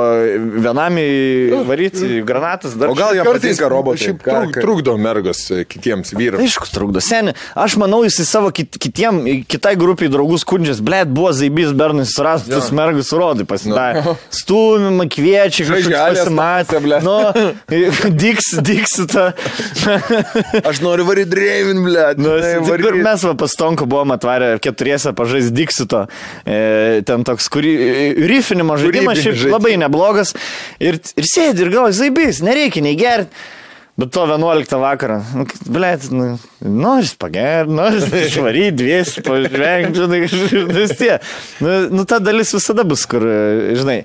vienam į varyti granatas, dar O gal jam patinka robotai? Šiaip truk, trukdo mergos e, kitiems vyrams. Aišku, trukdo. Seniai, aš manau, jis į savo kit, kitiem, kitai grupiai draugų skundžias, blėt, buvo zaibys bernai surastas mergus rodai pasidarė. Stumimą, kviečia, kažkoks Žaidželės pasimatė. blet. Nu, diks, diksita. Aš noriu varyti dreivin, ble. Nu, kur mes va pastonku buvom atvarę keturiese pažais diksito. E, ten toks, kurį, rifinimo žaidimas šiaip žaidimas. labai neblogas. Ir, ir sėdi ir galvoji, zaibys, nereikia nei gerti. Bet to 11 vakarą, nu, blėt, nu, noris pagerti, noris išvaryti, dviesi, pažvengti, žinai, vis tie. Nu, nu, ta dalis visada bus, kur, žinai.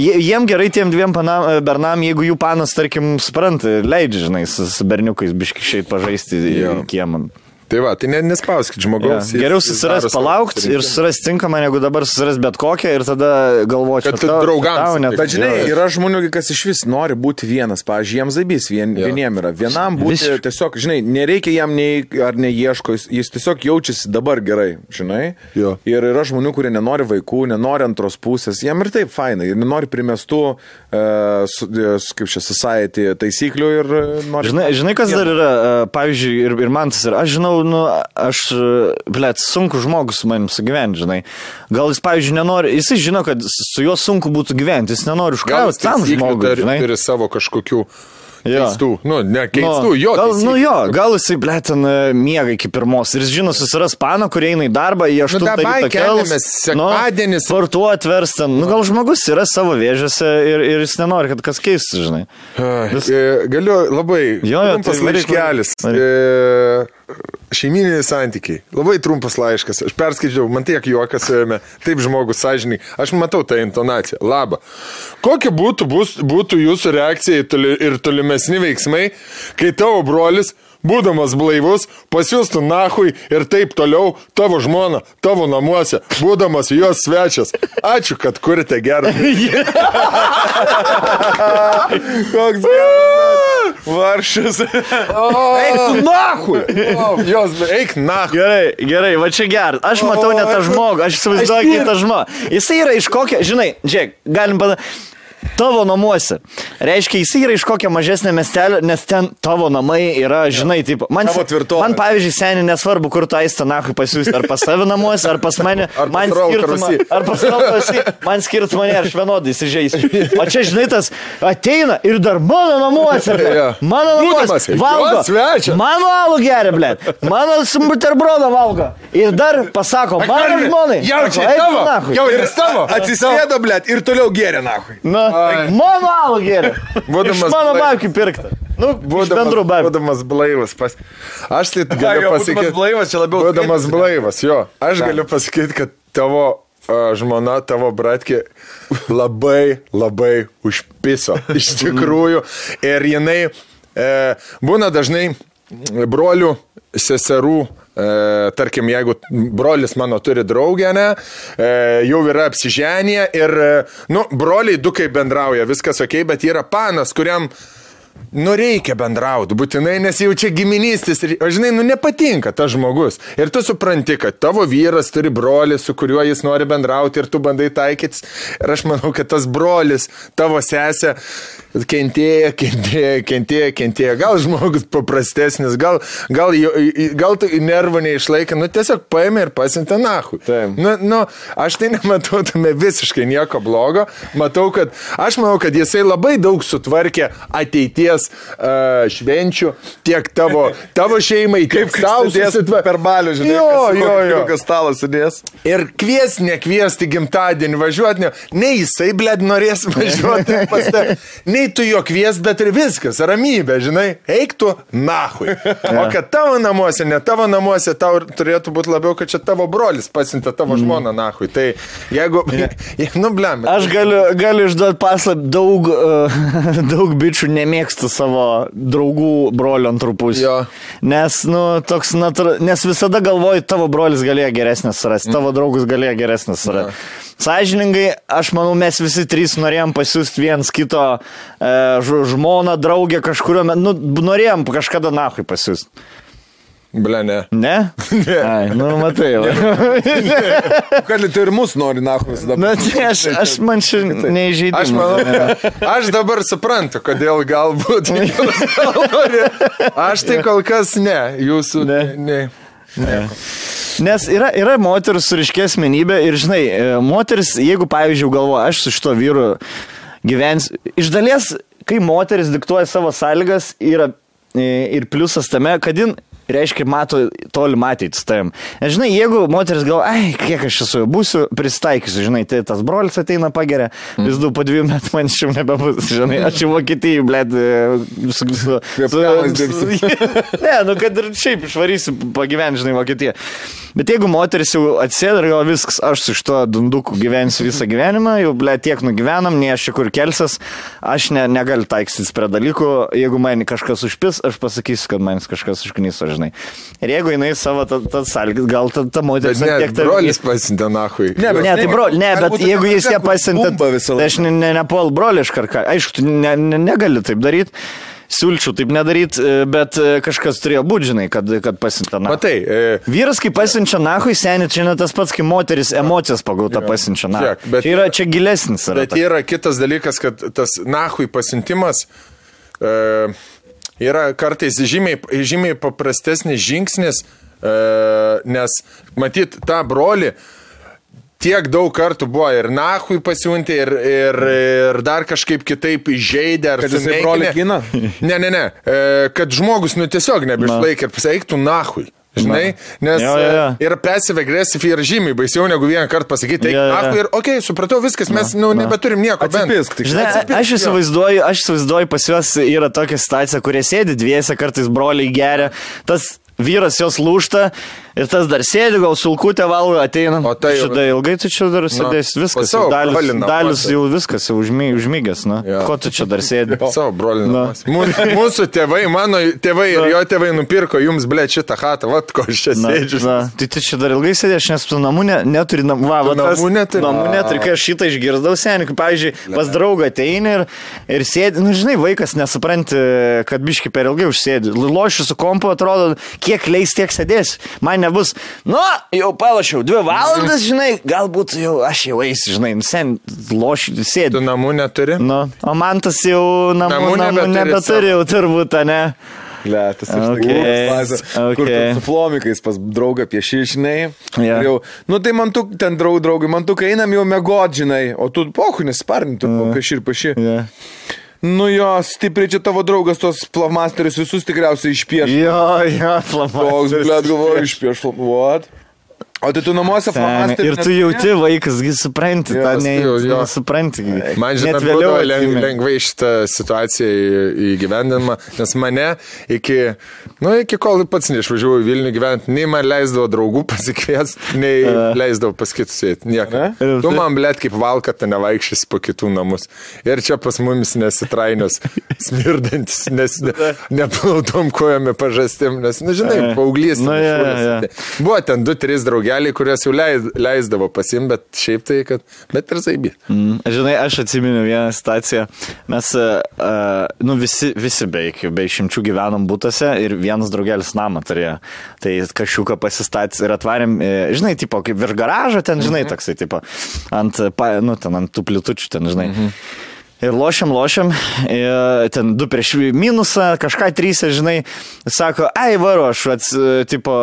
Jie- Jiem gerai tiem dviem panam, bernam, jeigu jų panas, tarkim, supranta, leidžia, žinai, su, su berniukais biškišiai pažaisti kiemą. Tai va, tai ne, nespauskit Ja. žmogaus. jis- Geriau susiras palaukti ir susiras tinkamą, negu dabar susiras bet kokią ir tada galvoti, Kad draugams net. Bet žinai, Jo. yra žmonių, kas iš vis nori būti vienas, pavyzdžiui, jiems zabys, vien, Jo. vieniem yra. Vienam būti Visiškai. tiesiog, žinai, nereikia jam nei ar neieško, jis, jis tiesiog jaučiasi dabar gerai, žinai. Jo. Ir yra žmonių, kurie nenori vaikų, nenori antros pusės, jam ir taip fainai, ir nenori primestų, uh, su, su, kaip čia, society taisyklių ir e, nori. Žinai, žinai, kas dar yra, e, pavyzdžiui, ir, ir man tas yra, aš žinau, nu, aš, blėt, sunku žmogus su manim sugyventi, žinai. Gal jis, pavyzdžiui, nenori, jisai žino, kad su juo sunku būtų gyventi, jis nenori užkrauti tam žmogui, turi, žinai. turi savo kažkokių keistų, nu, ne keistų, jo. gal, taisyklių. nu jo, gal jisai, ble, ten e, miega iki pirmos ir jis žino, susiras paną, kurie eina į darbą, jie aštuntą Nu, ryto keliamės, sekmadienis. Sportu atvers ten, nu gal žmogus yra savo vėžiose ir, ir jis nenori, kad kas keistų, žinai. Ai, Vis- e, Galiu labai Jo, jo, tai laiškelis. E, Šeimininiai santykiai. Labai trumpas laiškas. Aš perskaičiau, man tiek juokas suėmė. Taip žmogus sąžiniai. Aš matau tą intonaciją. Labą. Kokia būtų, bus, būtų jūsų reakcija ir tolimesni veiksmai, kai tavo brolis, būdamas blaivus, pasiūstų nahui ir taip toliau tavo žmona, tavo namuose, būdamas jos svečias. Ačiū, kad kurite gerą. Koks geras varšas. Eik tu nahui! Jos, eik nahui! Gerai, gerai, va čia gerai. Aš matau ne tą žmogų, aš įsivaizduoju kitą žmogų. Jisai yra iš kokio, žinai, žiūrėk, galim padaryti. Tavo namuose. Reiškia, jisai yra iš kokio mažesnio miestelio, nes ten tavo namai yra, žinai, taip. Man, man pavyzdžiui, seniai nesvarbu, kur tu aistą nahui pasiūsti, ar pas save namuose, ar pas mane. Ar man skirtumą, ar pas Raulkarosy, man skirtumą mane, aš vienodai įsižeis. O čia, žinai, tas ateina ir dar mano namuose. ble. Mano namuose. Valgo. Mano alų geria, ble. Mano buterbrodą valgo. Ir dar pasako, mano žmonai. Jaučiai tavo. nachui. Jaučiai tavo. Atsisėdo, blėt, ir toliau geria, nahui. Na, mano alų geria. Būdamas Iš mano babkių pirkta. Nu, Būdamas, bendrų babkių. būdamas blaivas. Pas... Aš tai galiu būdamas pasakyti. blaivas, čia labiau Būdamas blaivas, jo. Aš galiu pasakyti, kad tavo žmona, tavo bratkė labai, labai užpiso. Iš tikrųjų. Ir jinai e, būna dažnai brolių, seserų. E, tarkim, jeigu brolis mano turi draugę, ne, e, jau yra apsiženę ir, e, nu, broliai du kaip bendrauja, viskas ok, bet yra panas, kuriam Nu reikia bendrauti, būtinai, nes jau čia giminystės, o žinai, nu nepatinka tas žmogus. Ir tu supranti, kad tavo vyras turi brolį, su kuriuo jis nori bendrauti ir tu bandai taikytis. Ir aš manau, kad tas brolis, tavo sesė, kentėjo, kentėjo, kentėjo, kentėjo. Gal žmogus paprastesnis, gal, gal, gal tu nervų neišlaikė, nu tiesiog paėmė ir pasintė nahu. Nu, nu, aš tai nematau tame visiškai nieko blogo. Matau, kad aš manau, kad jisai labai daug sutvarkė ateities uh, švenčių tiek tavo, tavo šeimai, tiek tau susitva- per balių, žinai, Jo, kas- jo, jo. Kokias stalas sudės. Ir kvies, nekviesti gimtadienį važiuoti, ne, nei jisai, blėd, norės važiuoti pas tave, nei tu jo kvies, bet ir viskas, ramybė, žinai, eik tu nahui. O kad tavo namuose, ne tavo namuose, tau turėtų būti labiau, kad čia tavo brolis pasintė tavo žmoną nahui. Tai jeigu, nu, blem. Aš galiu, galiu išduoti paslapti, daug, daug bičių nemėgsta savo draugų brolio antrų pusių. Jo. Nes, nu, toks, natūra, nes visada galvoju, tavo brolis galėjo geresnės surasti, tavo draugus galėjo geresnės surasti. Sąžiningai, aš manau, mes visi trys norėjom pasiūsti viens kito e, žmoną, draugę kažkurio nu, norėjom kažkada nahui pasiūsti. Ble, ne. Ne? Ne. Ai, nu, matai. va. Kad tu ir mus nori, nahui, visada. Na, tai aš, aš man šiandien neįžeidžiu. Aš manau, aš dabar suprantu, kodėl galbūt jūs nori. Aš tai kol kas ne, jūsų Ne. ne. ne. Nes yra, yra moteris su ryškė asmenybė ir, žinai, e, moteris, jeigu, pavyzdžiui, galvoja, aš su šito vyru gyvensiu, iš dalies, kai moteris diktuoja savo sąlygas, yra e, ir pliusas tame, kad jin, reiškia, mato tolimą ateitį su tavim. Žinai, jeigu moteris galvoja, ai, kiek aš esu, būsiu, pristaikysiu, žinai, tai tas brolis ateina pageria, vis du po dviejų metų man šių nebebus, žinai, aš jau Vokietijai, blėt, su... su, Kvėpavimais su ne, nu kad ir šiaip išvarysiu pagyventi, žinai, Vokietiją. Bet jeigu moteris jau atsėda ir jo viskas, aš su šituo dunduku gyvensiu visą gyvenimą, jau ble tiek nugyvenam, nei aš čia kur kelsias, aš ne, negaliu taikstytis prie dalykų, jeigu man kažkas užpis, aš pasakysiu, kad man kažkas užknyso, žinai. Ir jeigu jinai savo tas ta sąlygas, gal ta, ta moteris Bet ne, tiek tave- brolis pasintė nahui. Ne, bet- Ne, tai bro, ne, bet jeigu jis ją visą tai aš ne, ne, nepol brolį iš karto. Aišku, tu ne, ne, negali taip daryti. Siūlyčiau taip nedaryti, bet e, kažkas turėjo būti, žinai, kad, kad pasiuntė nahui. Matai, e, Vyras, kai pasiunčia nahui, seniai, čia ne tas pats, kai moteris emocijas pagauta pasiunčia nahui. Žiūrėk, bet- Čia yra čia gilesnis. Yra Bet yra kitas dalykas, kad tas nahui pasintimas e, yra kartais žymiai, žymiai paprastesnis žingsnis, e, nes matyt, tą brolį tiek daug kartų buvo ir nahui pasiunti, ir, ir, ir dar kažkaip kitaip įžeidė. ar Kad jisai sumenkinę. brolį kina? Ne, ne, ne. E, kad žmogus, nu tiesiog nebeišlaikė ir pasakytų nahui. Žinai, nes Jo, jo, jo. yra passive aggressive yra žymiai baisiau negu vieną kartą pasakyti, tai jo. nahui ir, okei, okay, supratau, viskas, mes, nu, nebeturim nieko. Atsipisk, tik Žinai, atsipisk, aš įsivaizduoju, aš įsivaizduoju, pas juos yra tokia situacija, kurie sėdi dviese, kartais broliai geria, tas vyras jos lūšta ir tas dar sėdi, gal sulkutė valgo, ateina. O tai jau- Šitą ilgai tu čia dar sėdės, pas viskas. savo brolį namuose. dalius jau viskas, jau užmy, užmygęs, na. Jo. Ko tu čia dar sėdi? Savo. Na. namuose. Mūsų, tėvai, mano tėvai ir jo tėvai nupirko jums, ble, šitą hatą, vat ko aš čia Na, sėdžiu. na, tai tu čia dar ilgai sėdėš, nes tu namų ne, neturi namų. Va, va, namų neturi? Namų neturi, kai aš šitą išgirdau seniai, pavyzdžiui, pas draugą ateini ir, ir sėdi, na, žinai, vaikas nesupranti, kad biški per ilgai užsėdi. Lošiu su kompu, atrodo, kiek leis tiek sėdės. Man nebus, nu, jau palašiau, dvi valandas, žinai, galbūt jau aš jau eisiu, žinai, nu, sen lošiu, Tu sėdi. namų neturi? Nu, o man tas jau namų, Namų nebeturi nebeturi, jau turbūt, ne? Le, tas aš Okay, okay. kur okay. tu su flomikais pas draugą piešišinai. Jo. Jau, nu tai man tu, ten draug, draugai, man tu, kai einam jau mėgot, žinai, o tu pohu nesparni, tu mm. pieši ir pieši. Yeah. Nu jo, stipriai čia tavo draugas tos flamasterius visus tikriausiai išpieš. Jo, jo, Toks, flamasteris. blėt, galvoju, išpieš flamuot. O tai tu namuose flamasterį. Ir tu jauti vaikas, gi supranti, tą Jos, ne, jo, jo. supranti. Man žinot, Net vėliau leng, lengvai šitą situaciją į- įgyvendinama, nes mane iki, nu, iki kol pats neišvažiavau į Vilnių gyventi, nei man leisdavo draugų pasikviesti, nei leisdavo pas kitus. Nieko. Ne? Ir Tu man, blėt, kaip valka, tai nevaikščiasi po kitų namus. Ir čia pas mumis nesitrainios, smirdantis, nes ne, neplautom kojami pažastim, nes, na, žinai, paauglys. Nu, ten jo, šulis. jo. Tai Buvo ten du, trys draugeliai, kuriuos jau leis, leisdavo pasim, bet šiaip tai, kad, bet ir zaibė. Mm, Žinai, aš atsimenu vieną situaciją. Mes, uh, nu, visi, visi beveik, be išimčių gyvenom būtose ir vienas draugelis namą turėjo. Tai kažkiuką pasistatys ir atvarėm, e, žinai, tipo, kaip virš garažo, ten, žinai, toksai, tipo, ant, nu, ten ant tų plitučių, ten, žinai. Ir lošiam, lošiam, ir ten du prieš minusą, kažką trys, žinai, sako, ai, varu, aš, ats, tipo,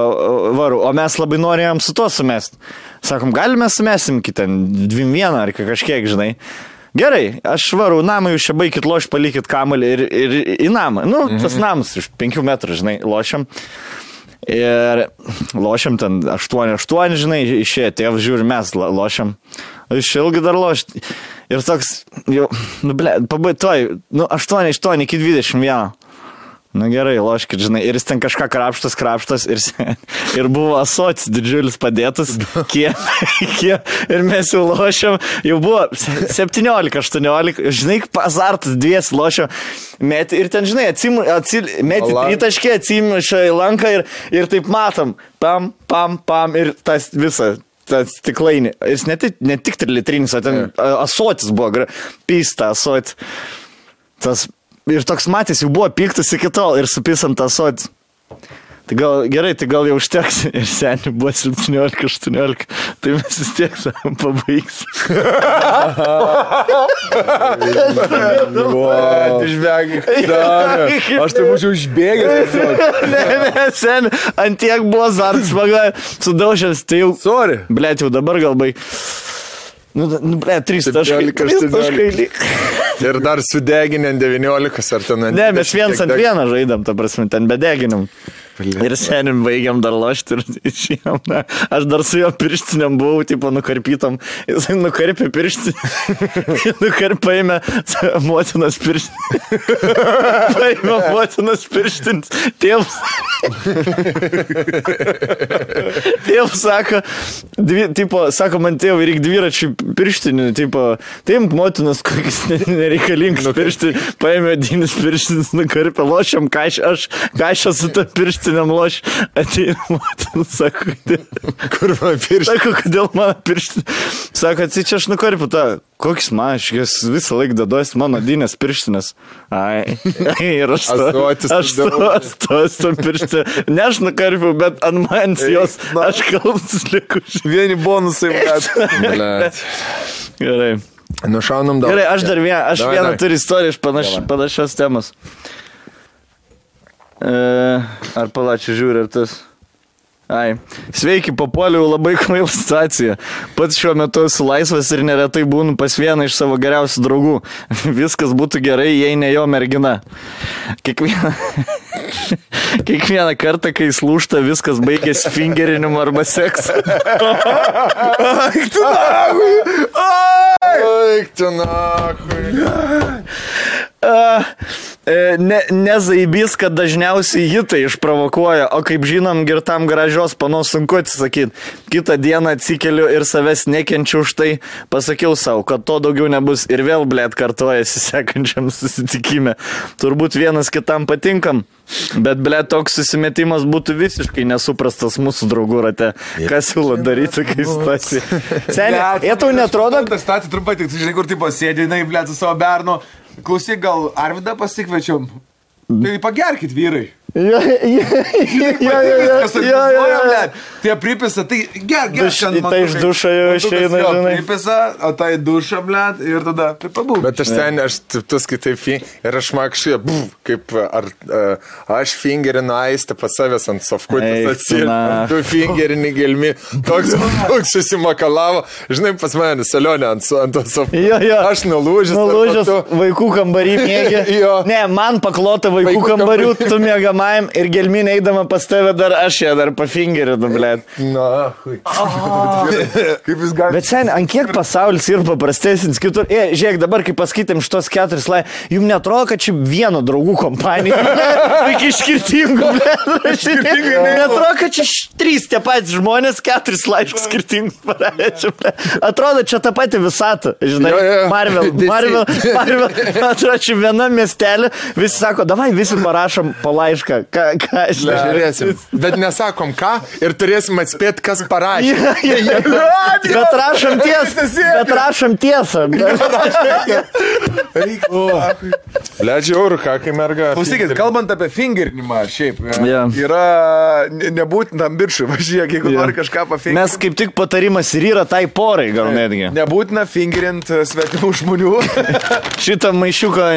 varu, o mes labai norėjom su to sumest. Sakom, galime sumesim kitą, dviem vieną ar kažkiek, žinai. Gerai, aš varau namą, jūs čia baigit loš, palikit kamalį ir, ir į namą. Nu, tas namas iš penkių metrų, žinai, lošiam. Ir lošiam ten 8-8, žinai, išėjo tėvas žiūri, mes lo- lošiam. Iš ilgai dar lošti. Ir toks, jau, nu, ble, pabaitoj, nu, 8-8 iki 21. Nu gerai, loškit, žinai, ir jis ten kažką krapštas, krapštas ir, ir buvo asotis didžiulis padėtas, kiek, kiek, ir mes jau lošiam, jau buvo 17-18, žinai, azartas dvies lošio, met ir ten, žinai, atsim, atsil, meti tritaškį, atsimuša į lanką ir, ir taip matom, pam, pam, pam ir tas visą. Tas stiklainį. Jis ne tik, ne tik trilitrinis, o ten a- asotis buvo, pysta asotis. Tas, ir toks matys, jau buvo piktas iki tol ir supisam tą sodį. Tai gal gerai, tai gal jau užteks ir seniai buvo 17-18, tai mes vis tiek sakom, pabaigs. Wow. Aš tai būčiau išbėgęs. ne, ne, seniai, ant tiek buvo zartas, maga, sudaužęs, tai jau, Sorry. blėt, jau dabar gal baig. Nu, nu blėt, 3 taškai. 17, trys taškai lyg. Ir dar sudeginę 19 ar ten Ne, mes viens 20 ant tiek vieno žaidėm, ta prasme, ten bedeginim. Ir senim baigiam dar lošti ir išėjom. na. Aš dar su juo pirštiniam buvau, tipo, nukarpytom. Jis nukarpė pirštinį. Nukarpėjame motinas pirštinį. Paėmė motinas pirštinis. Tėvas. Tėvas sako, dvi, tipo, sako man tėvai, reikia dviračių pirštinių, tipo, tai imk motinas, kokius ne- nereikalingus pirštinius, paėmė dinis pirštinis, nukarpė, lošiam, ką aš, aš, ką aš su tą pirštiniam loš, ateina motinas, sako, "Kodėl- Kur man pirštai? sako, kodėl mano pirštinis, sako, atsi čia aš nukarpiu tą, koks man, aš jas visą laiką deduosi mano dinės pirštinis. Ai, ir aš to, aš to, aš to, su pirštinė, ne aš nukarpiu, bet ant manęs jos, aš kalbus liku. Vieni bonusai, bet. Gerai. Nušaunam dar. Gerai, aš dar vieną, aš Davai, vieną davai. turiu istoriją iš panaš, panašios temos. E, ar palačiu žiūri, ar tas. Ai. Sveiki, papuoliau labai kvailą situaciją. Pats šiuo metu esu laisvas ir neretai būnu pas vieną iš savo geriausių draugų. Viskas būtų gerai, jei ne jo mergina. Kiekvieną, Kiekvieną kartą, kai slūšta, viskas baigėsi fingerinimu arba seksu. Eik tu nahui. A, e, Ne, nezaibys, kad dažniausiai hitai išprovokuoja, o kaip žinom, girtam gražios panos sunku atsisakyti. Kitą dieną atsikeliu ir savęs nekenčiu už tai, pasakiau savo, kad to daugiau nebus ir vėl blėt kartuojasi sekančiam susitikime. Turbūt vienas kitam patinkam, bet blėt toks susimetimas būtų visiškai nesuprastas mūsų draugų rate. Kas siūlo daryti tokiai situacijai? Seniai, jie tau netrodo, Tas statai trumpai, tik žinai, kur tipo sėdi, jinai, blė, su savo bernu. Klausyk, gal Arvidą pasikviečiam. Tai pagerkit, vyrai. Jo, jo, jo. Tie pripisa, tai ger, ger. Duš- į tą iš dušo jau išeina, žinai. Pripisa, o tai dušą, blė, ir tada, tai pabūk. Bet aš ten, aš tu- skaitai ir aš buf, kaip ar uh, aš fingerinu aistę pas savęs ant sofkutės na. tu fingerini gelmi, toks, toks susimakalavo, žinai, pas mane salionė ant, ant tos sofkutės. Aš nulūžęs. Nulūžęs vaikų kambarį mėgė. Ne, man paklota vaikų, Vaikų kambarių, tu mėgamajam ir gelminė eidama pas tave dar aš ją dar pafingerinu, blėt. Na, hui. Kaip jūs galite. Bet sen, ant kiek pasaulis ir paprastesnis kitur. E, žiūrėk, dabar kai paskaitėm šitos keturis lai, jums netrodo, kad čia vieno draugų kompanija. Tik iš skirtingų, blėt. Netrodo, kad čia trys tie patys žmonės, keturis laiškus skirtingus parašė. Atrodo, čia ta pati visata. Žinai. Marvel. Marvel, Marvel. Atrodo, čia viena miestelė, visi sako, davai visi parašom po laišką. Ką, ką aš Žiūrėsim. Bet nesakom ką ir turėsim atspėti, kas parašė. Bet rašom tiesą. Bet rašom tiesą. Leidžiu eurų, ką kai merga. Klausykit, kalbant apie fingerinimą, šiaip Jo. yra ne- nebūtina biržų, važiuok, jeigu Jo. nori kažką pafingerinti. Mes kaip tik patarimas ir yra tai porai gal netgi. Nebūtina fingerint e, svetimų žmonių. Šitą maišiuką,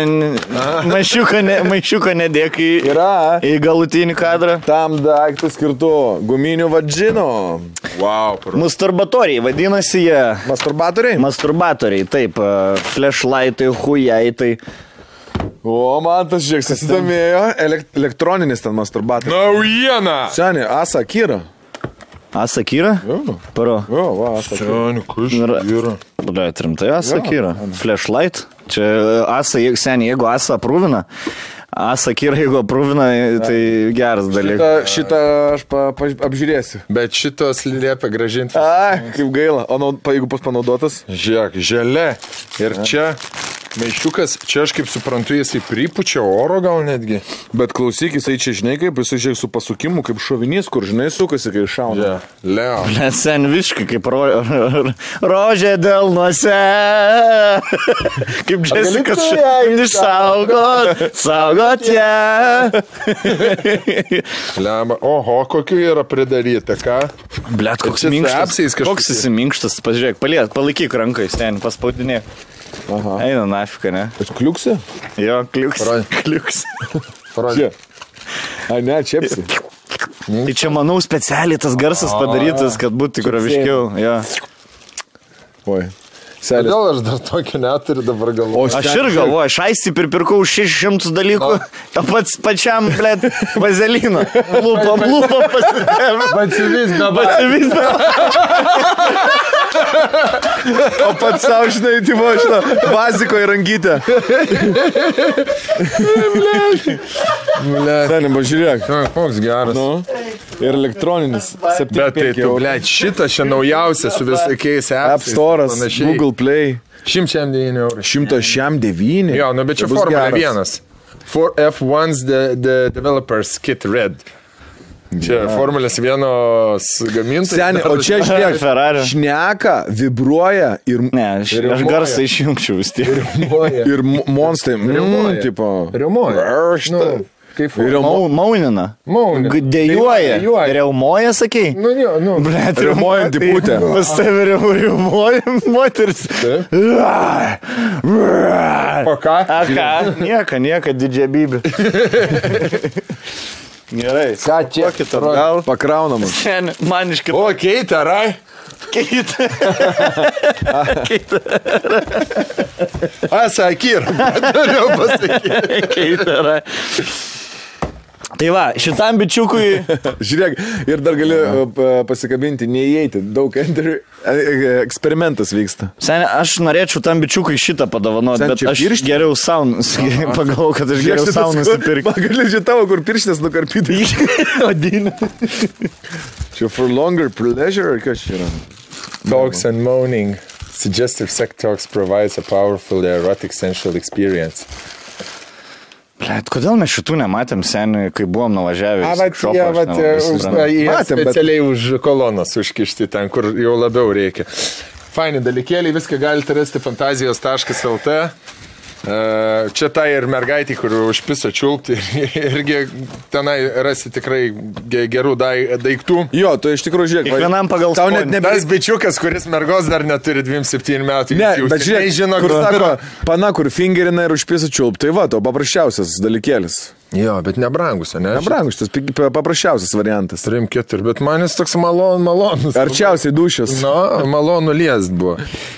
maišiuką, ne, maišiuką nedėk į, Yra. Į galutinį kadrą. Tam daiktų skirtų guminių vadžino. Wow, pro. Masturbatoriai, vadinasi jie. Masturbatoriai? Masturbatoriai, taip, e, flashlightai, hujaitai. O, man tas žiūrėk, susidomėjo. Elek elektroninis ten masturbatorius. Naujiena. Seniai, Asa Kyra. Asakyra? Jo, Paro. jo, va, Asa. Seniai, kas Yra. yra? Bля, rimtai Asakyra. Flashlight. Čia e, Asa, seniai, jeigu Asa aprūvina, Asakyra, jeigu aprūvina, tai geras dalykas. Šitą, šitą aš pa, pa, apžiūrėsiu. Bet šitos liepia gražinti. Ai, kaip gaila. O naud, pa, jeigu bus panaudotas? Žiūrėk, želė. Ir čia maišiukas, čia aš kaip suprantu, jisai pripučia oro gal netgi. Bet klausyk, jisai čia, žinai, kaip jisai žiūrėk su pasukimu, kaip šovinys, kur, žinai, sukasi, kai šauna. Yeah. Leo. Net sen viškai kaip ro, rožė delnuose. kaip Jessica ją išsaugot, saugot ją. Lema. Oho, kokiu yra pridaryta, ką? Blet, koks minkštas. Koks jis minkštas, pažiūrėk, paliek, palaikyk rankai, ten paspaudinė. Aha. Eina nafika, ne? Aš kliuksi? Jo, kliuks. Parodė. Kliuks. Parodė. Ai, ne, čiapsi. Tai čia, manau, specialiai tas garsas padarytas, kad būtų tikroviškiau. Jo. Oi. Selis. Kodėl aš dar tokio neturiu dabar galvoju? Aš ir galvoju, aš aisti pripirkau už 600 dalykų, tą pats pačiam, blėt, vazelino. Lūpam, lūpam pasidėm. Batsivis, dabar. Batsivis. O pats savo, žinai, tipo, šitą baziko įrangytę. Seniai, pažiūrėk. Koks geras. Nu, ir elektroninis. Bet tai ble, šitas čia naujausias su visokiais App Store, Google Play. 109 eurų. 109. Jo, nu bet čia Tai geras. 1. For F1's the, the developers kit red. Čia Formulės 1 gamintojas. Seniai, o čia žiūrėk, Ferrari. šneka, vibruoja ir, Ne, aš, aš garsą išjungčiau vis tiek. Ir mo- monstrai. Mm, tipo. Rimuoja. Aršta. Nu, kaip Mau, maunina. Maunina. Dėjuoja. Dėjuoja. Reumoja, sakai? Nu, jo, nu. Blet, Riaumojanti putė. Pas tave riaumoja moteris. O ką? A ką? Nieka, nieka, didžiai bybė. Gerai. Ką čia? Gal? Pakraunamas. Šiandien man iš kito O, keita, rai? keitą. Keitą. Asakyr. Norėjau pasakyti. Keitą. Tai va, šitam bičiukui Žiūrėk, ir dar gali uh, pa- pasikabinti, neįeiti. Daug enter, e, e, eksperimentas vyksta. Seniai, aš norėčiau tam bičiukui šitą padovanoti, Sen bet aš pirštinės? geriau saunus. Pagalvoju, kad aš geriau saunus kur- nusipirkti. Man gali žiūrėti tavo, kur pirštinės nukarpyti. Odinė. Čia for longer pleasure, ar kas čia yra? Talks and moaning. Suggestive sex talks provides a powerful erotic sensual experience. Blet, kodėl mes šitų nematėm seniai, kai buvom nuvažiavę? A, į vat, seksshopą, jie, aš vat, nelabai už, jie Matėm, bet- specialiai už kolonas užkišti ten, kur jau labiau reikia. Faini dalykėliai, viską galite rasti fantazijos.lt. E, Čia tai ir mergaitė, kur užpisa čiulpti, irgi tenai rasi tikrai ge- gerų dai- daiktų. Jo, tu iš tikrųjų žiūrėk. Kiekvienam pagal Tau net nebe... Tas bičiukas, kuris mergos dar neturi 27 metų. Ne, jau bet žiūrėk, žino, kur sako, pana, kur fingerina ir užpisa čiulp. Tai va, to paprasčiausias dalykėlis. Jo, bet nebrangus, ne? Nebrangus, tas paprasčiausias variantas. Trim keturi, bet man jis toks malon, malonus. Arčiausiai dušės. Nu, malonu liest buvo.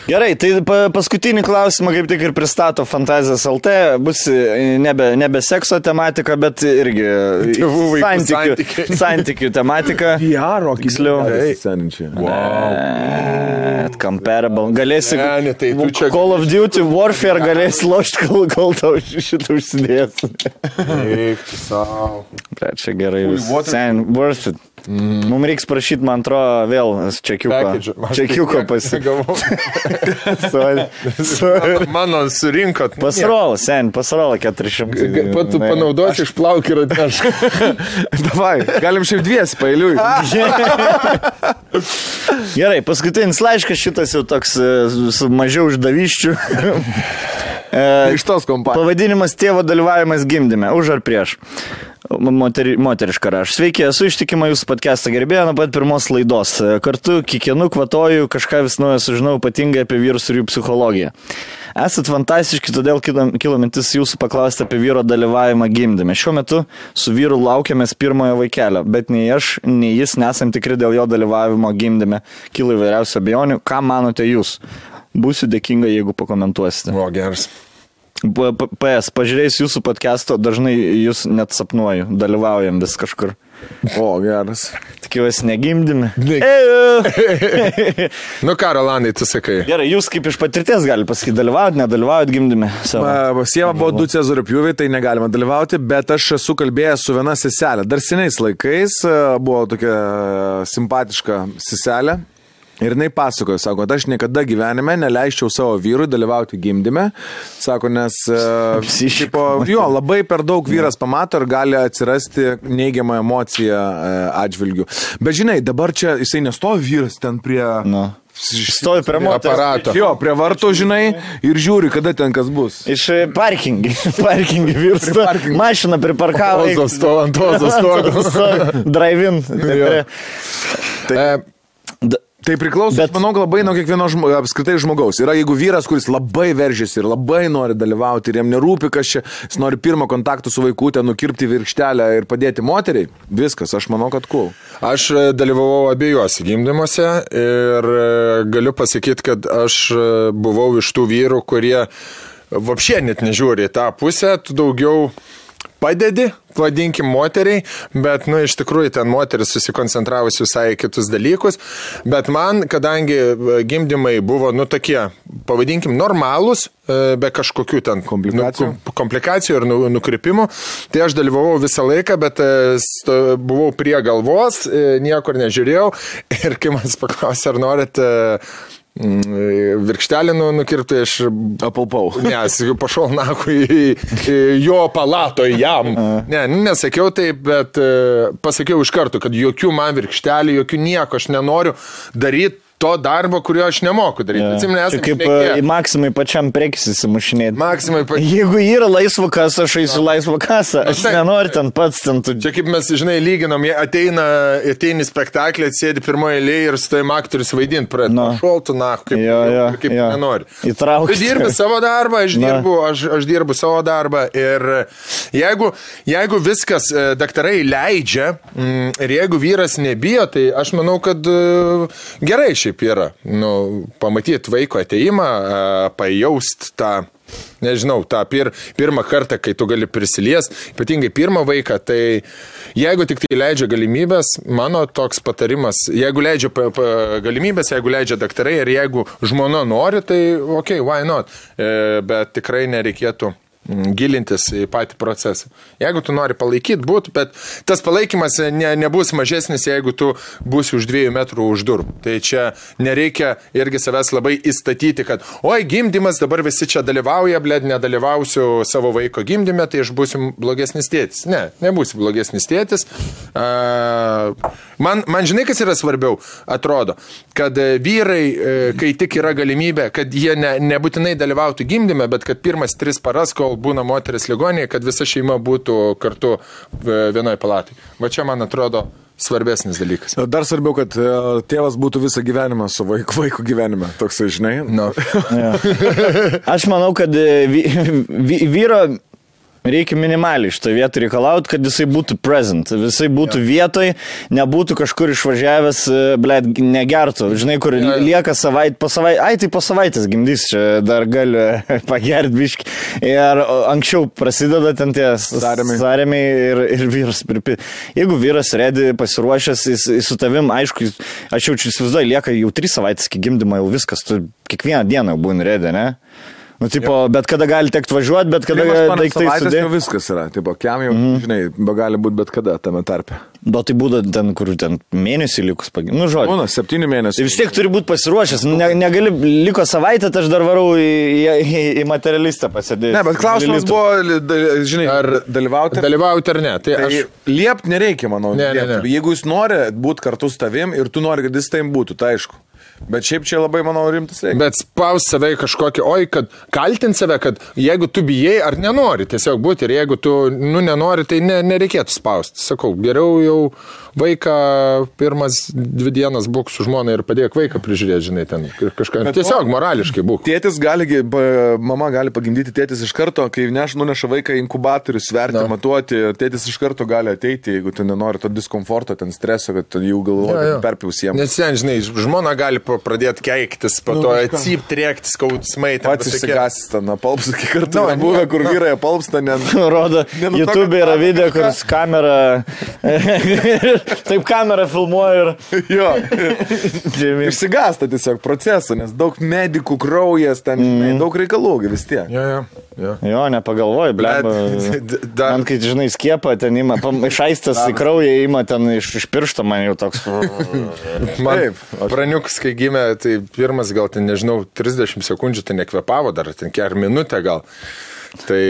Gerai, tai pa, paskutinį klausimą kaip tik ir pristato Fantazijas LT. Bus e, nebe, nebe sekso tematika, bet irgi Tėvų, vaikų santykių, santykiai. santykių tematika. VR, Tiksliau. Wow. Comparable. Galėsi. Ne, ne, tai tu čia- Call of Duty Warfare galėsi lošti, kol, kol tau šitą užsidės. Bet čia gerai. Sen, worth it. Mm. Mums reiks prašyti, man atrodo, vėl čekiuko. Čekiuko pasi. Gavau. Sorry. Sorry. Mano surinkot. Pasrol, sen, pasrol 400. Patu Ne. panaudosi išplauk ir atnešk. Davai, galim šiaip dvies pailiui. Gerai, paskutinis laiškas šitas jau toks e, su mažiau uždavyščių. E, Iš tos kompanijos. Pavadinimas tėvo dalyvavimas gimdyme. Už ar prieš? Moteri, moteriška raš. Sveiki, esu ištikima jūsų podcast'ą gerbėja nuo pat pirmos laidos. Kartu kiekvienu kvatoju kažką vis naujo sužinau ypatingai apie vyrus ir jų psichologiją. Esat fantastiški, todėl kilo mintis jūsų paklausti apie vyro dalyvavimą gimdyme. Šiuo metu su vyru laukiamės pirmojo vaikelio, bet nei aš, nei jis nesam tikri dėl jo dalyvavimo gimdyme. Kilo įvairiausių abejonių. Ką manote jūs? Būsiu dėkinga, jeigu pakomentuosite. O, geras. PS, pažiūrėjus jūsų podcast'o, dažnai jūs net sapnuoju, dalyvaujam vis kažkur. O, geras. Tikiuosi, negimdimi. Ne- Ėjau. Nu ką, Rolandai, tu sakai. Gerai, jūs kaip iš patirties galite pasakyti, dalyvaujat, nedalyvaujat gimdimi Sieva buvo du Cezario pjūviai, tai negalima dalyvauti, bet aš esu kalbėjęs su viena seselė. Dar seniais laikais e, buvo tokia e, simpatiška seselė. Ir jinai pasakojo, sako, aš niekada gyvenime neleisčiau savo vyrui dalyvauti gimdyme. Sako, nes... e, Psichika. tipo, jo, labai per daug vyras pamato ir gali atsirasti neigiama emocija e, atžvilgių. Bet žinai, dabar čia jisai nestovi vyras ten prie... Nu. Stovi prie moters. Aparato. Jo, prie vartų, žinai, ir žiūri, kada ten kas bus. Iš e, parkingį. Parkingį virsta. parkingų. Mašiną priparkavo. Ozo stovo, ant ozo stogo. Drive-in. D- Tai priklauso, bet... Aš manau, labai nuo kiekvieno žmo, apskritai žmogaus. Yra jeigu vyras, kuris labai veržiasi ir labai nori dalyvauti ir jam nerūpi, kas čia, jis nori pirmo kontakto su vaikutė, nukirpti virkštelę ir padėti moteriai, viskas, aš manau, kad cool. Aš e, dalyvavau abiejose gimdymuose ir e, galiu pasakyti, kad aš e, buvau iš tų vyrų, kurie vapšė net nežiūri į tą pusę, tu daugiau padedi, vadinkim, moteriai, bet, nu, iš tikrųjų ten moteris susikoncentravusi visai kitus dalykus, bet man, kadangi e, gimdymai buvo, nu, tokie, pavadinkim, normalūs, e, be kažkokių ten Komplikacijų? nu, komplikacijų ir nu, nukrypimų, tai aš dalyvavau visą laiką, bet e, buvau prie galvos, niekur nežiūrėjau ir kai manęs paklausė, ar norit virkštelį nu, nukirpti, aš Apalpau. Nes pašau naku į, į jo palato jam. Ne, nesakiau taip, bet e, pasakiau iš karto, kad jokių man virkštelių, jokių nieko aš nenoriu daryti to darbo, kurio aš nemoku daryti. Atsimenu, Čia esame kaip šnekėję. e, maksimai pačiam prekis įsimušinėti. Maksimai pa... Jeigu yra laisva kasa, aš eisiu laisvą kasą. Aš taip. nenoriu ten pats ten tu. Čia kaip mes, žinai, lyginam, jie ateina, į spektaklį, sėdi pirmoje eilėje ir su tavim aktorius vaidinti, pradeda. Na. Šoltų, na, kaip, Jo, jo, kaip jo. nenori. Įtraukti. Tu dirbi savo darbą, aš Na. dirbu, aš, aš dirbu savo darbą. Ir jeigu, jeigu viskas e, daktarai leidžia mm, ir jeigu vyras nebijo, tai aš manau, kad e, gerai šiaip yra. Nu, pamatyti vaiko ateimą, pajaust tą. Nežinau, tą pir, pirmą kartą, kai tu gali prisilies, ypatingai pirmą vaiką, tai jeigu tik tai leidžia galimybės, mano toks patarimas, jeigu leidžia pa, pa, galimybės, jeigu leidžia daktarai ir jeigu žmona nori, tai ok, why not, e, bet tikrai nereikėtų gilintis į patį procesą. Jeigu tu nori palaikyti, būt, bet tas palaikymas ne, nebus mažesnis, jeigu tu būsi už dviejų metrų už durų. Tai čia nereikia irgi savęs labai įstatyti, kad, oi, gimdymas, dabar visi čia dalyvauja, blėd, nedalyvausiu savo vaiko gimdyme, tai aš būsiu blogesnis tėtis. Ne, nebūsi blogesnis tėtis. Man, man žinai, kas yra svarbiau, atrodo, kad e, vyrai, e, kai tik yra galimybė, kad jie ne, nebūtinai dalyvautų gimdyme, bet kad pirmas tris paras, kol būna moteris ligonėje, kad visa šeima būtų kartu e, vienoje palatai. Va čia, man atrodo, svarbesnis dalykas. Dar svarbiau, kad e, tėvas būtų visą gyvenimą su vaiku, vaiku gyvenime. Toksai, žinai. Nu. Aš manau, kad e, vy, vy, vyro reikia minimaliai šitą vietą reikalauti, kad jisai būtų present, jisai būtų vietoj, nebūtų kažkur išvažiavęs, blėt, negertų. Žinai, kur jo. lieka savaitę, po savaitę, ai tai po savaitės gimdys, čia dar gali pagerti biški. Ir anksčiau prasideda ten tie Sarėmiai. ir, ir vyras pripi. Jeigu vyras redi pasiruošęs, jis, jis su tavim, aišku, aš jaučiu įsivaizduoju, lieka jau trys savaitės iki gimdymo, jau viskas, tu kiekvieną dieną būni redi, ne? Nu, tipo, bet kada gali tekti važiuoti, bet kada daiktai jau sudėti. viskas yra. Tipo, kiam jau, mm. žinai, be gali būti bet kada tame tarpe. Bet tai būda ten, kur ten mėnesį likus pagimdyti. Nu, žodžiu. Būna, septynių mėnesių. Tai vis tiek turi būti pasiruošęs. Ne, negali, liko savaitę, tai aš dar varau į, į, į, į materialistą pasėdėti. Ne, bet klausimas buvo, li- da- žinai, Ar dalyvauti. Dalyvauti ar ne? Tai Tai aš. liept nereikia, manau. Ne, ne, liepti. ne. Jeigu jūs nori būti kartu su tavim ir tu nori, kad jis taim būtų, tai aišku. Bet šiaip čia labai, manau, rimtas reikia. Bet spaus save kažkokį, oi, kad kaltint save, kad jeigu tu bijai ar nenori tiesiog būti ir jeigu tu, nu, nenori, tai ne, nereikėtų spausti. Sakau, geriau jau vaiką pirmas dvi dienas būk su žmona ir padėk vaiką prižiūrėti, žinai, ten kažką. Bet Tiesiog morališkai būk. Tėtis gali, mama gali pagimdyti tėtis iš karto, kai neš, nuneša vaiką inkubatorių, sverti, Na. matuoti, tėtis iš karto gali ateiti, jeigu tu nenori to diskomforto, ten streso, kad ten jau galvoji, perpiausiem. Nes ten, žinai, žmona gali pradėti keiktis, po Nu, to kažką. atsipti, rėkti, skausmai. Pats išsigasis ten, palps, kartu Nu, no, buvę, nieko. kur vyrai palpsta, ne. Rodo, YouTube yra video, kur kamera. Taip kamera filmuoja ir... Jo. Išsigasta tiesiog procesų, nes daug medikų, kraujas, ten mm. daug reikalų vis tiek. Jo, jo, jo. Jo, nepagalvoju, blem. Bet- dar- Man, kai, žinai, skiepą ten ima, išaistas į kraują ima ten iš, iš piršto, man jau toks. Man Taip, praniukas, kai gimė, tai pirmas gal ten, nežinau, 30 sekundžių tai nekvepavo, dar ten ker minutę gal. Tai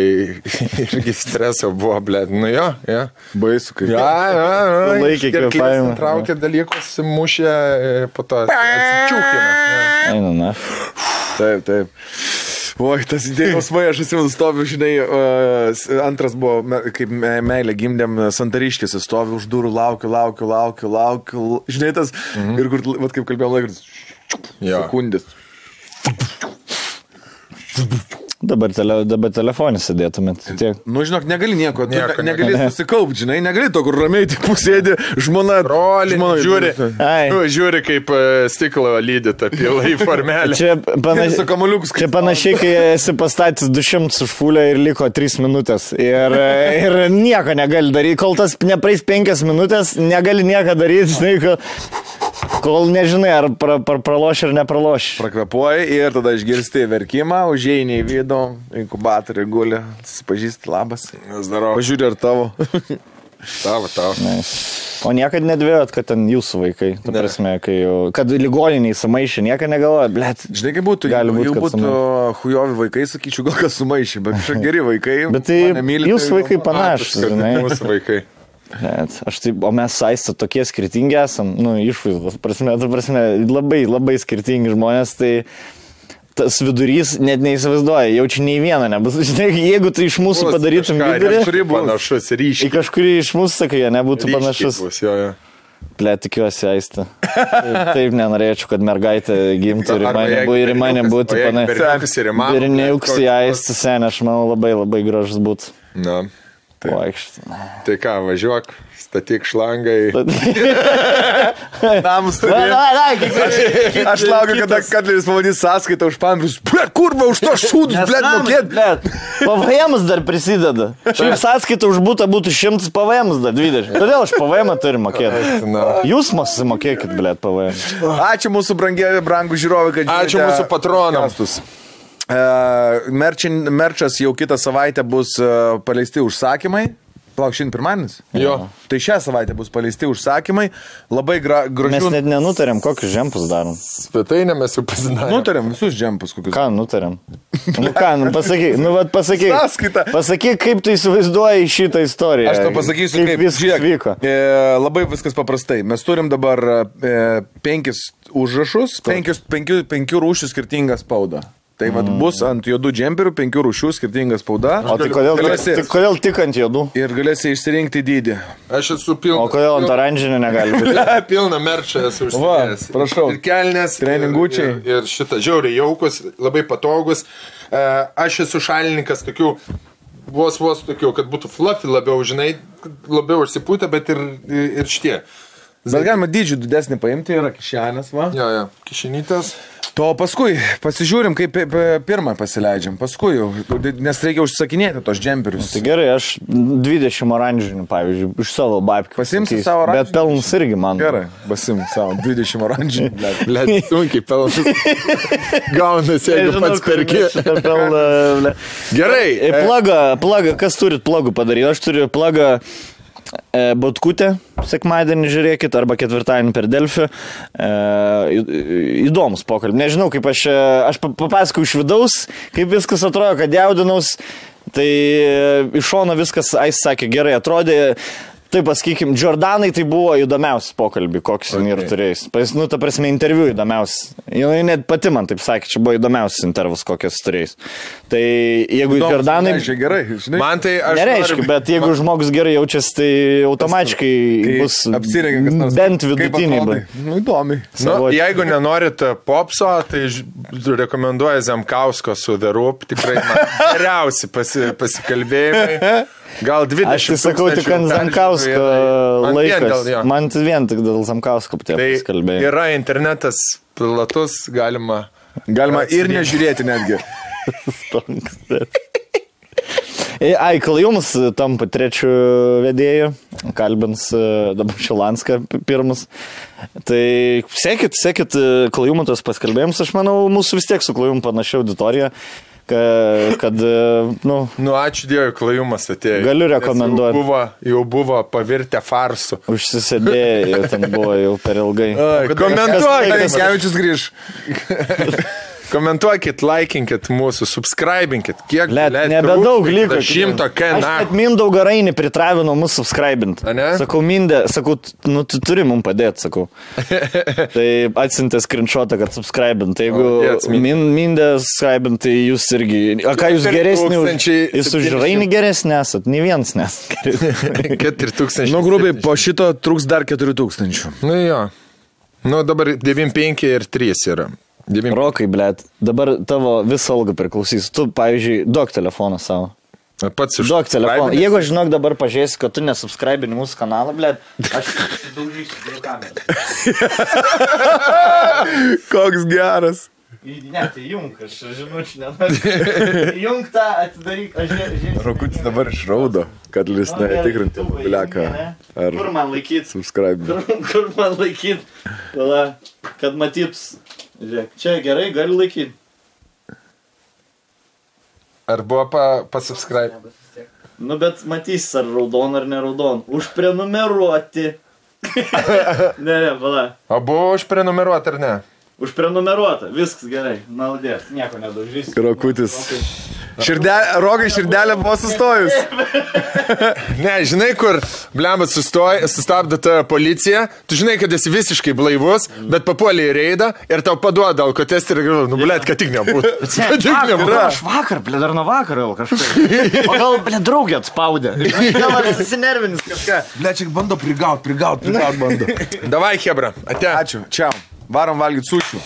irgi streso buvo, blė, nu jo, jo. Baisu, kaip. Ja, ja, ja. Laikė kvėpavimą. Traukė dalykus, mušė, e, po to atsičiūkino. Eina, na. Taip, taip. Oi, tas idėjos vaja, aš atsimenu, stoviu, žinai, uh, antras buvo, me- kaip me- meilė gimdėm Santariškėse, stoviu už durų, laukiu, laukiu, laukiu, laukiu, žinai, tas, mhm. ir kur, vat, kaip kalbėjom, laikas, Jo. sekundės. Dabar, tele, dabar telefonį sėdėtumėt. Tiek. Nu, žinok, negali nieko, Nieko ne, negali susikaupti, žinai, negali to, kur ramiai tik pusėdė, žmona, Broli, žmona, žiūri, nu, žiūri kaip e, stiklo lydi tą pilą į formelę. Čia, panaš... Čia panašiai, kai esi pastatęs 200 už fulę ir liko 3 minutės. Ir, ir nieko negali daryti. Kol tas nepraeis 5 minutės, negali nieko daryti, žinai, kol, kol nežinai, ar pra, pra, praloši ar nepraloši. Prakvepuoji ir tada išgirsti verkimą, užėjai į vidų, inkubatorių guli, susipažįsti, labas. Darau. Pažiūrė ar tavo. Tavo, tavo. O niekada nedvėjot, kad ten jūsų vaikai, ta prasme, kai jau, kad ligoniniai sumaišė, niekada negalvoja, blėt. Žinai, kaip būtų, Gali būt, jeigu būtų hujovi vaikai, sakyčiau, gal kas sumaišė, bet kažkokie geri vaikai. Bet tai jūsų tai- vaikai panašus, žinai. Mūsų vaikai. Bet aš taip, o mes saistą tokie skirtingi esam, nu, išvaizdos, prasme, ta prasme, labai, labai skirtingi žmonės, tai tas vidurys net neįsivaizduoja, jaučiu nei vieną nebus. Žinai, jeigu tu iš mūsų padarytum Kažką, vidurį, kažkuri Panašus į ryškiai. kažkurį iš mūsų, sakai, nebūtų ryškiai panašus. bus, Jo, jo. Ble, tikiuosi, aistą. Taip, taip nenorėčiau, kad mergaitė gimtų ir į mane, bū- ir į mane būtų o jeigu panaši. berniukas ir į į koks- aistą senę, aš manau, labai labai gražus būtų. Na, Vaikšt. Tai ką, važiuok, statyk šlangai. Namus Na, turi. na, na, kiek- Aš laukiu, kada Katleris pavadys sąskaitą už pampius. Ble, kurva, už to šūdus, ble, mokėt. PVM dar prisideda. Šiaip sąskaita už būtą būtų 100 PVM dar 20. Kodėl aš PVM turiu mokėti? Na. Jūs mus mokėkit, blėt, PVM. Ačiū mūsų brangiai, brangų žiūrovai, kad Ačiū žiūrite mūsų patronams. podcastus. E, merčin- Merčas jau kitą savaitę bus e, paleisti užsakymai. Plauk, šiandien pirmadienis? Jo. Tai šią savaitę bus paleisti užsakymai. Labai gra, Mes gražių. net nenutarėm, kokius žempus darom. Svetainę mes jau pasidarėme. Nutarėm visus džempus kokius. Ką nutarėm? Nu ką, nu pasakyk, nu vad pasakyk. Sąskaita. Pasakyk, kaip tu įsivaizduoji šitą istoriją. Aš tau pasakysiu, kaip, kaip, viskas žiūrėk, vyko. E, labai viskas paprastai. Mes turim dabar e, penkis užrašus, penkius, penkių, penkių rūšių skirtingą spaudą. Tai vad bus ant juodų džemperių penkių rūšių skirtinga spauda. O tai kodėl, galėsi, tai kodėl tik ant juodų? ir galėsi išsirinkti dydį. Aš esu pilnas. O kodėl ant oranžinio negali būti? Pilna merčia esu užsidėjęs. prašau. Ir kelnes. Treningučiai. Ir, ir šitą žiauriai jaukus, labai patogus. E, Aš esu šalininkas tokių, vos vos tokių, kad būtų fluffy labiau, žinai, labiau užsipūtę, bet ir, ir šitie. Bet galima dydžių didesnį paimti, yra kišenės, va. Jo, jo, kišinytės. To paskui pasižiūrim, kaip pi- pi- pirmą pasileidžiam. Paskui jau, nes reikia užsakinėti tos džemperius. Tai gerai, aš 20 oranžinių, pavyzdžiui, iš savo babkių. Pasakysiu. savo oranžinių? Bet pelnus irgi man. Gerai, basim savo 20 oranžinių. blet. Sunkiai pelnas. Gaunasi, jeigu Nežinau, pats perki. pelną. Gerai. E, Plagą, plagą, kas turit plagų padaryti? Aš turiu plagą e, Botkutę, sekmadienį žiūrėkit, arba ketvirtadienį per Delfį. E, įdomus pokalbis. Nežinau, kaip aš, e, aš pa- papasakau iš vidaus, kaip viskas atrodo, kad jaudinaus. Tai e, iš šono viskas, Ais sakė, gerai atrodė. Taip, pasakykim, Jordanai tai buvo įdomiausias pokalbį, koks okay. ir turėjęs. Pas, nu, ta prasme, interviu įdomiausias. Jis net pati man taip sakė, čia buvo įdomiausias intervas, kokias turėjęs. Tai jeigu Įdomus, Jordanai... reiškia, gerai, žinai. Man tai aš. Nereiškia, noriu- bet jeigu žmogus gerai jaučiasi, tai automatiškai Kai bus apsirengia kas nors. bent vidutiniai. bet- Nu, įdomiai. Nu, jeigu nenorit popso, tai ž- rekomenduoju Zemkausko su The Roop. Tikrai man geriausi pasi, pasikalbėjimai. Gal 20. Aš tai sakau tik ant vien laikas. jo. Man tai vien tik dėl Zamkausko Tai taip kalbėjau. yra internetas platus, galima. Galima ir nežiūrėti netgi. E, Ai, Klajumas tampa trečiu vedėju, kalbins e, dabar Šilanską p- pirmus. Tai sekit, sekit e, Klajumatos paskalbėjimus, aš manau, mūsų vis tiek su Klajum panašia auditorija, ka- kad, e, nu, Nu, ačiū Dievui, klajumas atėjo. Galiu Nes rekomenduot. Jau buvo, jau buvo pavirtę farsu. užsisėdėjo, ten buvo jau per ilgai. Komentuokit. Kevičius grįž. Komentuokit, laikinkit mūsų, subscribinkit. Kiek Blet, blet, nebedaug liko. Šimto K, Aš na. net Mindaugą Rainį pritravino mus subscribint. Sakau, Mindė, sakau, nu tu turi mums padėti, sakau. tai atsintė screenshotą, kad subscribint. Tai jeigu O, dėts, Mindė. min, Mindė subscribint, tai jūs irgi... O ką jūs geresni už... Jūs už 4700. Rainį geresni esat, ne vienas nes. 4000. Nu, grubiai, po šito truks dar 4000. Nu jo. Nu dabar 95 ir 3 yra. 9... Rokai, blėt, dabar tavo visą algą priklausys. Tu, pavyzdžiui, duok telefoną savo. Pats iš... Duok telefoną. Jeigu aš žinok dabar pažiūrėsiu, kad tu nesubscribini mūsų kanalą, blėt, aš daužysiu dėl kamerą. Koks geras. Ne, tai jung, aš žinučiu nenoriu. Jung tą atidaryk, aš žiūrėjau. Rokutis dabar išraudo, kad lisnai tikrinti mobiliaką. Ar Kur man laikyt? subscribe. Kur, kur man laikyt? Pala, kad matyts. Žiūrėk, čia gerai, gali laikyti. Ar buvo pa, pasubscribe? Nu, bet matys, ar raudon ar ne raudon. Užprenumeruoti. ne, ne, pala. O buvo užprenumeruoti ar ne? Užprenumeruota, viskas gerai. Naudės, nieko nedaužys. Rokutis. Širdelė, rogai širdelė buvo sustojus. Ne, žinai, kur blemas sustabdo tą policiją, tu žinai, kad esi visiškai blaivus, bet papuolė į reidą ir tau paduoda alkotesterį ir galvoju, nu, blėt, kad tik nebūtų. Kad tik nebūtų. aš vakar, ble, dar nuo vakaro jau kažkaip. O gal, ble, draugė atspaudė. Gal aš susinervinis kažką. Ne, čia bando prigaut, prigaut, prigaut bando. Davai, Hebra, ate. Ačiū, čia. Varom valgyti sušių.